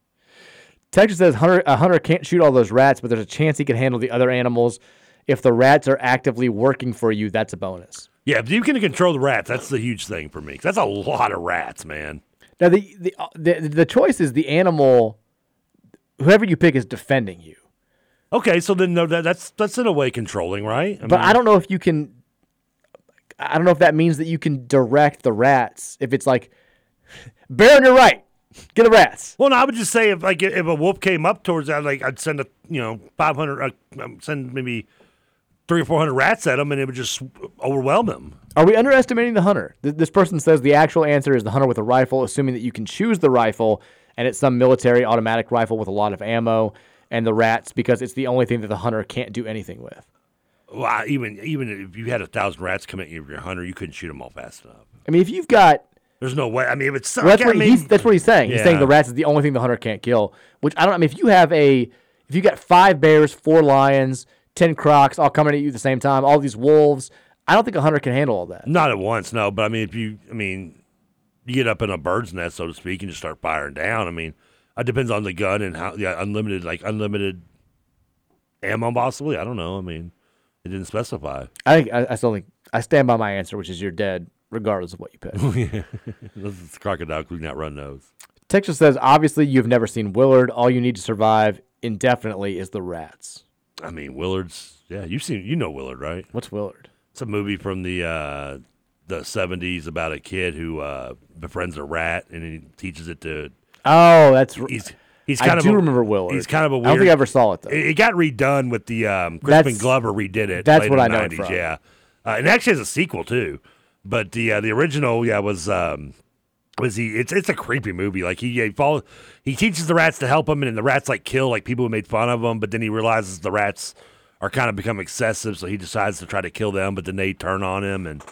Texas says Hunter, a hunter can't shoot all those rats, but there's a chance he can handle the other animals. If the rats are actively working for you, that's a bonus. Yeah, if you can control the rats, that's the huge thing for me. that's a lot of rats, man. Now the the uh, the, the choice is the animal. Whoever you pick is defending you, Okay, so then no, that, that's that's in a way controlling, right? but I don't know if you can. I don't know if that means that you can direct the rats. If it's like, bear on your right, get the rats. Well, no, I would just say if like if a wolf came up towards that, like I'd send a you know five hundred, uh, um, send maybe three or four hundred rats at him, and it would just overwhelm him. Are we underestimating the hunter? Th- This person says the actual answer is the hunter with a rifle, assuming that you can choose the rifle and it's some military automatic rifle with a lot of ammo, and the rats because it's the only thing that the hunter can't do anything with. Well, I- even even if you had a thousand rats come at you, with your hunter, you couldn't shoot them all fast enough. I mean, if you've got There's no way. I mean, if it's Well, that's I what mean, he's that's what he's saying. He's saying the rats is the only thing the hunter can't kill. Which I don't. I mean, if you have a, if you got five bears, four lions, ten crocs, all coming at you at the same time, all these wolves, I don't think a hunter can handle all that. Not at once, no. But I mean, if you, I mean, you get up in a bird's nest, so to speak, and just start firing down. I mean, it depends on the gun and how, yeah, unlimited, like unlimited ammo, possibly. I don't know. I mean, it didn't specify. I think I, I still think I stand by my answer, which is you're dead, regardless of what you pick. yeah. this is crocodile. We can outrun those. Texas says obviously you've never seen Willard. All you need to survive indefinitely is the rats. I mean, Willard's. Yeah, you've seen, you know Willard, right? What's Willard? It's a movie from the uh, the seventies about a kid who uh, befriends a rat and he teaches it to. Oh, that's he's he's I kind of do a, remember Willard. He's kind of a. Weird, I don't think I ever saw it though. It, it got redone with the um, Crispin That's- Glover redid it. that's what in I know it 90s, from. Yeah, uh, and actually has a sequel too. But the uh, the original, yeah, was um, was he? It's it's a creepy movie. Like he he follow, he teaches the rats to help him, and the rats like kill like people who made fun of him. But then he realizes the rats are kind of become excessive, so he decides to try to kill them. But then they turn on him, and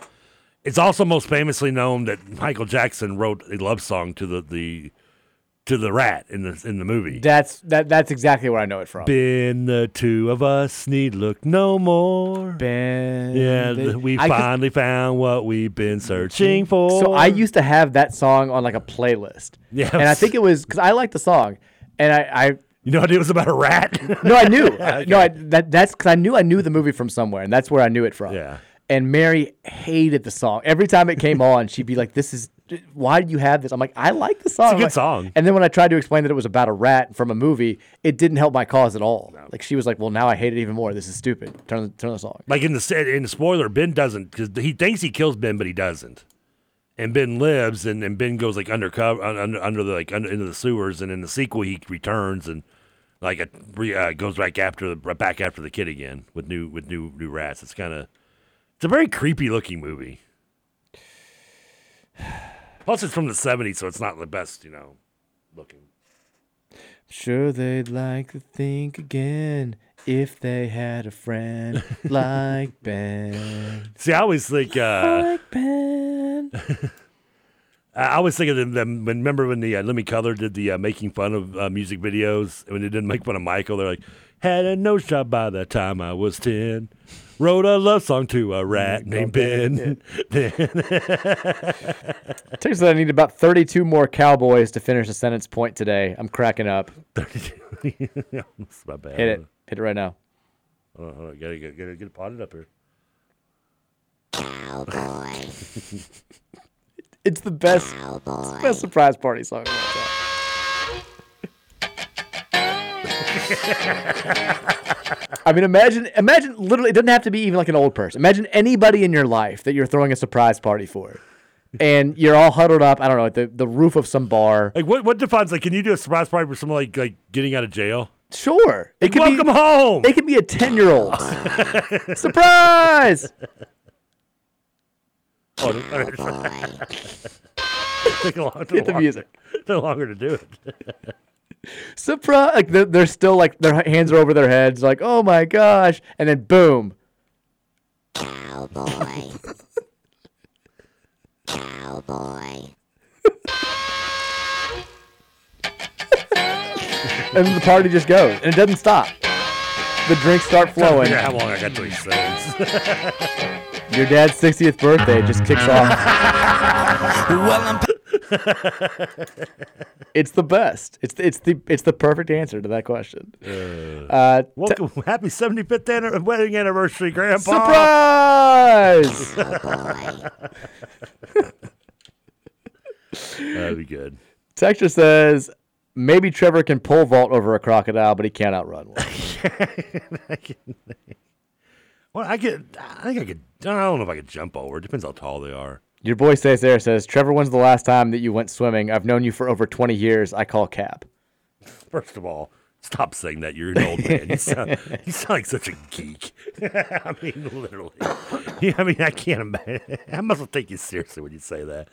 it's also most famously known that Michael Jackson wrote a love song to the the to the rat in the in the movie. That's that. That's exactly where I know it from. Ben, the two of us need look no more. Ben, Yeah, the- we I finally found what we've been searching for. So I used to have that song on like a playlist. Yes. and I think it was because I liked the song, and I, I You know? It was about a rat. no, I knew. Uh, No, I, that that's because I knew I knew the movie from somewhere, and that's where I knew it from. Yeah. And Mary hated the song. Every time it came on, she'd be like, "This is why do you have this?" I'm like, "I like the song." good I'm like- song. And then when I tried to explain that it was about a rat from a movie, it didn't help my cause at all. Like she was like, "Well, now I hate it even more. This is stupid. Turn the turn the song." Like in the in the spoiler, Ben doesn't because he thinks he kills Ben, but he doesn't. And Ben lives, and, and Ben goes like undercover under under the like under, into the sewers, and in the sequel he returns and like a, uh, goes right after the back after the kid again with new with new new rats. It's kind of it's a very creepy looking movie. Plus, it's from the '70s, so it's not the best, you know, looking. Sure, they'd like to think again if they had a friend like Ben. See, I always think. Uh, Like Ben. I always think of them. them when, remember when the uh, Living Color did the uh, making fun of uh, music videos? When they didn't make fun of Michael, they're like, "Had a nose job by the time I was ten. Wrote a love song to a rat named Ben." Ben. Takes that I need about 32 more Cowboys to finish a sentence point today. I'm cracking up. That's my bad. Hit it. Hit it right now. Hold on, hold on. Gotta get, gotta get it potted up here. Cowboy. It's the best, it's the best surprise party song. Of all time. I mean, imagine, imagine. Literally, it doesn't have to be even like an old person. Imagine anybody in your life that you're throwing a surprise party for, and you're all huddled up. I don't know, at the, the roof of some bar. Like, what what defines like? Can you do a surprise party for someone like like getting out of jail? Sure, it could Welcome be. home. It could be a ten year old. surprise. Oh, Take a long, Hit the music. No longer to do it. Surprise! Like they're, they're still like their hands are over their heads, like oh my gosh, and then boom. Cowboy. Cowboy. and the party just goes, and it doesn't stop. The drinks start flowing. Yeah, how long I got till he sings. Your dad's 60th birthday just kicks off. well, I'm. It's the best. It's the, it's the it's the perfect answer to that question. Uh, Welcome, happy 75th anni- wedding anniversary, Grandpa. surprise! That'd be good. Texture says maybe Trevor can pole vault over a crocodile, but he can't outrun one. Well, I could. I think I could. I don't know if I could jump over. It depends how tall they are. Your boy stays there says Trevor. When's the last time that you went swimming? I've known you for over 20 years. I call cap. First of all, stop saying that. You're an old man. You sound, you sound like such a geek. I mean, literally. Yeah, I mean, I can't imagine. I must not take you seriously when you say that.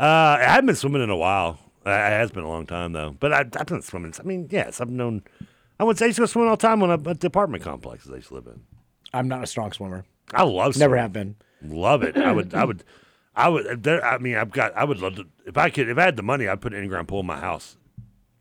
Uh, I haven't been swimming in a while. Uh, It has been a long time though. But I, I've been swimming. I mean, yes, I've known. I would say I used to go swimming all the time when I, at the apartment complexes I used to live in. I'm not a strong swimmer. I love swimming. Never swimming. have been. Love it. I would. I would. I would. Uh, there, I mean, I've got. I would love to. If I could, if I had the money, I'd put an in-ground pool in my house.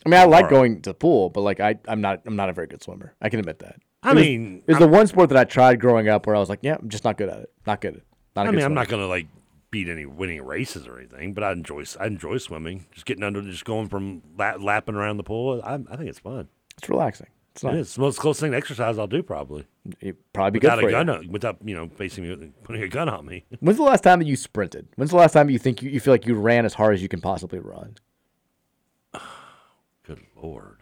I mean, I like Tomorrow. going to the pool, but like I, I'm not, I'm not a very good swimmer. I can admit that. I It mean, it's the one sport that I tried growing up where I was like, yeah, I'm just not good at it. Not good. Not a I mean, I'm not gonna like beat any winning races or anything, but I enjoy. I enjoy swimming. Just getting under, just going from la- lapping around the pool. I, I think it's fun. It's relaxing. It's It nice. is. It's the most close thing to exercise I'll do probably. It'd probably be good for a you. gun, on- without you know, facing me, putting a gun on me. When's the last time that you sprinted? When's the last time you think you, you feel like you ran as hard as you can possibly run? Good lord.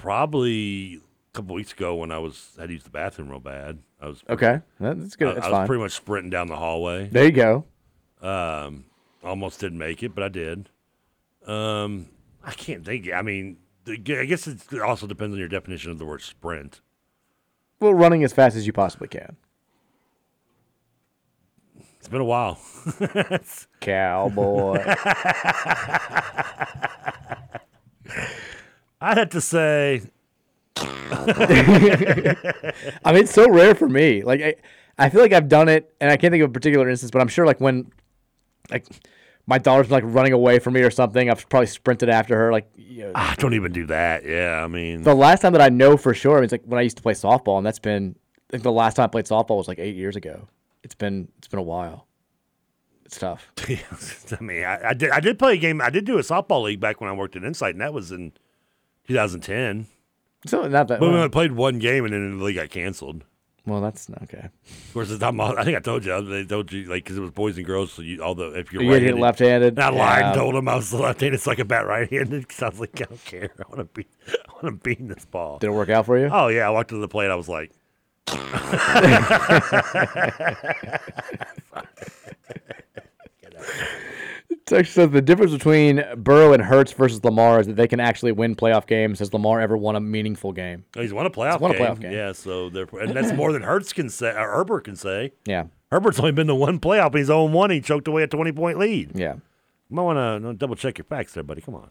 Probably a couple weeks ago when I was had to use the bathroom real bad. I was Okay, that's good. I, That's I was pretty much sprinting down the hallway. There you go. Um, almost didn't make it, but I did. Um, I can't think. I mean, the- I guess it also depends on your definition of the word sprint. Well, running as fast as you possibly can. It's been a while. Cowboy. I'd have to say. I mean, it's so rare for me. Like, I, I feel like I've done it, and I can't think of a particular instance, but I'm sure, like, when, like, my daughter's like running away from me or something. I've probably sprinted after her. Like you know, Ah, don't even do that. Yeah, I mean, the last time that I know for sure, I mean, it's like when I used to play softball, and that's been I think the last time I played softball was like eight years ago. It's been it's been a while. It's tough. I mean, I, I did I did play a game. I did do a softball league back when I worked at Insight, and that was in 2010. So not that. But we well, only played one game, and then the league got canceled. Well, that's okay. Of course, the time I think I told you they told you like because it was boys and girls, so you all the if you're You had to hit right-handed- left-handed? And I lied Yeah. told him I was left-handed, It's like could bat right-handed. Because I was like, I don't care. I want to be, I want to beat this ball. Did it work out for you? Oh yeah, I walked to the plate. I was like, Text says the difference between Burrow and Hurts versus Lamar is that they can actually win playoff games. Has Lamar ever won a meaningful game? Oh, he's won a playoff, He's won a game. playoff game. Yeah, so and that's more than Hurts can say. Or Herbert can say. Yeah. Herbert's only been to one playoff, oh and he's 0 1. He choked away a 20 point lead. Yeah. Might want to double check your facts there, buddy. Come on.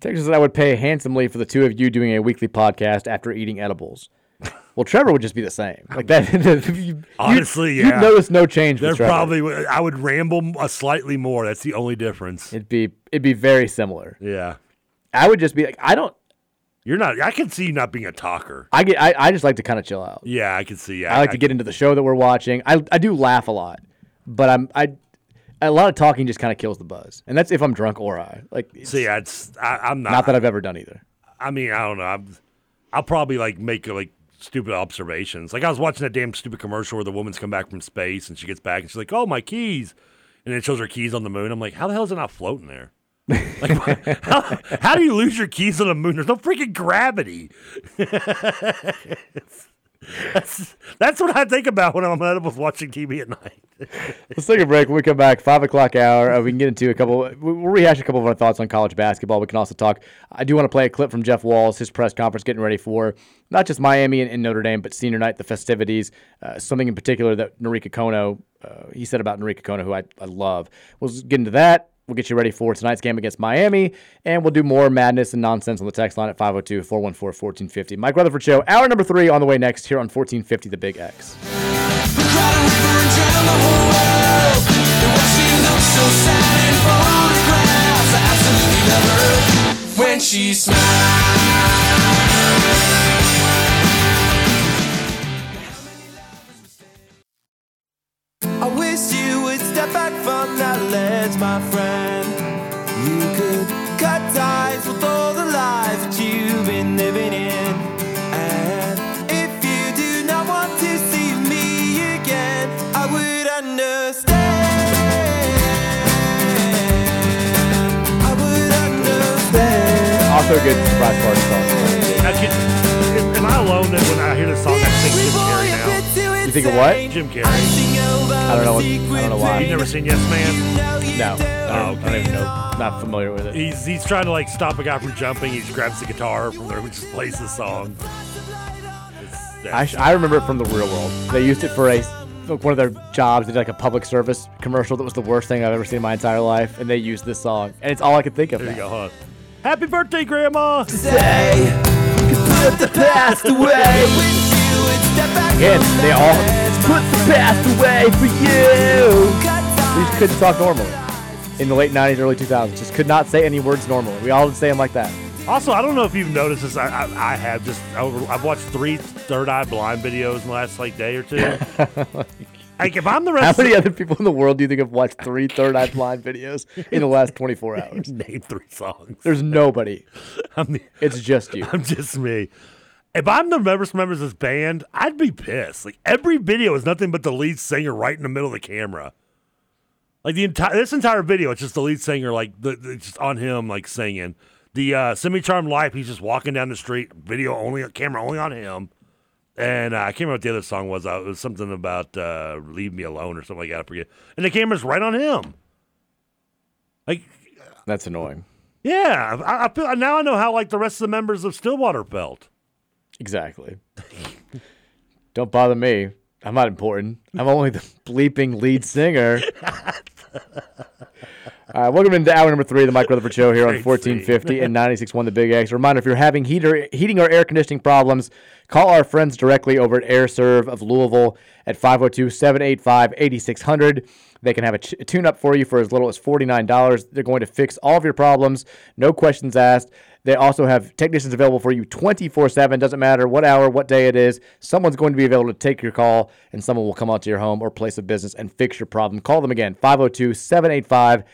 Texas said I would pay handsomely for the two of you doing a weekly podcast after eating edibles. Well, Trevor would just be the same. Like that. you, Honestly, you, yeah. You'd notice no change. There probably I would ramble a uh, slightly more. That's the only difference. It'd be it'd be very similar. Yeah. I would just be like, I don't. You're not. I can see you not being a talker. I get. I, I just like to kind of chill out. Yeah, I can see. Yeah, I like to get into the show that we're watching. I I do laugh a lot, but I'm I. A lot of talking just kind of kills the buzz, and that's if I'm drunk or I like. See, it's, I, I'm not. Not that I've ever done either. I mean, I don't know. I'm, I'll probably like make like stupid observations. Like I was watching that damn stupid commercial where the woman's come back from space and she gets back and she's like, "Oh, my keys," and it shows her keys on the moon. I'm like, how the hell is it not floating there? Like, how, how do you lose your keys on the moon? There's no freaking gravity. that's, that's what I think about when I'm edibles watching TV at night. Let's take a break. When we come back, five o'clock hour, uh, we can get into a couple. we- We'll rehash a couple of our thoughts on college basketball. We can also talk. I do want to play a clip from Jeff Walz, his press conference, getting ready for not just Miami and, and Notre Dame, but senior night, the festivities. Uh, something in particular that Norika Konno, uh, he said about Norika Konno, who I, I love. We'll get into that. We'll get you ready for tonight's game against Miami, and we'll do more madness and nonsense on the text line at 502 414 1450. Mike Rutherford Show, hour number three on the way next here on 1450 The Big X. I wish you would step back from that ledge, my friend. You could cut ties with all the lies that you've been living in. And if you do not want to see me again, I would understand. I would understand. Also, a good surprise party song. Now, am I alone that when I hear this song, I think Jim Carrey now? You think of what? Jim Carrey. I don't know. What, I don't know why. You've never seen Yes Man? No. I Oh, don't, I don't even know. Not familiar with it. He's he's trying to like stop a guy from jumping. He just grabs the guitar from there, and just plays the song. I, sh- I remember it from the real world. They used it for a like one of their jobs. They did like a public service commercial that was the worst thing I've ever seen in my entire life, and they used this song, and it's all I could think of. there you go, huh? Happy birthday, Grandma! Say, put the past away. Again, they all put the past away for you. We just couldn't talk normally in the late '90s, early 2000s. Just could not say any words normally. We all would say them like that. Also, I don't know if you've noticed this. I, I, I have just over, I've watched three Third Eye Blind videos in the last like day or two. like if I'm the rest, How many of, other people in the world do you think have watched three Third Eye Blind videos in the last 24 hours? name three songs. There's nobody. I'm the, It's just you. I'm just me. If I'm the members members of this band, I'd be pissed. Like every video is nothing but the lead singer right in the middle of the camera. Like the entire this entire video, it's just the lead singer, like the, the- it's just on him, like singing. The uh, semi charmed life, he's just walking down the street, video only, camera only on him. And uh, I can't remember what the other song was. Uh, it was something about uh, "Leave Me Alone" or something like that. I forget. And the camera's right on him. Like That's annoying. yeah, I, I feel now I know how like the rest of the members of Stillwater felt. Exactly. Don't bother me. I'm not important. I'm only the bleeping lead singer. All right, welcome into hour number three of the Mike Rutherford Show here on 1450 and 96.1 The Big X. Reminder, if you're having heater, heating or air conditioning problems, call our friends directly over at Aire Serv of Louisville at 502-785-8600. They can have a, tune-up for you for as little as $49. They're going to fix all of your problems, no questions asked. They also have technicians available for you 24-7. Doesn't matter what hour, what day it is. Someone's going to be available to take your call, and someone will come out to your home or place of business and fix your problem. Call them again, 502-785-8600,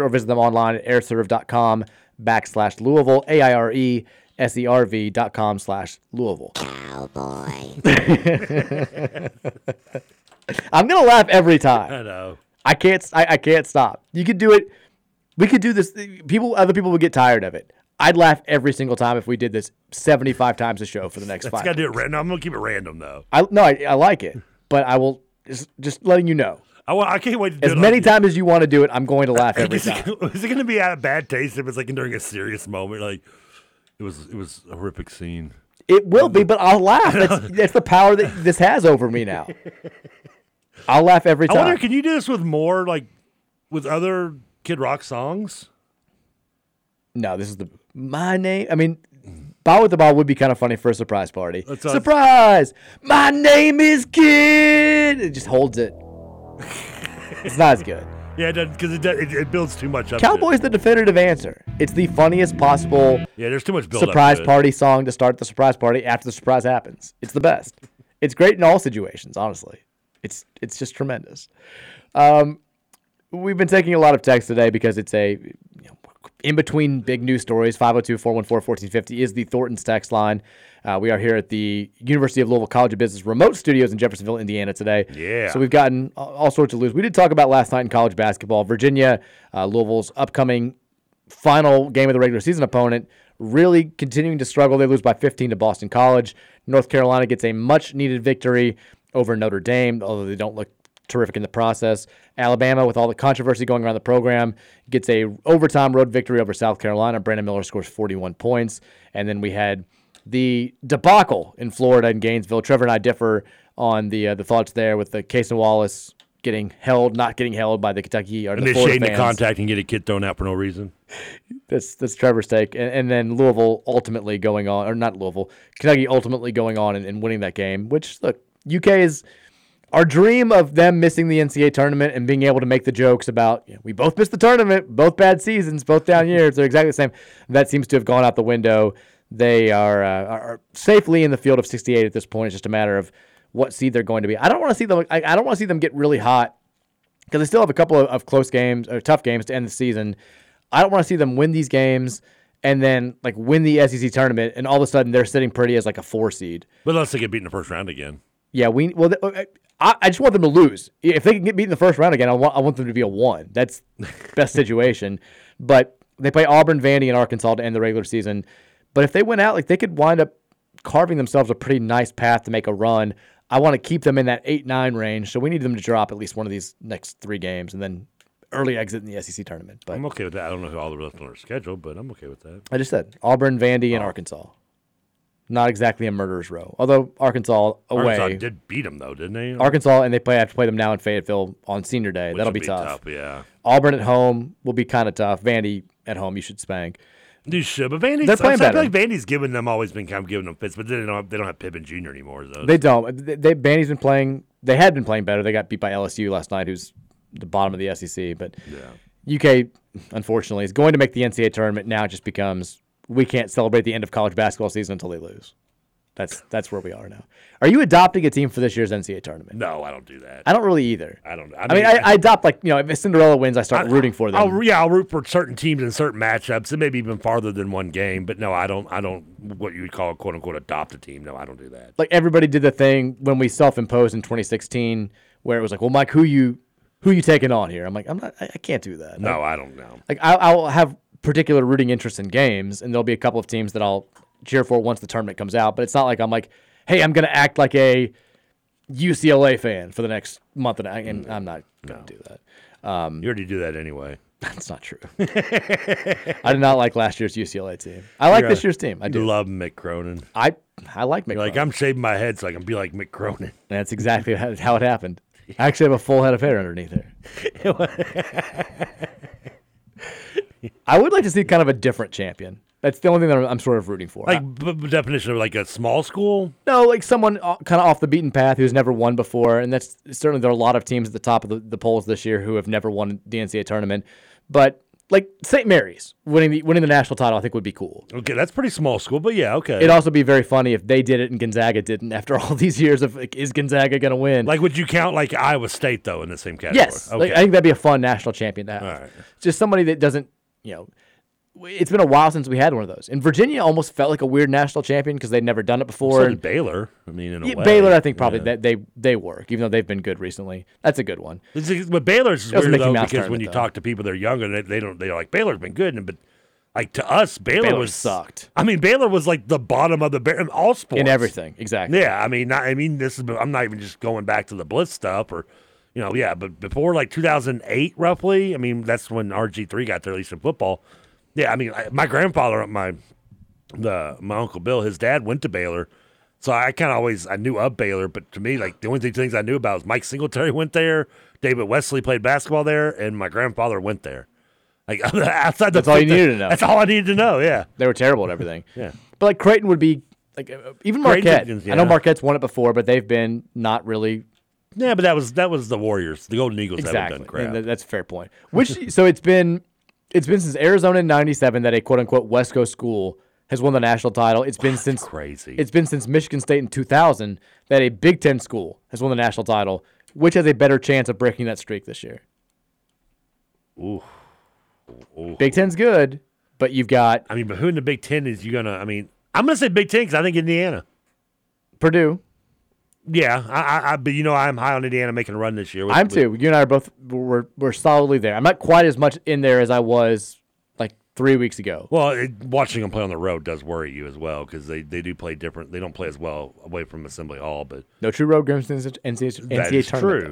or visit them online at airserve.com backslash Louisville, A-I-R-E, S-E-R-V dot com slash Louisville. Cowboy. I'm gonna laugh every time. I know. I can't. I, I can't stop. You could do it. We could do this. People, other people would get tired of it. I'd laugh every single time if we did this 75 times a show for the next That's five. got to do it random. I'm gonna keep it random though. I no, I, I like it, but I will just just letting you know. I, wa- I can't wait to do it. As it many times as you want to do it, I'm going to laugh every Is it, time. is it going to be out of bad taste if it's like during a serious moment? Like it was, it was a horrific scene. It will be, but I'll laugh. That's, that's the power that this has over me now. I'll laugh every time. I wonder, can you do this with more like with other Kid Rock songs? No, this is the my name. I mean, Bawitdaba would be kind of funny for a surprise party. That's surprise! My name is Kid. It just holds it. it's not as good. Yeah, because it, does- it, it builds too much up. Cowboy's the definitive answer. It's the funniest possible Yeah, there's too much build up surprise party song to start the surprise party after the surprise happens. It's the best. It's great in all situations, honestly. It's it's just tremendous. Um, we've been taking a lot of text today because it's a you know, in between big news stories. 502 414 1450 is the Thornton's text line. Uh, we are here at the University of Louisville College of Business remote studios in Jeffersonville, Indiana today. Yeah. So we've gotten all- sorts of news. We did talk about last night in college basketball. Virginia, uh, Louisville's upcoming final game of the regular season opponent, really continuing to struggle. They lose by 15 to Boston College. North Carolina gets a much needed victory over Notre Dame, although they don't look terrific in the process. Alabama, with all the controversy going around the program, gets a overtime road victory over South Carolina. Brandon Miller scores 41 points, and then we had the debacle in Florida and Gainesville. Trevor and I differ on the uh, the thoughts there with the Cason Wallace getting held, not getting held by the Kentucky or the Florida Initiating the contact and get a kid thrown out for no reason. That's that's Trevor's take, and, and then Louisville ultimately going on, or not Louisville, Kentucky ultimately going on and, and winning that game. Which look, UK is our dream of them missing the NCAA tournament and being able to make the jokes about you know, we both missed the tournament, both bad seasons, both down years. They're exactly the same. That seems to have gone out the window. They are, uh, are are safely in the field of 68 at this point. It's just a matter of what seed they're going to be. I don't want to see them. I, I don't want to see them get really hot because they still have a couple of, of close games or tough games to end the season. I don't want to see them win these games and then like win the SEC tournament, and all of a sudden they're sitting pretty as like a four seed. But unless they get beat in the first round again. Yeah, we well, th- uh, I, I just want them to lose. If they can get beat in the first round again, I want I want them to be a one. That's best situation. But they play Auburn, Vandy, and Arkansas to end the regular season. But if they went out, like they could wind up carving themselves a pretty nice path to make a run. I want to keep them in that eight nine range, so we need them to drop at least one of these next three games, and then early exit in the SEC tournament. But I'm okay with that. I don't know who all the rest on our schedule, but I'm okay with that. I just said Auburn, Vandy, Oh. and Arkansas. Not exactly a murderer's row, although Arkansas away. Arkansas did beat them though, didn't they? Arkansas, and they play have to play them now in Fayetteville on Senior Day. Which That'll be, be tough. tough, yeah. Auburn at home will be kind of tough. Vandy at home, you should spank. You should, but Vandy's. They're playing I feel like Vandy's given them always been kind of giving them fits, but they don't. Have, they don't have Pippen Jr. anymore. Though. They don't. They, they Vandy's been playing. They had been playing better. They got beat by LSU last night, who's the bottom of the SEC. But UK, unfortunately, is going to make the NCAA tournament. Now it just becomes we can't celebrate the end of college basketball season until they lose. That's that's where we are now. Are you adopting a team for this year's NCAA tournament? No, I don't do that. I don't really either. I don't. I mean, I, I adopt like you know, if Cinderella wins, I start rooting for them. I'll, yeah, I'll root for certain teams in certain matchups, and maybe even farther than one game. But no, I don't. I don't. What you would call quote unquote adopt a team. No, I don't do that. like everybody did the thing when we self-imposed in 2016 where it was like well mike who you who you taking on here i'm like i'm not i, I can't do that No, Like- I don't know. like I, i'll have particular rooting interest in games and there'll be a couple of teams that i'll cheer for once the tournament comes out but it's not like i'm like hey i'm gonna act like a ucla fan for the next month and, I, and i'm not gonna do that. Um, you already do that anyway. That's not true. I did not like last year's ucla team. I like You're this a- year's team. I do. Love Mick Cronin. i i like Mick You're like I'm shaving my head so I can be like Mick Cronin. That's exactly how how it happened. I actually have a full head of hair underneath there. I would like to see kind of a different champion. That's the only thing that I'm, I'm sort of rooting for. Like b- b- definition of like a small school. No, like someone uh, kind of off the beaten path who's never won before, and that's certainly there are a lot of teams at the top of the, the polls this year who have never won the NCAA tournament. But like St. Mary's winning the winning the national title, I think would be cool. Okay, that's pretty small school, but yeah, okay. It'd also be very funny if they did it and Gonzaga didn't. After all these years of like, is Gonzaga going to win? Like, would you count like Iowa State though in the same category? yes, like, I think that'd be a fun national champion to have. Right. Just somebody that doesn't, you know. It's been a while since we had one of those. And Virginia almost felt like a weird national champion because they'd never done it before. So and- Baylor. I mean, in a Yeah, way. Baylor, I think probably Yeah. that they they work, even though they've been good recently. That's a good one. Just- But Baylor's is That was a weird though because when you though. talk to people that are younger, they, they don't. They're like Baylor's been good, and but like to us, Baylor, Baylor was sucked. I mean, Baylor was like the bottom of the bar- in all sports In everything, exactly. Yeah, I mean, not, I mean, this is. I'm not even just going back to the Bliss stuff or. You know, yeah, but before like 2008, roughly, I mean, that's when RG3 got there, at least in football. Yeah, I mean, I, my grandfather, my the my uncle Bill, his dad went to Baylor, so I kind of always I knew of Baylor, but to me, like the only things I knew about was Mike Singletary went there, David Wesley played basketball there, and my grandfather went there. Like outside the That's all you needed to know. That's all I needed to know. Yeah, They were terrible at everything. Yeah. But like Creighton would be like uh, even Marquette. I know. Marquette's won it before, but they've been not really yeah, but that was that was the Warriors, the Golden Eagles haven't done crap. And that's a fair point. Which so it's been it's been since Arizona in '97 that a quote unquote West Coast school has won the national title. It's been since crazy. It's been since Michigan State in 2000 that a Big Ten school has won the national title. Which has a better chance of breaking that streak this year? Ooh. Ooh. Big Ten's good, but you've got I mean, but who in the Big Ten is you gonna? I mean, I'm gonna say Big Ten because I think Indiana. Purdue. Yeah, I, I, but you know, I'm high on Indiana making a run this year. with- I'm with- too. You and I are both we're we're solidly there. I'm not quite as much in there as I was like three weeks ago. Well, it, watching them play on the road does worry you as well because they, they do play different. They don't play as well away from Assembly Hall, but No true road games in the NCAA, that NCAA is tournament.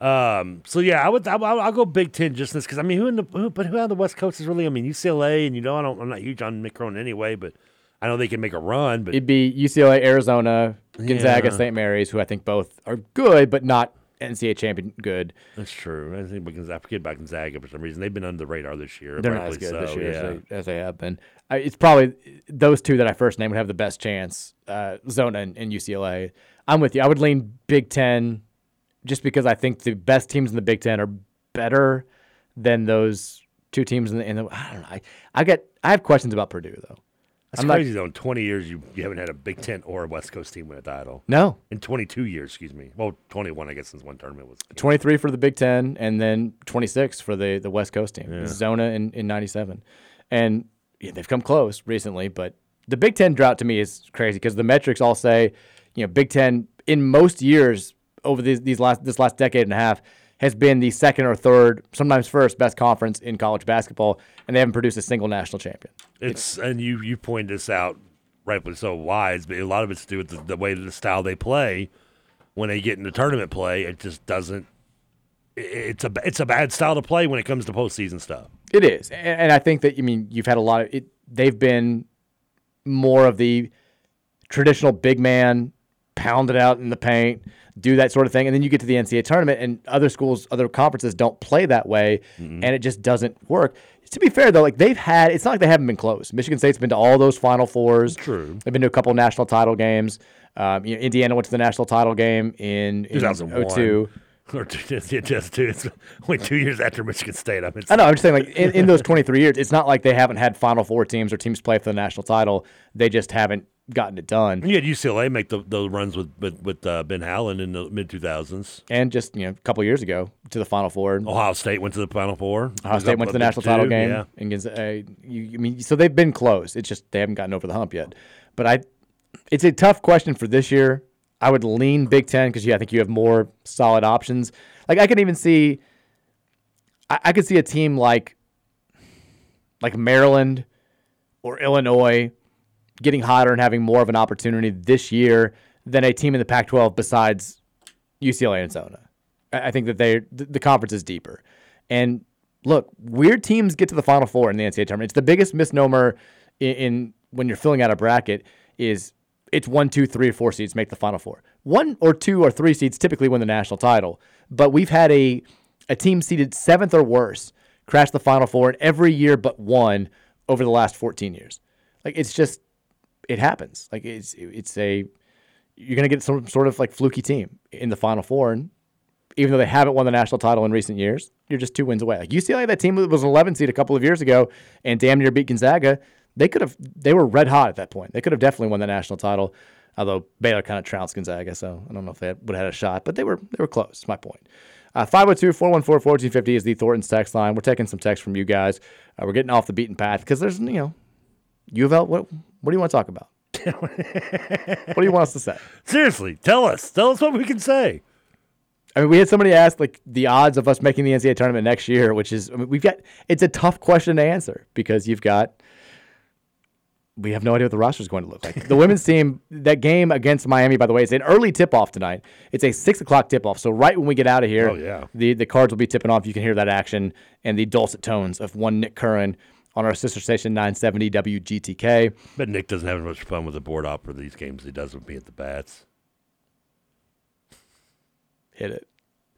true. Um, so yeah, I would. I, I'll, I'll go Big Ten just this because I mean, who in the who, but who of the West Coast is really? I mean, UCLA, and you know, I don't. I'm not huge on Mick Cronin anyway, but I know they can make a run. But It'd be UCLA, Arizona, Gonzaga. St. Mary's, who I think both are good, but not NCAA champion good. that's true. I think because I forget about Gonzaga for some reason. They've been under the radar this year. They're not as good this year yeah. as, they, as they have been. I, it's probably those two that I first named would have the best chance. Uh, Zona and, and UCLA. I'm with you. I would lean Big Ten, just because I think the best teams in the Big Ten are better than those two teams in the. In the I don't know. I, I get. I have questions about Purdue though. That's I'm not- crazy though. In 20 years, you, you haven't had a Big Ten or a West Coast team win a title. No. In 22 years, excuse me. Well, 21, I guess, since one tournament was. 23 for the Big Ten, and then 26 for the, the West Coast team, Yeah. Zona in, in 97. And yeah, they've come close recently, but the Big Ten drought to me is crazy because the metrics all say, you know, Big Ten in most years over these, these last this last decade and a half has been the second or third, sometimes first best conference in college basketball, and they haven't produced a single national champion. It's and you you point this out rightfully so wise, but a lot of it's to do with the, the way the style they play. When they get into tournament play, it just doesn't. It's a it's a bad style to play when it comes to postseason stuff. It is, and, and I think that I mean you've had a lot of it. They've been more of the traditional big man, pounded out in the paint, do that sort of thing, and then you get to the NCAA tournament, and other schools, other conferences don't play that way, and it just doesn't work. To be fair though, like they've had, it's not like they haven't been close. Michigan State's been to all those Final Fours. True. They've been to a couple national title games. Um, you know, Indiana went to the national title game in, in 2001. 02. Or just, just two. It's only two years after Michigan State. I mean, I know. I'm just saying, like in, in those 23 years, it's not like they haven't had Final Four teams or teams play for the national title. They just haven't gotten it done. You had UCLA make the, those runs with with, with uh, Ben Howland in the mid 2000s. And just you know, a couple years ago to the Final Four. Ohio State went to the Final Four. Ohio State went to the national two, title game Yeah. against. Uh, you, I mean, so they've been close. It's just they haven't gotten over the hump yet. But I, it's a tough question for this year. I would lean Big Ten because yeah, I think you have more solid options. Like I can even see, I, I could see a team like, like Maryland or Illinois getting hotter and having more of an opportunity this year than a team in the Pac-12 besides UCLA and Zona. I I think that they the conference is deeper. And look, weird teams get to the Final Four in the NCAA tournament. It's the biggest misnomer in, in when you're filling out a bracket is it's one, two, three, or four seeds make the Final Four. One or two or three seeds typically win the national title, but we've had a a team seeded seventh or worse crash the Final Four in every year but one over the last 14 years. Like it's just it happens. Like it's it's a you're gonna get some sort of like fluky team in the Final Four, and even though they haven't won the national title in recent years, you're just two wins away. Like UCLA, that team that was an 11 seed a couple of years ago and damn near beat Gonzaga. They could have they were red hot at that point. They could have definitely won the national title. Although Baylor kind of trounced Gonzaga, so I don't know if they would have had a shot, but they were they were close. My point. Uh, 502 414 1450 is the Thornton's text line. We're taking some text from you guys. Uh, we're getting off the beaten path because there's, you know, U of L, what, what do you want to talk about? what do you want us to say? Seriously, tell us. Tell us what we can say. I mean, we had somebody ask like the odds of us making the NCAA tournament next year, which is I mean, we've got. It's a tough question to answer because you've got. We have no idea what the roster is going to look like. The women's team, that game against Miami, by the way, is an early tip off tonight. It's a six o'clock tip off. So right when we get out of here, Oh, yeah. the the cards will be tipping off. You can hear that action and the dulcet tones of one Nick Curran on our sister station 970 WGTK. But Nick doesn't have as much fun with the board op for these games as he does with me at the bats. Hit it.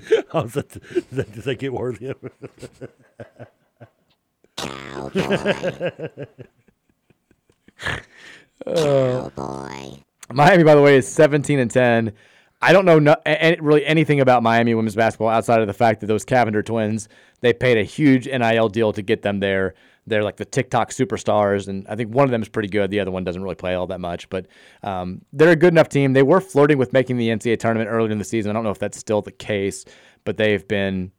Oh, How does that, does that, does that get worthy? Oh boy. Miami, by the way, is 17 and 10. I don't know no, a- a- really anything about Miami women's basketball outside of the fact that those Cavinder twins, they paid a huge NIL deal to get them there. They're like the TikTok superstars, and I think one of them is pretty good. The other one doesn't really play all that much, but um, they're a good enough team. They were flirting with making the NCAA tournament earlier in the season. I don't know if that's still the case, but they've been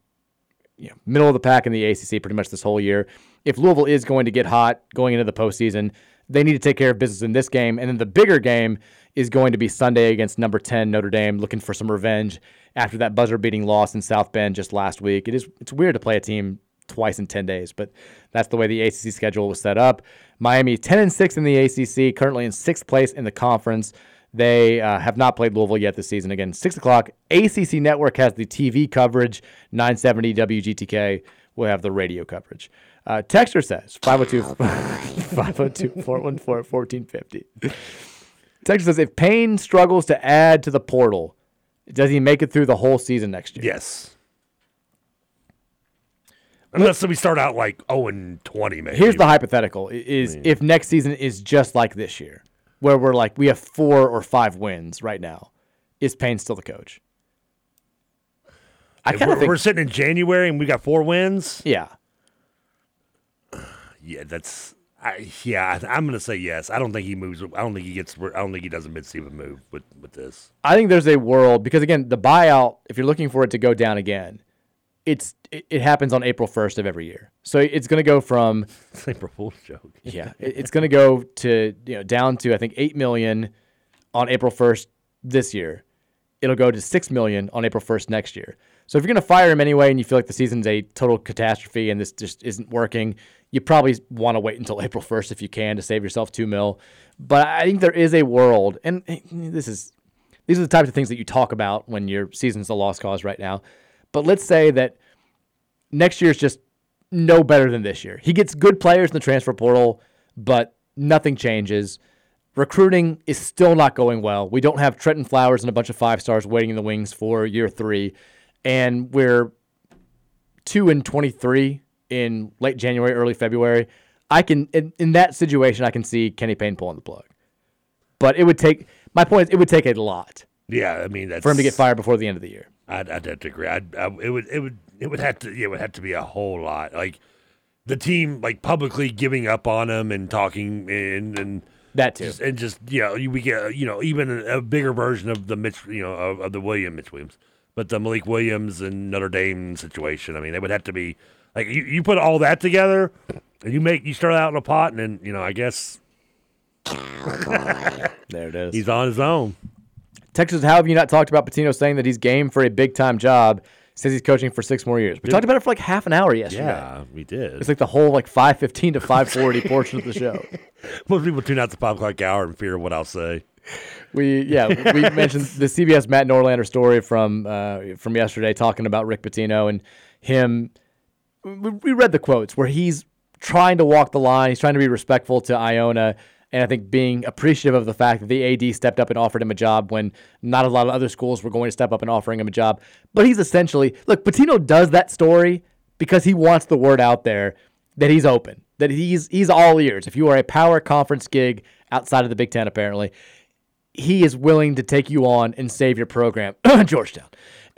you know, middle of the pack in the ACC pretty much this whole year. If Louisville is going to get hot going into the postseason, they need to take care of business in this game. And then the bigger game is going to be Sunday against number 10 Notre Dame, looking for some revenge after that buzzer beating loss in South Bend just last week. It is it's weird to play a team twice in 10 days, but that's the way the ACC schedule was set up. Miami 10 and 6 in the ACC, currently in sixth place in the conference. They uh, have not played Louisville yet this season. Again, 6 o'clock. ACC Network has the TV coverage. 970 WGTK will have the radio coverage. Uh, Texter says 502 502 414 1450. Texter says if Payne struggles to add to the portal, does he make it through the whole season next year? Yes. Unless we start out like 0 and 20, maybe. Here's the hypothetical: is if next season is just like this year, where we're like we have four or five wins right now, is Payne still the coach? I kind we're, of think we're sitting in January and we got four wins. Yeah. Yeah, that's. I, yeah, I, I'm going to say yes. I don't think he moves. I don't think he gets. I don't think he does a mid-season move with with this. I think there's a world because again, the buyout, if you're looking for it to go down again, it's it, happens on April 1st of every year. So it's going to go from April Fool's joke. yeah, it's going to go to you know down to I think 8 million on April 1st this year. It'll go to 6 million on April 1st next year. So if you're going to fire him anyway and you feel like the season's a total catastrophe and this just isn't working, you probably want to wait until April 1st if you can to save yourself 2 mil. But I think there is a world and this is these are the types of things that you talk about when your season's a lost cause right now. But let's say that next year's just no better than this year. He gets good players in the transfer portal, but nothing changes. Recruiting is still not going well. We don't have Trenton Flowers and a bunch of five stars waiting in the wings for year three, and we're two and twenty three in late January, early February. I can in, in that situation, I can see Kenny Payne pulling the plug, but it would take. My point is, it would take a lot Yeah, I mean that's for him to get fired before the end of the year. I'd, I'd have to agree. I'd, I, it would it would it would have to yeah, it would have to be a whole lot like the team like publicly giving up on him and talking and and that too just, and just you know we get you know even a, a bigger version of the Mitch you know of, of the William Mitch Williams, but the Malik Williams and Notre Dame situation. I mean, they would have to be like you, you put all that together and you make you start out in a pot and then you know I guess There it is. he's on his own. Texas, how have you not talked about Pitino saying that he's game for a big time job? Says he's coaching for six more years. We Yeah. talked about it for like half an hour yesterday. Yeah, we did. It's like the whole like five fifteen to five forty portion of the show. Most people tune out the five o'clock hour and fear what I'll say. We yeah we mentioned the CBS Matt Norlander story from uh, from yesterday talking about Rick Pitino and him. We read the quotes where he's trying to walk the line. He's trying to be respectful to Iona, and I think being appreciative of the fact that the AD stepped up and offered him a job when not a lot of other schools were going to step up and offering him a job. But he's essentially look. Pitino does that story because he wants the word out there that he's open, that he's he's all ears. If you are a power conference gig outside of the Big Ten, apparently, he is willing to take you on and save your program, Georgetown.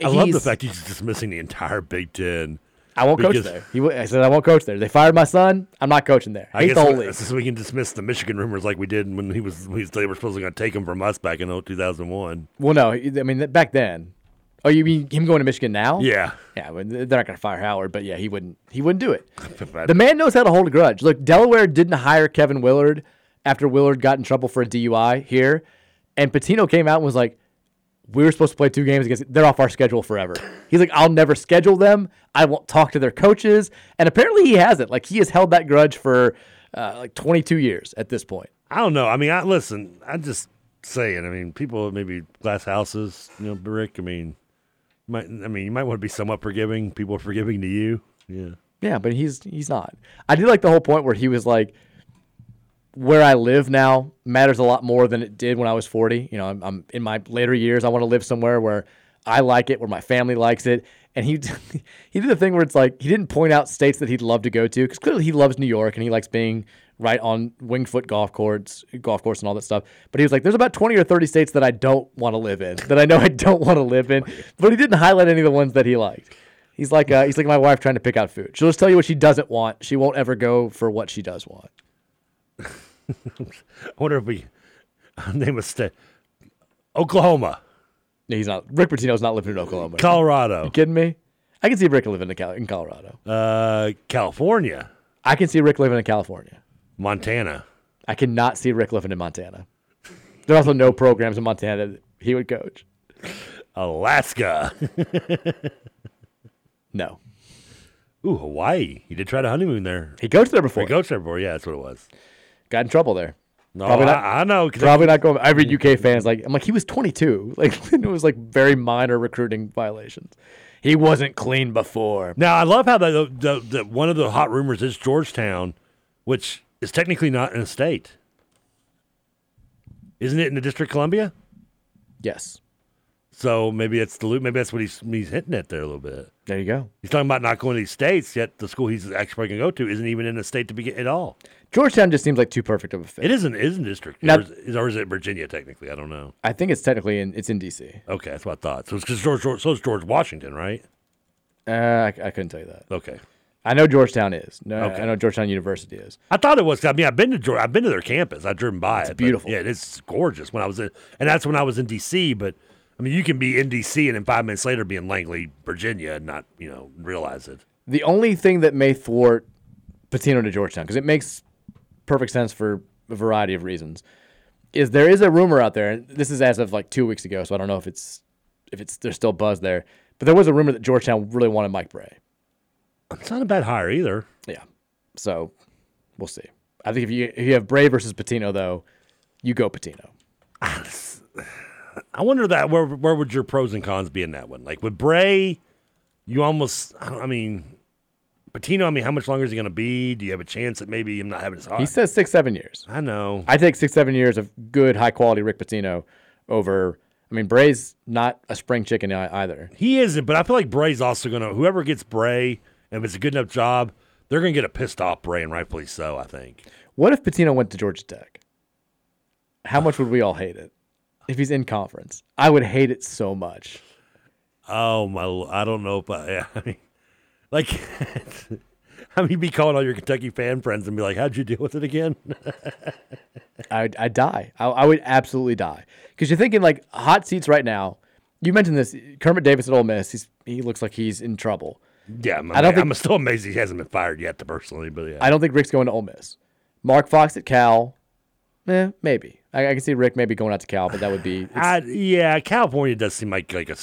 I love the fact he's dismissing the entire Big Ten. I won't coach because- there. He, I said I won't coach there. They fired my son. I'm not coaching there. I Hate guess the we, so we can dismiss the Michigan rumors like we did when he was when they were supposed to going to take him from us back in oh, 2001. Well, no, I mean back then. Oh, you mean him going to Michigan now? Yeah. Yeah, they're not going to fire Howard, but yeah, he wouldn't. He wouldn't do it. the man knows how to hold a grudge. Look, Delaware didn't hire Kevin Willard after Willard got in trouble for a DUI here, and Pitino came out and was like, "We were supposed to play two games against. They're off our schedule forever." He's like, "I'll never schedule them. I won't talk to their coaches." And apparently, he hasn't. Like he has held that grudge for uh, like 22 years at this point. I don't know. I mean, I listen. I'm just saying. I mean, people maybe glass houses. You know, Rick. I mean, might. I mean, you might want to be somewhat forgiving. People are forgiving to you. Yeah. Yeah, but he's he's not. I did like the whole point where he was like, "Where I live now matters a lot more than it did when I was 40." You know, I'm, I'm in my later years. I want to live somewhere where I like it, where my family likes it. And he he did the thing where it's like he didn't point out states that he'd love to go to because clearly he loves New York and he likes being right on Winged Foot golf courts, golf course, and all that stuff. But he was like, "There's about 20 or 30 states that I don't want to live in, that I know I don't want to live in." But he didn't highlight any of the ones that he liked. He's like uh, he's like my wife trying to pick out food. She'll just tell you what she doesn't want. She won't ever go for what she does want. I wonder if we name a state. Oklahoma, He's not. Rick Pitino's not living in Oklahoma. Colorado, You kidding me? I can see Rick living in, Cal- in Colorado. uh, California, I can see Rick living in California. Montana. I cannot see Rick living in Montana. There are also no programs in Montana that he would coach. Alaska. No. Ooh, Hawaii. He did try to honeymoon there. He coached there before. He coached there before. Yeah, that's what it was. Got in trouble there. No, Probably I, not- I know. 'cause Probably not going. Every UK fan's like, I'm like, he was 22. Like it was like very minor recruiting violations. He wasn't clean before. Now I love how the, the, the one of the hot rumors is Georgetown, which is technically not in a state. Isn't it in the District of Columbia? Yes. So maybe it's the loop. maybe that's what he's he's hinting at there a little bit. There you go. He's talking about not going to these states yet. The school he's actually going to go to isn't even in a state to begin at all. Georgetown just seems like too perfect of a fit. It isn't isn't district Now- or, is, or is it Virginia technically? I don't know. I think it's technically in it's in DC. Okay, that's what I thought. So it's because George, George so it's George Washington, right? Uh, I, I couldn't tell you that. Okay. I know Georgetown is. No, Okay. I know Georgetown University is. I thought it was. I mean, I've been to Georgia. I've been to their campus. I've driven by it. but beautiful. Yeah, it's gorgeous. When I was in, and that's when I was in D.C. But I mean, you can be in D.C. and then five minutes later be in Langley, Virginia, and not you know realize it. The only thing that may thwart Pitino to Georgetown, because it makes perfect sense for a variety of reasons, is there is a rumor out there, and this is as of like two weeks ago, so I don't know if it's if it's there's still buzz there, but there was a rumor that Georgetown really wanted Mike Brey. It's not a bad hire either. Yeah, so we'll see. I think if you if you have Brey versus Pitino though, you go Pitino. I wonder that where where would your pros and cons be in that one? Like with Brey, you almost. I don't- I mean, Pitino. I mean, how much longer is he going to be? Do you have a chance that maybe him not having his heart? He says six seven years. I know. I take six seven years of good high quality Rick Pitino over. I mean, Brey's not a spring chicken either. He isn't, but I feel like Brey's also going to. Whoever gets Brey, if it's a good enough job, they're going to get a pissed off Brey, and rightfully so. I think. What if Pitino went to Georgia Tech? How much would we all hate it if he's in conference? I would hate it so much. Oh my! I don't know if I. Yeah, I mean, like, I mean, be calling all your Kentucky fan friends and be like, "How'd you deal with it again?" I'd, I'd die. I, I would absolutely die. Because you're thinking like hot seats right now. You mentioned this. Kermit Davis at Ole Miss. He's he looks like he's in trouble. yeah, I'm, I don't think- I'm still amazed he hasn't been fired yet, personally. But yeah, I don't think Rick's going to Ole Miss. Mark Fox at Cal. Eh, maybe. I, I can see Rick maybe going out to Cal, but that would be. I, yeah, California does seem like like a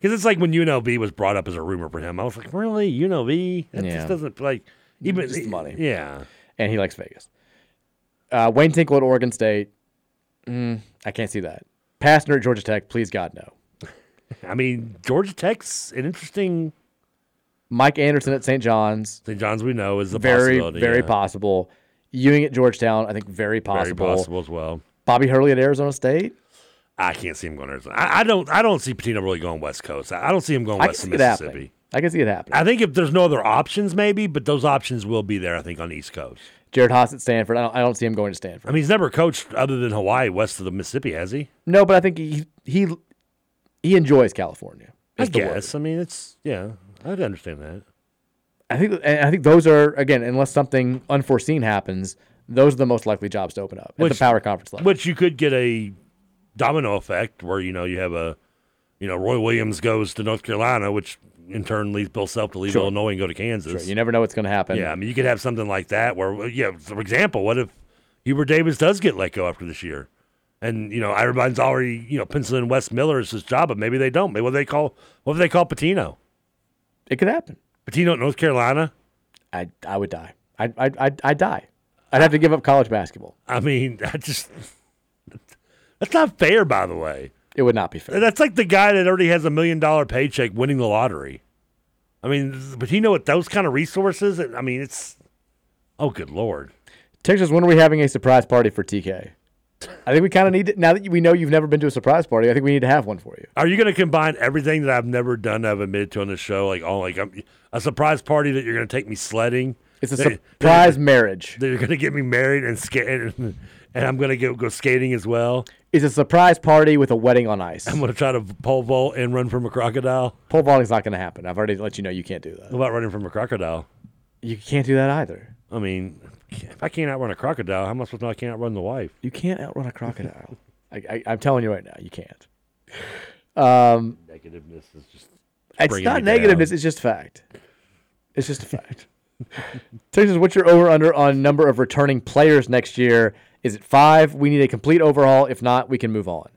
because it's like when UNLV was brought up as a rumor for him. I was like, really UNLV? That Yeah. just doesn't like even Just the money. Yeah, and he likes Vegas. Uh, Wayne Tinkle at Oregon State. Mm, I can't see that. Pastner at Georgia Tech. Please God no. I mean Georgia Tech's an interesting. Mike Anderson at St. John's. St. John's we know is a very possibility, very yeah. possible. Ewing at Georgetown. I think very Very possible. possible as well. Bobby Hurley at Arizona State. I can't see him going to Arizona. I, I don't. I don't see Patino really going West Coast. I, I don't see him going I west can of see it Mississippi. I can see it happening. I think if there's no other options, maybe, but those options will be there. I think on the East Coast. Jerod Haase at Stanford. I don't, I don't see him going to Stanford. I mean, he's never coached other than Hawaii, west of the Mississippi, has he? No, but I think he he he enjoys California. I guess. I mean, it's yeah. I understand that. I think I think those are again, unless something unforeseen happens, those are the most likely jobs to open up at the power conference level. Which you could get a domino effect where you know you have a, you know, Roy Williams goes to North Carolina, which in turn leads Bill Self to leave Sure. Illinois and go to Kansas. Sure, you never know what's going to happen. Yeah, I mean, you could have something like that where, yeah, for example, what if Hubert Davis does get let go after this year? And, you know, everybody's already, you know, penciling Wes Miller as his job, but maybe they don't. Maybe what do they call, what do they call Pitino? It could happen. Pitino at North Carolina? I I would die. I I I I'd die. I'd have to give up college basketball. I mean, I just, that's not fair, by the way. It would not be fair. That's like the guy that already has a million dollar paycheck winning the lottery. I mean, but you know what? those kind of resources, I mean, it's, oh, good Lord. Texas, when are we having a surprise party for TK? I think we kind of need to, now that we know you've never been to a surprise party. I think we need to have one for you. Are you going to combine everything that I've never done, I've admitted to on this show, like all like I'm, a surprise party that you're going to take me sledding? It's a surprise marriage. That you're going to get me married and skate, and, and I'm going to go go skating as well. It's a surprise party with a wedding on ice. I'm going to try to pole vault and run from a crocodile. Pole vaulting's not going to happen. I've already let you know you can't do that. What about running from a crocodile? You can't do that either. I mean, if I can't outrun a crocodile, how am I supposed to know I can't outrun the wife? You can't outrun a crocodile. I, I, I'm telling you right now, you can't. Um, Negativeness is just. it's not me down. negativeness. It's just fact. It's just a fact. Texas, what's your over under on number of returning players next year? Is it five? We need a complete overhaul. If not, we can move on.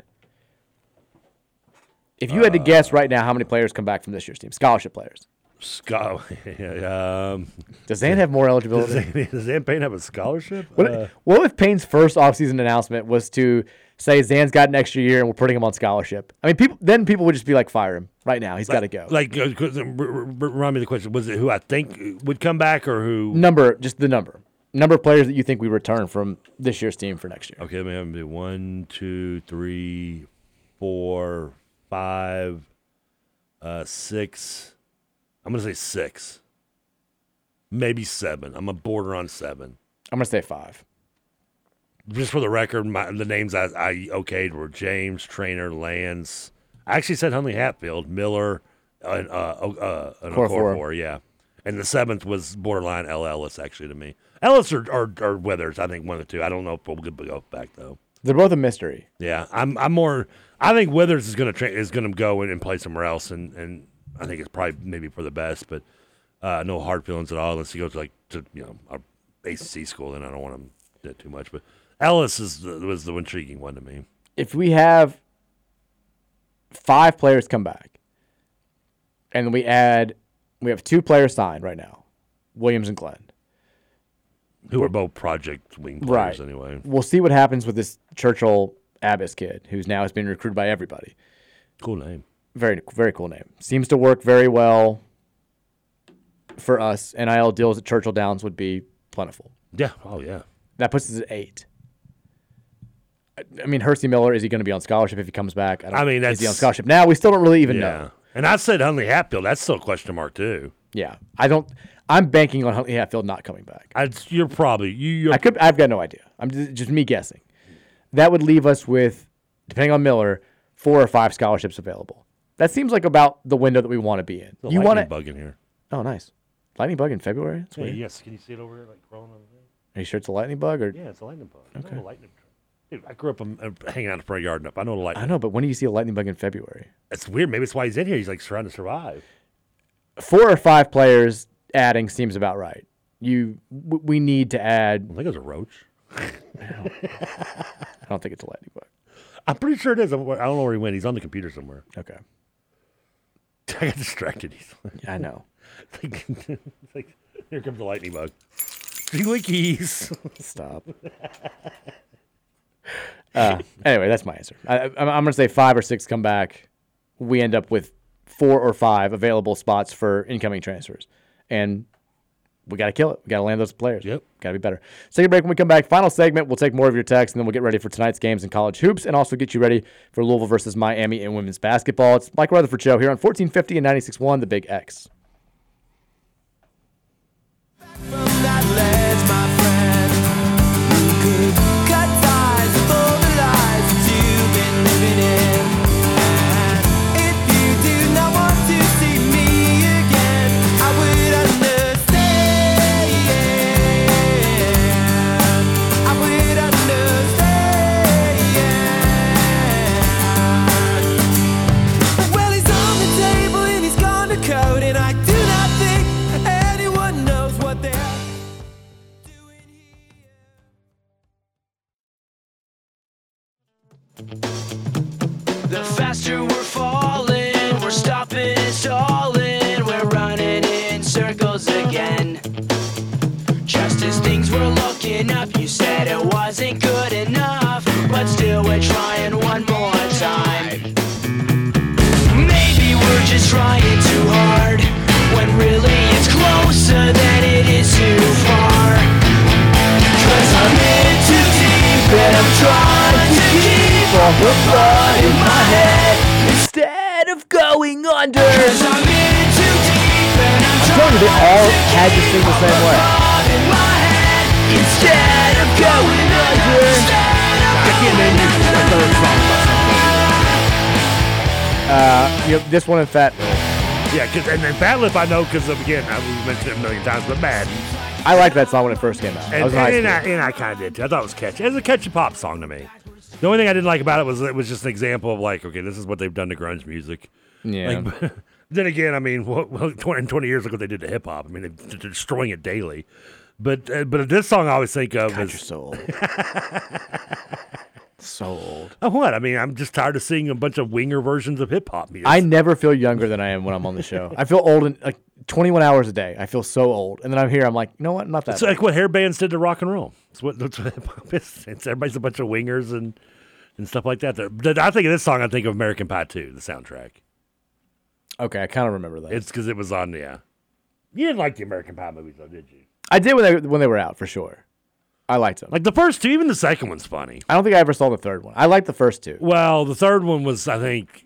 If you had to guess right now how many players come back from this year's team, scholarship players, Scho- um, does Zan have more eligibility? Does Zan, does Zan Payne have a scholarship? What, Uh, what if Payne's first offseason announcement was to say Zan's got an extra year and we're putting him on scholarship? I mean, people then people would just be like, fire him right now. He's got to go. Like, uh, 'cause, r- r- remind me of the question: Was it who I think would come back, or who? number, just the number, number of players that you think we return from this year's team for next year. Okay, let me have them do one, two, three, four, five, uh, six. I'm gonna say six, maybe seven. I'm a border on seven. I'm gonna say five. Just for the record, my, the names I, I okayed were James, Traynor, Lands. I actually said Huntley Hatfield, Miller, and uh, o- uh, and Okorafor. Okorafor, yeah. And the seventh was borderline El Ellis, actually, to me. Ellis or, or, or Withers, I think one of the two. I don't know if we'll go back, though. They're both a mystery. Yeah, I'm I'm more. I think Withers is gonna tra- is gonna go in and play somewhere else, and, and I think it's probably maybe for the best. But uh, no hard feelings at all unless he goes like to you know our ACC school. Then I don't want him to do too much. But Ellis is the, was the intriguing one to me. If we have five players come back, and we add, we have two players signed right now, Williams and Glenn. Who are both project wing players anyway. We'll see what happens with this Churchill Abass kid, who's now has been recruited by everybody. Cool name. Very very cool name. Seems to work very well for us. NIL deals at Churchill Downs would be plentiful. Yeah. Oh yeah. That puts us at eight. I- I mean, Hercy Miller is he going to be on scholarship if he comes back? don't- I mean, is he on scholarship now? We still don't really even yeah. know. And I said Huntley Hatfield. That's still a question mark too. Yeah, I don't. I'm banking on Huntley Hatfield not coming back. I, you're probably you. You're, I could. I've got no idea. I'm just, just me guessing. That would leave us with, depending on Miller, four or five scholarships available. That seems like about the window that we want to be in. The you want lightning to? bug in here. Oh, nice. Lightning bug in February. That's Hey, weird. yes. Can you see it over there, like crawling on the thing? Are you sure it's a lightning bug or? Yeah, it's a lightning bug. I Okay. know a lightning. Dude, I grew up um, uh, hanging out in the front yard, and up. I know the lightning. I know, but when do you see a lightning bug in February? It's weird. Maybe it's why he's in here. He's like trying to survive. Four or five players adding seems about right. You, w- we need to add. I think it's a roach. I don't think it's a lightning bug. I'm pretty sure it is. I'm- I don't know where he went. He's on the computer somewhere. Okay. I got distracted. easily. I know. It's like, it's like, here comes the lightning bug. Keys. Stop. Uh, anyway, that's my answer. I, I'm, I'm going to say five or six come back. We end up with four or five available spots for incoming transfers. And we got to kill it. We got to land those players. Yep. Got to be better. Take a break when we come back. Final segment. We'll take more of your text, and then we'll get ready for tonight's games in college hoops and also get you ready for Louisville versus Miami in women's basketball. It's Mike Rutherford Show here on 1450 and 96.1, The Big X. stopping and stalling, we're running in circles again. Just as things were looking up, you said it wasn't good enough, but still we're trying one more time. Maybe we're just trying too hard, when really it's closer than it is too far. Cause I'm in too deep and I'm trying to keep all the blood in my head of going under. I'm in too deep and I'm I'm telling you, they all had to sing the same way. in my head instead of going under. I can't name you a third song Uh, you know, this one in Fat. Yeah, cause, and then Fat Lip I know because again I- we've mentioned it a million times, but Madden. I liked that song when it first came out. I And, was in and. I, and I kind of did too. I thought it was catchy. It was a catchy pop song to me. The only thing I didn't like about it was it was just an example of like, okay, this is what they've done to grunge music. Yeah. Like, then again, I mean, what, what, 20, 20 years ago, they did to hip hop. I mean, they're destroying it daily. But uh, but this song I always think of as so old. so old. Oh, what? I mean, I'm just tired of seeing a bunch of winger versions of hip hop music. I never feel younger than I am when I'm on the show. I feel old in like 21 hours a day. I feel so old, and then I'm here. I'm like, you know what? Not that. It's like what hair bands did to rock and roll. It's what, that's what hip hop is. It's everybody's a bunch of wingers and and stuff like that. There- I think of this song. I think of American Pie 2, the soundtrack. Okay, I kind of remember that. It's because it was on. Yeah, you didn't like the American Pie movies, though, did you? I did when they when they were out for sure. I liked them. Like the first two, even the second one's funny. I don't think I ever saw the third one. I liked the first two. Well, the third one was, I think.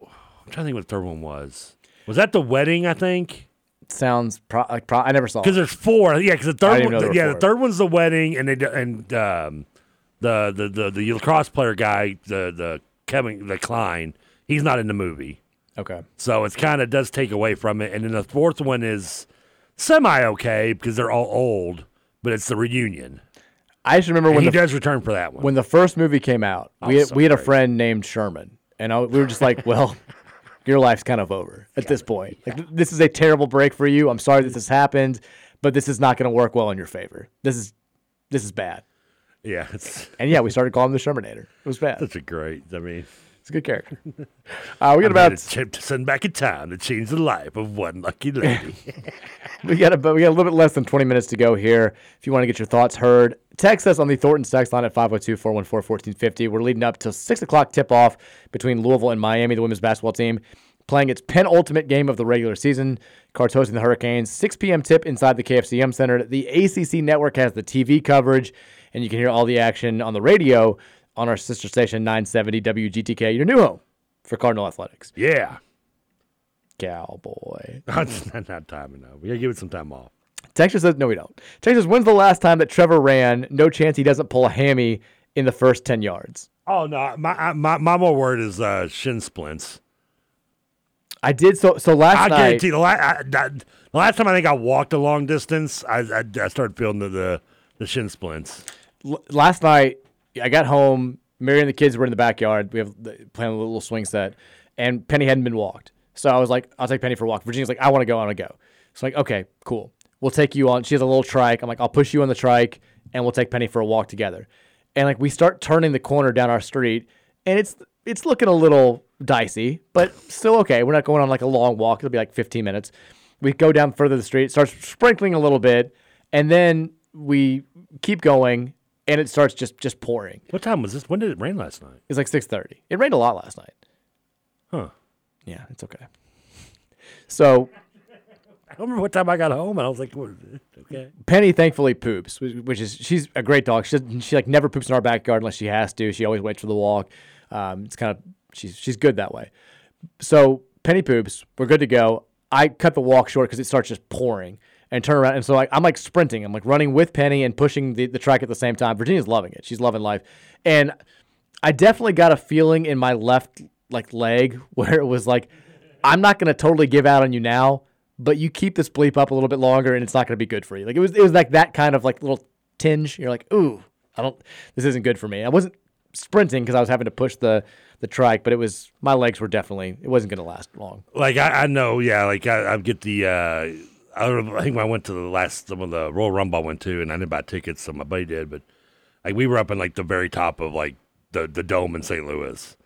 I'm trying to think what the third one was. Was that the wedding? I think. Sounds pro- like pro- I never saw. Because there's four. Yeah, because the third one, were yeah, four. the third one's the wedding, and they and um, the, the the the lacrosse player guy, the the Kevin the Klein, he's not in the movie. Okay. So it's kind of does take away from it, and then the fourth one is semi okay because they're all old, but it's the reunion. I just remember And when he the, does return for that one. when the first movie came out. Oh, we had, so we had a friend named Sherman, and I, we were just like, well. Your life's kind of over at this point. Like th- this is a terrible break for you. I'm sorry that this happened, but this is not going to work well in your favor. This is this is bad. yeah, it's And yeah, we started calling him the Shermanator. It was bad. such a great. I mean, A good character. Uh, we got about made a trip to send back in time to change the life of one lucky lady. we got about we got a little bit less than 20 minutes to go here. If you want to get your thoughts heard, text us on the Thornton text line at 502-414-1450. We're leading up to six o'clock tip off between Louisville and Miami, the women's basketball team, playing its penultimate game of the regular season. Cards hosting the Hurricanes. 6 p.m. tip inside the KFC Yum! Center. The ACC network has the TV coverage, and you can hear all the action on the radio on our sister station 970 WGTK, your new home for Cardinal Athletics. yeah, Cowboy. it's not, not time enough. We gotta give it some time off. Texas says, no, we don't. Texas, when's the last time that Trevor ran? No chance he doesn't pull a hammy in the first 10 yards. Oh no, my my my more word is uh, shin splints. I did so. So last I night, guarantee the, la- I, the last time I think I walked a long distance, I I, I started feeling the, the the shin splints. l- last night, I got home. Mary and the kids were in the backyard. We have playing a little swing set, and Penny hadn't been walked. So I was like, I'll take Penny for a walk. Virginia's like, I want to go. I want to go. So I'm like, okay, cool. We'll take you on. She has a little trike. I'm like, I'll push you on the trike, and we'll take Penny for a walk together. And like, we start turning the corner down our street, and it's it's looking a little dicey, but still okay. We're not going on like a long walk. It'll be like 15 minutes. We go down further the street, starts sprinkling a little bit, and then we keep going, and it starts just just pouring. What time was this? When did it rain last night? It's like 6:30. It rained a lot last night. Huh. Yeah, it's okay. So I don't remember what time I got home, and I was like, what is it? okay. Penny thankfully poops, which which is she's a great dog. She she like never poops in our backyard unless she has to. She always waits for the walk. Um, it's kind of she's she's good that way. So Penny poops. We're good to go. I cut the walk short because it starts just pouring, and turn around. And so like I'm like sprinting. I'm like running with Penny and pushing the, the trike at the same time. Virginia's loving it. She's loving life. And I definitely got a feeling in my left like leg where it was like, I'm not gonna totally give out on you now, but you keep this bleep up a little bit longer and it's not gonna be good for you. Like it was it was like that kind of like little tinge. You're like, ooh, I don't this isn't good for me. I wasn't sprinting because I was having to push the the trike, but it was my legs were definitely it wasn't gonna last long. Like I, I know, yeah. Like I, I get the. Uh, I, think I went to the last some of the Royal Rumble I went to, and I didn't buy tickets, so my buddy did. But like we were up in like the very top of like the the dome in St. Louis,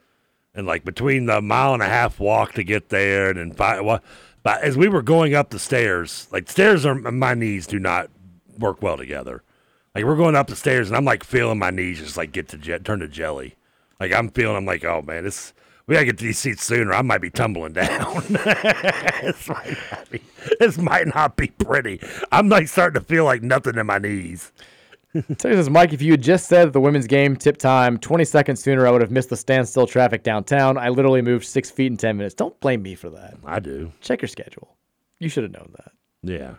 and like between the mile and a half walk to get there, and then five, well, but as we were going up the stairs, like stairs are my knees do not work well together. Like we're going up the stairs, and I'm like feeling my knees just like get to je- turn to jelly. Like I'm feeling, I'm like, oh man, this we gotta get to these seats sooner. I might be tumbling down. this, might not be, this might not be pretty. I'm like starting to feel like nothing in my knees. Texas says, Mike, if you had just said the women's game tip time 20 seconds sooner, I would have missed the standstill traffic downtown. I literally moved six feet in 10 minutes. Don't blame me for that. I do. Check your schedule. You should have known that. Yeah.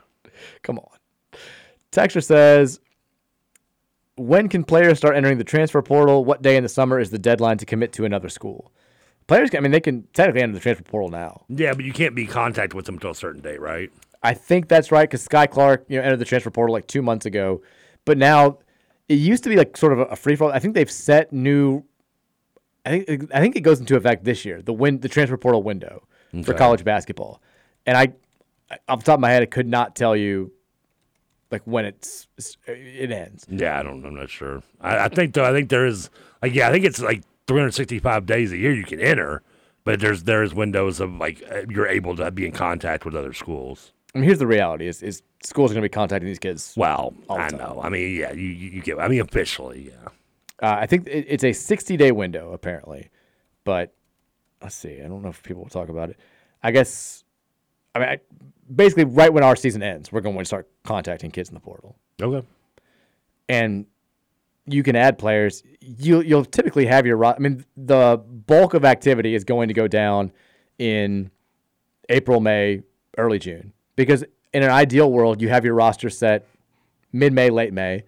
Come on. Texture says, when can players start entering the transfer portal? What day in the summer is the deadline to commit to another school? Players, can, I mean, they can technically enter the transfer portal now. Yeah, but you can't be in contact with them until a certain date, right? I think that's right because Skyy Clark, you know, entered the transfer portal like two months ago, but now it used to be like sort of a free for all. I think they've set new. I think I think it goes into effect this year. The win the transfer portal window for college basketball, and I, off the top of my head, I could not tell you, like when it's it ends. Yeah, I don't. I'm not sure. I, I think though. I think there is like yeah. I think it's like 365 days a year you can enter, but there's there's windows of like uh, you're able to be in contact with other schools. I mean, here's the reality: is is schools are going to be contacting these kids. Well, the I know. I mean, yeah, you you, you get. I mean, officially, yeah. Uh, I think it, it's a 60 day window apparently, but let's see. I don't know if people will talk about it. I guess. I mean, I, basically, right when our season ends, we're going to start contacting kids in the portal, Okay. and you can add players. You you'll typically have your. I mean, the bulk of activity is going to go down in April, May, early June, because in an ideal world, you have your roster set mid May, late May,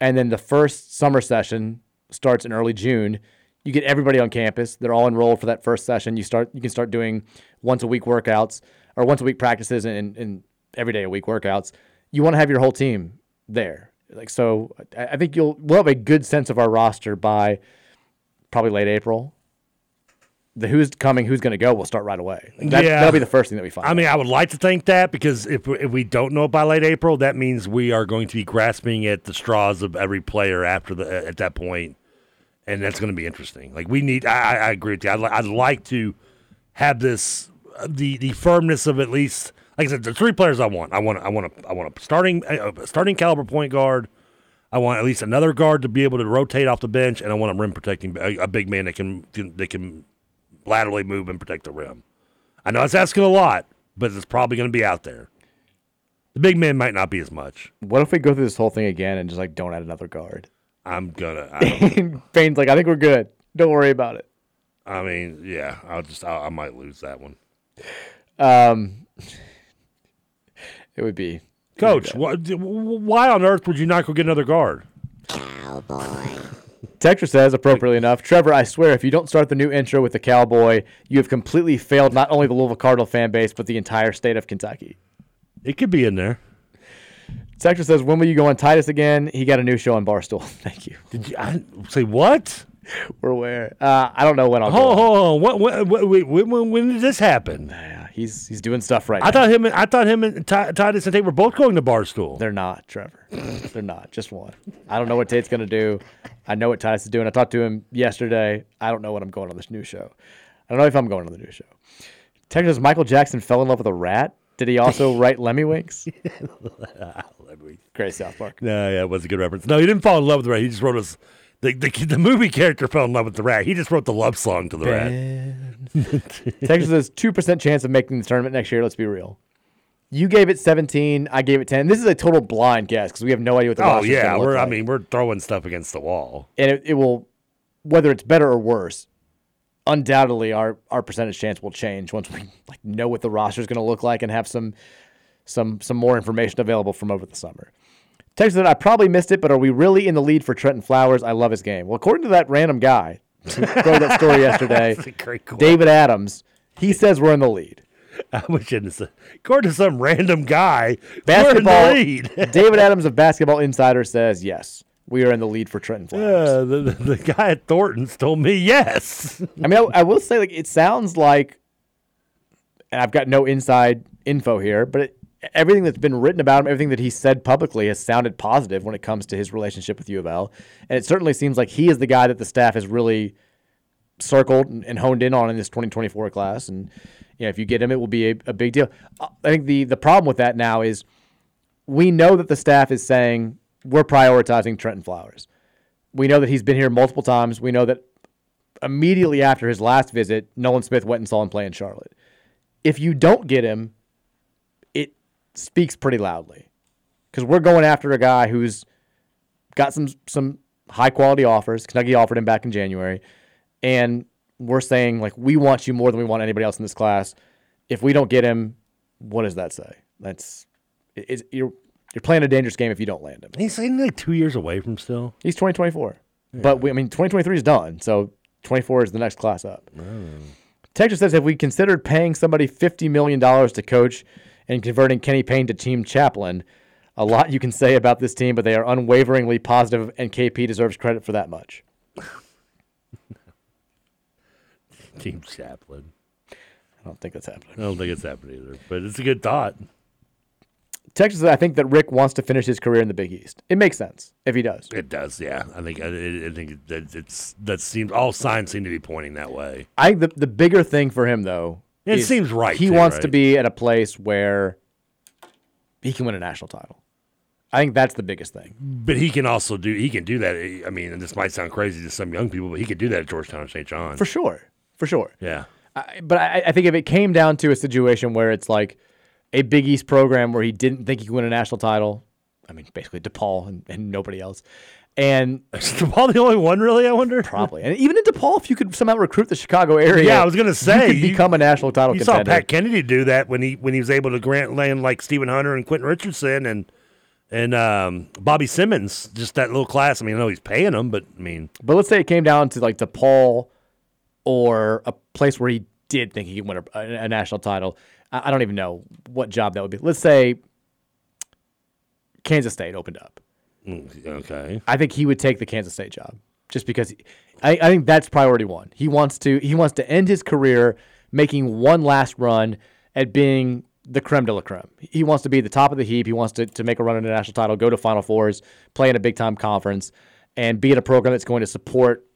and then the first summer session starts in early June. You get everybody on campus; they're all enrolled for that first session. You start, you can start doing once a week workouts or once a week practices and, and every day a week workouts. You want to have your whole team there, like so. I, I think you'll we'll have a good sense of our roster by probably late April. The who's coming, who's going to go, will start right away. Like that, Yeah. that'll be the first thing that we find. I mean, I would like to think that because if if we don't know it by late April, that means we are going to be grasping at the straws of every player after the at that point, and that's going to be interesting. Like we need, I, I I agree with you. I'd, I'd like to have this uh, the the firmness of at least like I said, the three players I want. I want I want a, I want a starting a starting caliber point guard. I want at least another guard to be able to rotate off the bench, and I want a rim protecting a, a big man that can, that can laterally move and protect the rim. I know it's asking a lot, but it's probably going to be out there. The big man might not be as much. what if we go through this whole thing again and just like don't add another guard? I'm gonna. I, like, I think we're good. Don't worry about it. I mean, yeah, I'll just. I, I might lose that one. Um, it would be Coach, why, why on earth would you not go get another guard? Cowboy. Texture says, appropriately enough, Trevor, I swear, if you don't start the new intro with the cowboy, you have completely failed not only the Louisville Cardinal fan base, but the entire state of Kentucky. It could be in there. Texture says, when will you go on Titus again? He got a new show on Barstool. Thank you. Did you I, say what? We're aware. Uh, I don't know when I'll Hold, go. hold on. What, what, what, wait, when, when, when did this happen? He's he's doing stuff right I now. thought him. And, I thought him and Ti- Titus and Tate were both going to Barstool. They're not, Trevor. They're not. Just one. I don't know what Tate's going to do. I know what Titus is doing. I talked to him yesterday. I don't know what I'm going on this new show. I don't know if I'm going on the new show. Texas Michael Jackson fell in love with a rat. Did he also write Lemmiwinks? Great South Park. No, yeah, it was a good reference. No, he didn't fall in love with the rat. He just wrote us. The, the, the movie character fell in love with the rat. He just wrote the love song to the rat. Texas says, 2% chance of making the tournament next year. Let's be real. You gave it 17. I gave it 10. This is a total blind guess because we have no idea what the Oh yeah, we're. I mean, we're throwing stuff against the wall. and it, it will whether it's better or worse undoubtedly our our percentage chance will change once we like know what the roster is going to look like and have some some some more information available from over the summer. Text said, I probably missed it, but are we really in the lead for Trenton Flowers? I love his game. Well, according to that random guy who wrote that story yesterday, That's a great quote. David Adams, he says we're in the lead. I wish it according to some random guy. Basketball. We're in the lead. David Adams of Basketball Insider says yes, we are in the lead for Trenton Flowers. Yeah, the, the, the guy at Thornton's told me yes. I mean, I, I will say, like, it sounds like, and I've got no inside info here, but it, everything that's been written about him, everything that he said publicly, has sounded positive when it comes to his relationship with U of L. And it certainly seems like he is the guy that the staff has really circled and, and honed in on in this 2024 class. And you know, if you get him, it will be a, a big deal. I think the the problem with that now is we know that the staff is saying we're prioritizing Trenton Flowers. We know that he's been here multiple times. We know that immediately after his last visit, Nolan Smith went and saw him play in Charlotte. If you don't get him, speaks pretty loudly because we're going after a guy who's got some some high quality offers. Kentucky offered him back in January, and we're saying like we want you more than we want anybody else in this class. If we don't get him, what does that say? That's is you're you're playing a dangerous game if you don't land him. He's like, like two years away from still. He's 2024. But we, I mean, 2023 is done. So 24 is the next class up. Oh. Texas says, have we considered paying somebody $50 million to coach and converting Kenny Payne to team chaplain? A lot you can say about this team, but they are unwaveringly positive, and KP deserves credit for that much. Team chaplain. I don't think that's happening. I don't think it's happening either, but it's a good thought. Texas I think that Rick wants to finish his career in the Big East. It makes sense if he does. It does, yeah. I think I, I think that it's that seems all signs seem to be pointing that way. I the, the bigger thing for him, though, It is seems right, He too, wants to be at a place where he can win a national title. I think that's the biggest thing. But he can also do he can do that. I mean, and this might sound crazy to some young people, but he could do that at Georgetown and St. John. For sure. For sure. Yeah. I, but I, I think if it came down to a situation where it's like a Big East program where he didn't think he could win a national title, I mean, basically DePaul and, and nobody else. And is DePaul the only one, really? I wonder. Probably. And even in DePaul, if you could somehow recruit the Chicago area, Yeah, I was gonna say, you could you- become a national title You saw. Pat Kennedy do that when he when he was able to grant land like Stephen Hunter and Quentin Richardson and and um, Bobby Simmons. Just that little class. I mean, I know he's paying them, but I mean, But let's say it came down to like DePaul or a place where he did think he could win a, a national title. I, I don't even know what job that would be. Let's say Kansas State opened up. Mm, okay. I think he would take the Kansas State job just because he, I, I think that's priority one. He wants to he wants to end his career making one last run at being the creme de la creme. He wants to be the top of the heap. He wants to, to make a run at a national title, go to Final Fours, play in a big time conference, and be in a program that's going to support,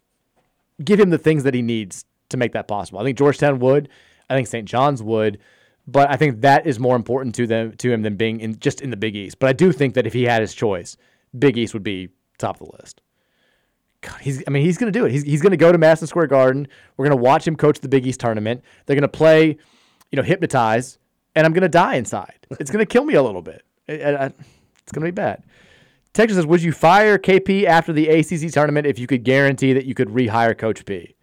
give him the things that he needs to make that possible. I think Georgetown would. I think St. John's would. But I think that is more important to them to him than being in just in the Big East. But I do think that if he had his choice, Big East would be top of the list. God, he's I mean he's going to do it. He's he's going to go to Madison Square Garden. We're going to watch him coach the Big East tournament. They're going to play, you know, hypnotize, and I'm going to die inside. It's going to kill me a little bit. I- I- I- it's going to be bad. Texas says, "Would you fire KP after the ACC tournament if you could guarantee that you could rehire Coach P?"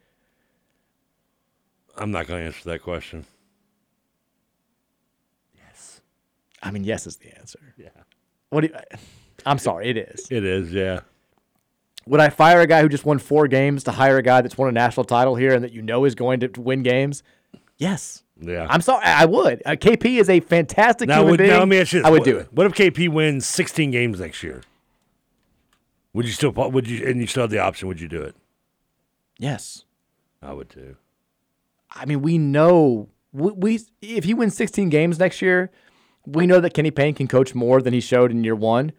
I'm not going to answer that question. Yes. I mean, yes is the answer. Yeah. What do you, I'm sorry, it is. It is, yeah. Would I fire a guy who just won four games to hire a guy that's won a national title here and that you know is going to win games? Yes. Yeah. I'm sorry, I would. Uh, KP is a fantastic Now, human would, being. now let me ask you this. I would What- do it. What if KP wins 16 games next year? Would you still? Would you? And you still have the option. Would you do it? Yes. I would too. I mean, we know we, we if he wins 16 games next year, we know that Kenny Payne can coach more than he showed in year one.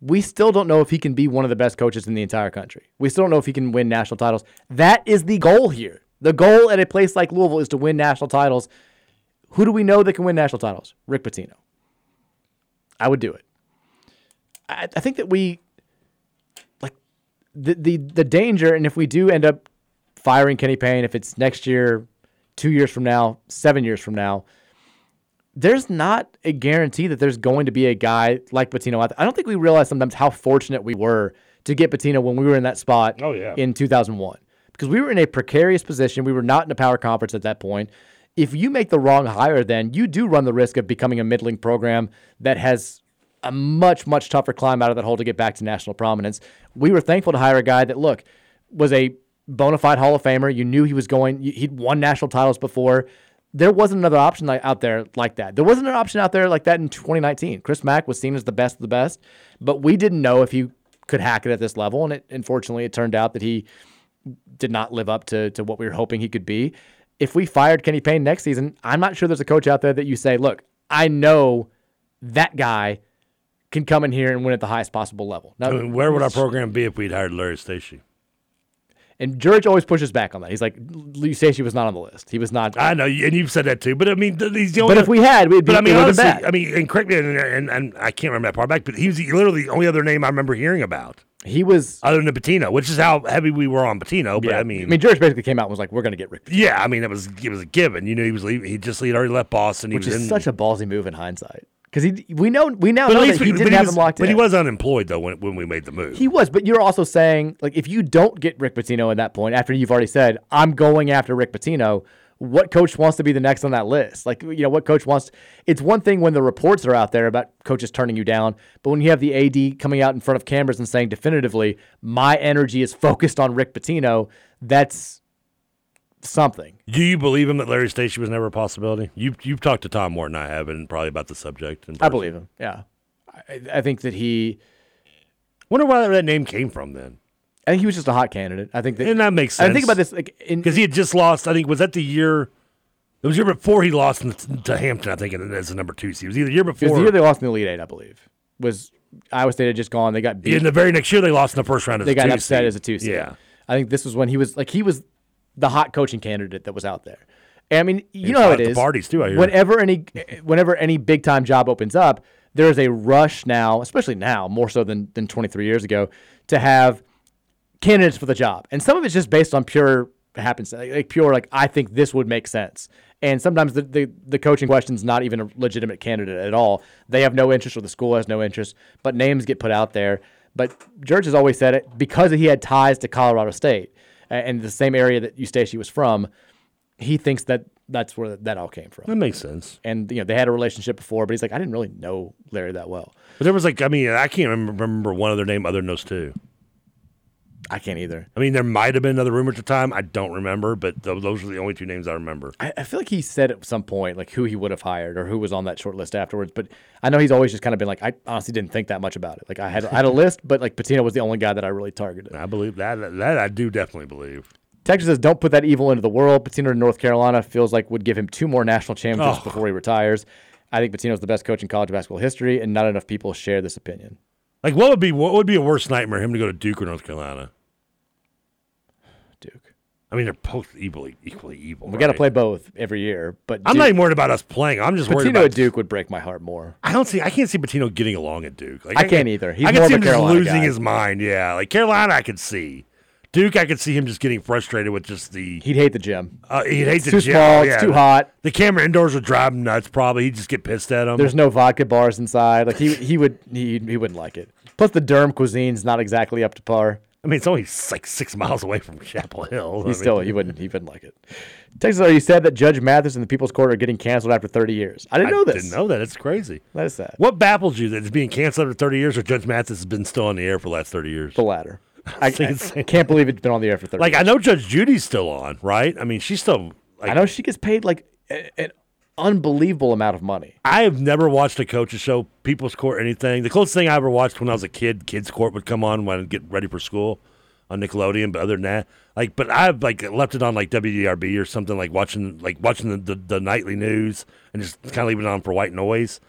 We still don't know if he can be one of the best coaches in the entire country. We still don't know if he can win national titles. That is the goal here. The goal at a place like Louisville is to win national titles. Who do we know that can win national titles? Rick Pitino. I would do it. I, I think that we like the, the the danger, and if we do end up firing Kenny Payne, if it's next year, two years from now, seven years from now, there's not a guarantee that there's going to be a guy like Pitino. I don't think we realize sometimes how fortunate we were to get Pitino when we were in that spot Oh, yeah. in 2001 because we were in a precarious position. We were not in a power conference at that point. if you make the wrong hire, then you do run the risk of becoming a middling program that has a much, much tougher climb out of that hole to get back to national prominence. We were thankful to hire a guy that, look, was a bona fide Hall of Famer. You knew he was going, he'd won national titles before. There wasn't another option like, out there like that. There wasn't an option out there like that in 2019. Chris Mack was seen as the best of the best, but we didn't know if he could hack it at this level. And it, unfortunately, it turned out that he did not live up to, to what we were hoping he could be. If we fired Kenny Payne next season, I'm not sure there's a coach out there that you say, look, I know that guy can come in here and win at the highest possible level. Now, I mean, where would our program be if we'd hired Larry Eustachy? And George always pushes back on that. He's like, Lee Stacey was not on the list. He was not. I know, and you've said that too. But I mean, he's the only. But if we had, we'd be, But I mean, honestly. I mean, and correct me, and, and, and I can't remember that far back, but he was literally the only other name I remember hearing about. He was other than Pitino, which is how heavy we were on Pitino. But Yeah. I mean, I mean, George basically came out and was like, "We're going to get Rick," yeah, I mean, it was it was a given. You know, he was leaving. He just he'd already left Boston. He which was is in, such a ballsy move in hindsight. Because he, we know, we now but know that least he didn't have was, him locked But in. But he was unemployed though when when we made the move. He was, but you're also saying like if you don't get Rick Pitino at that point, after you've already said I'm going after Rick Pitino, what coach wants to be the next on that list? Like you know what coach wants? It's one thing when the reports are out there about coaches turning you down, but when you have the AD coming out in front of cameras and saying definitively, my energy is focused on Rick Pitino, that's something. Do you believe him that Larry Eustachy was never a possibility? You you've talked to Tom Morton, I haven't, probably about the subject. I believe him. Yeah, I, I think that he. Wonder where that name came from then. I think he was just a hot candidate. I think that, And that makes sense. I think about this like because he had just lost. I think was that the year. It was the year before he lost in- to Hampton. I think and as the number two seed. It was either the year It was before. the year they lost in the Elite Eight, I believe. Was Iowa State had just gone? They got beat. in the very next year they lost in the first round. They got upset seed. as a two seed. Yeah, I think this was when he was like he was the hot coaching candidate that was out there. And I mean, you was know how it the parties, too, I hear. Whenever any, whenever any big time job opens up, there is a rush now, especially now more so than than 23 years ago, to have candidates for the job. And some of it's just based on pure happens, like, like pure like I think this would make sense. And sometimes the, the, the coaching question's not even a legitimate candidate at all. They have no interest or the school has no interest, but names get put out there. But George has always said it because he had ties to Colorado State and the same area that Eustachy was from. He thinks that that's where that all came from. that makes sense. And you know they had a relationship before, but he's like, I didn't really know Larry that well. But there was like, I mean, I can't remember, remember one other name other than those two. I can't either. I mean, there might have been another rumor at the time. I don't remember, but th- those are the only two names I remember. I, I feel like he said at some point like who he would have hired or who was on that short list afterwards. But I know he's always just kind of been like, I honestly didn't think that much about it. Like I had I had a list, but like Pitino was the only guy that I really targeted. I believe that. That I do definitely believe. Texas says, don't put that evil into the world. Pitino to North Carolina feels like would give him two more national championships Oh. before he retires. I think Pitino's the best coach in college basketball history, and not enough people share this opinion. Like, what would be what would be a worse nightmare? Him to go to Duke or North Carolina? I mean, they're both equally equally evil. We got to right? play both every year, but I'm Duke- not even worried about us playing. I'm just worried Pitino about at Duke would break my heart more. I don't see. I can't see Pitino getting along at Duke. Like, I can't either. He's I can see him Carolina just losing guy. his mind. Yeah, like Carolina, I could see. Duke, I could see him just getting frustrated with just the. He'd hate the gym. Uh, he'd hate It's the too gym. small, it's Yeah. too hot. The camera indoors would drive him nuts. Probably he'd just get pissed at him. There's no vodka bars inside. Like he he would he, he wouldn't like it. Plus the Durham cuisine's not exactly up to par. I mean, it's only like six miles away from Chapel Hill. I He mean- still he wouldn't he wouldn't like it. Texas, are you said that Judge Mathis and the People's Court are getting canceled after 30 years? I didn't know this. Didn't know that. It's crazy. That is sad. What baffles you that it's being canceled after 30 years, or Judge Mathis has been still on the air for the last 30 years? The latter. I, it's- I can't believe it's been on the air for 30. Like I know Judge Judy's still on, right? I mean, she's still. Like, I know she gets paid like an unbelievable amount of money. I have never watched a coach's show, People's Court, anything. The closest thing I ever watched when I was a kid, Kids Court would come on when I'd get ready for school on Nickelodeon. But other than that, like, but I've like left it on like WDRB or something, like watching like watching the, the, the nightly news and just kind of leaving it on for white noise,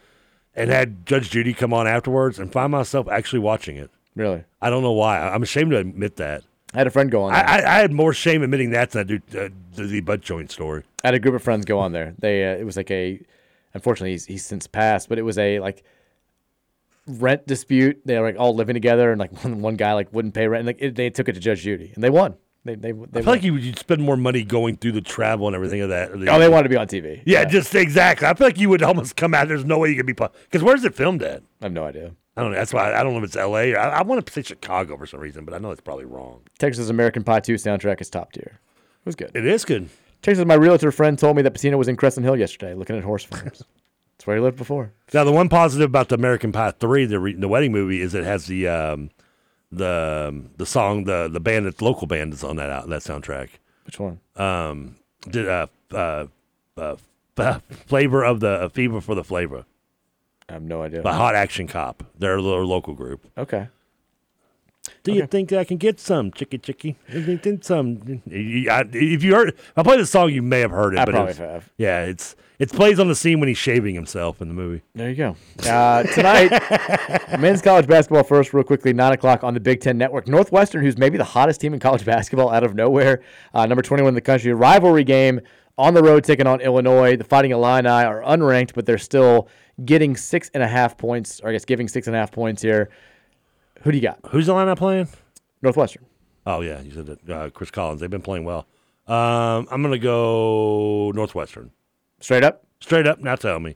and had Judge Judy come on afterwards and find myself actually watching it. Really? I don't know why. I'm ashamed to admit that. I had a friend go on. I, There. I, I had more shame admitting that than I do uh, the, the butt joint story. I had a group of friends go on there. They uh, it was like a unfortunately he's, he's since passed, but it was a like rent dispute. They were like all living together, and like one, one guy like wouldn't pay rent. And, like it, they took it to Judge Judy, and they won. They they, they I feel like you would you'd spend more money going through the travel and everything of that. oh, they wanted to be on TV. Yeah, just exactly. I feel like you would almost come out. There's no way you could be because where's it filmed at? I have no idea. I don't know. That's why I don't know if it's L.A. or I, I want to say Chicago for some reason, but I know it's probably wrong. Texas American Pie 2 soundtrack is top tier. It was good. It is good. Texas, my realtor friend told me that Pitino was in Crescent Hill yesterday looking at horse farms. That's where he lived before. Now, the one positive about the American Pie three, the re- the wedding movie, is it has the um, the um, the song the the band the local band is on that out that soundtrack. Which one? Um, did uh uh, uh, uh flavor of the uh, fever for the flavor. I have no idea. The Hot Action Cop. They're a little local group. Okay. Do you think I can get some chicky chicky? Do you think some? If you heard, if I play the song, you may have heard it. I but probably it's- have. Yeah, it's it plays on the scene when he's shaving himself in the movie. There you go. Uh, tonight, men's college basketball first, real quickly, 9 o'clock on the Big Ten Network. Northwestern, who's maybe the hottest team in college basketball out of nowhere, uh, number 21 in the country. Rivalry game on the road taking on Illinois. The Fighting Illini are unranked, but they're still getting six and a half points, or I guess giving six and a half points here. Who do you got? Who's the lineup playing? Northwestern. Oh yeah, you said that. Uh, Chris Collins. They've been playing well. Um, I'm gonna go Northwestern. Straight up. Straight up. Now tell me.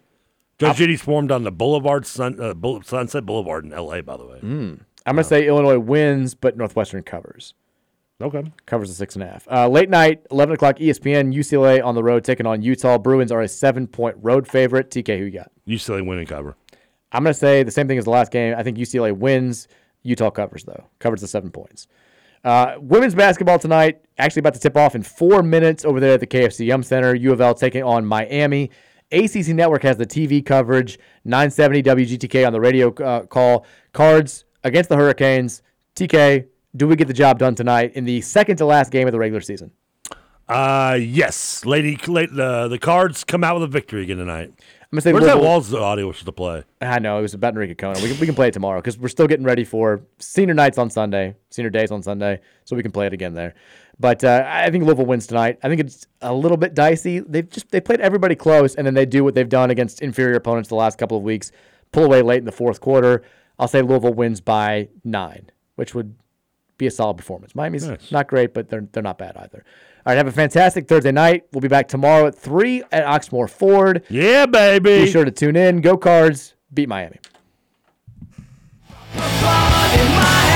Judge Judy's formed on the Boulevard Sun, uh, Sunset Boulevard in L.A. By the way. Mm. I'm going to say Illinois wins, but Northwestern covers. Okay. Covers the six and a half. Uh, late night, 11 o'clock ESPN, UCLA on the road taking on Utah. Bruins are a seven point road favorite. TK, who you got? UCLA win and cover. I'm going to say the same thing as the last game. I think UCLA wins. Utah covers, though. Covers the seven points. Uh, women's basketball tonight, actually about to tip off in four minutes over there at the KFC Yum Center. U of L taking on Miami. ACC Network has the TV coverage. 970 WGTK on the radio uh, call. Cards against the Hurricanes. TK, do we get the job done tonight in the second to last game of the regular season? Uh yes, lady. the the cards come out with a victory again tonight. I'm gonna say Where's that Walz audio was to play? I know it was about Norika Konno. We can, we can play it tomorrow because we're still getting ready for senior nights on Sunday, senior days on Sunday, so we can play it again there. But uh, I think Louisville wins tonight. I think it's a little bit dicey. They've just they played everybody close, and then they do what they've done against inferior opponents the last couple of weeks, pull away late in the fourth quarter. I'll say Louisville wins by nine, which would be a solid performance. Miami's not great, but they're they're not bad either. All right, have a fantastic Thursday night. We'll be back tomorrow at three at Oxmoor Ford. Yeah, baby. Be sure to tune in. Go Cards. Beat Miami. in my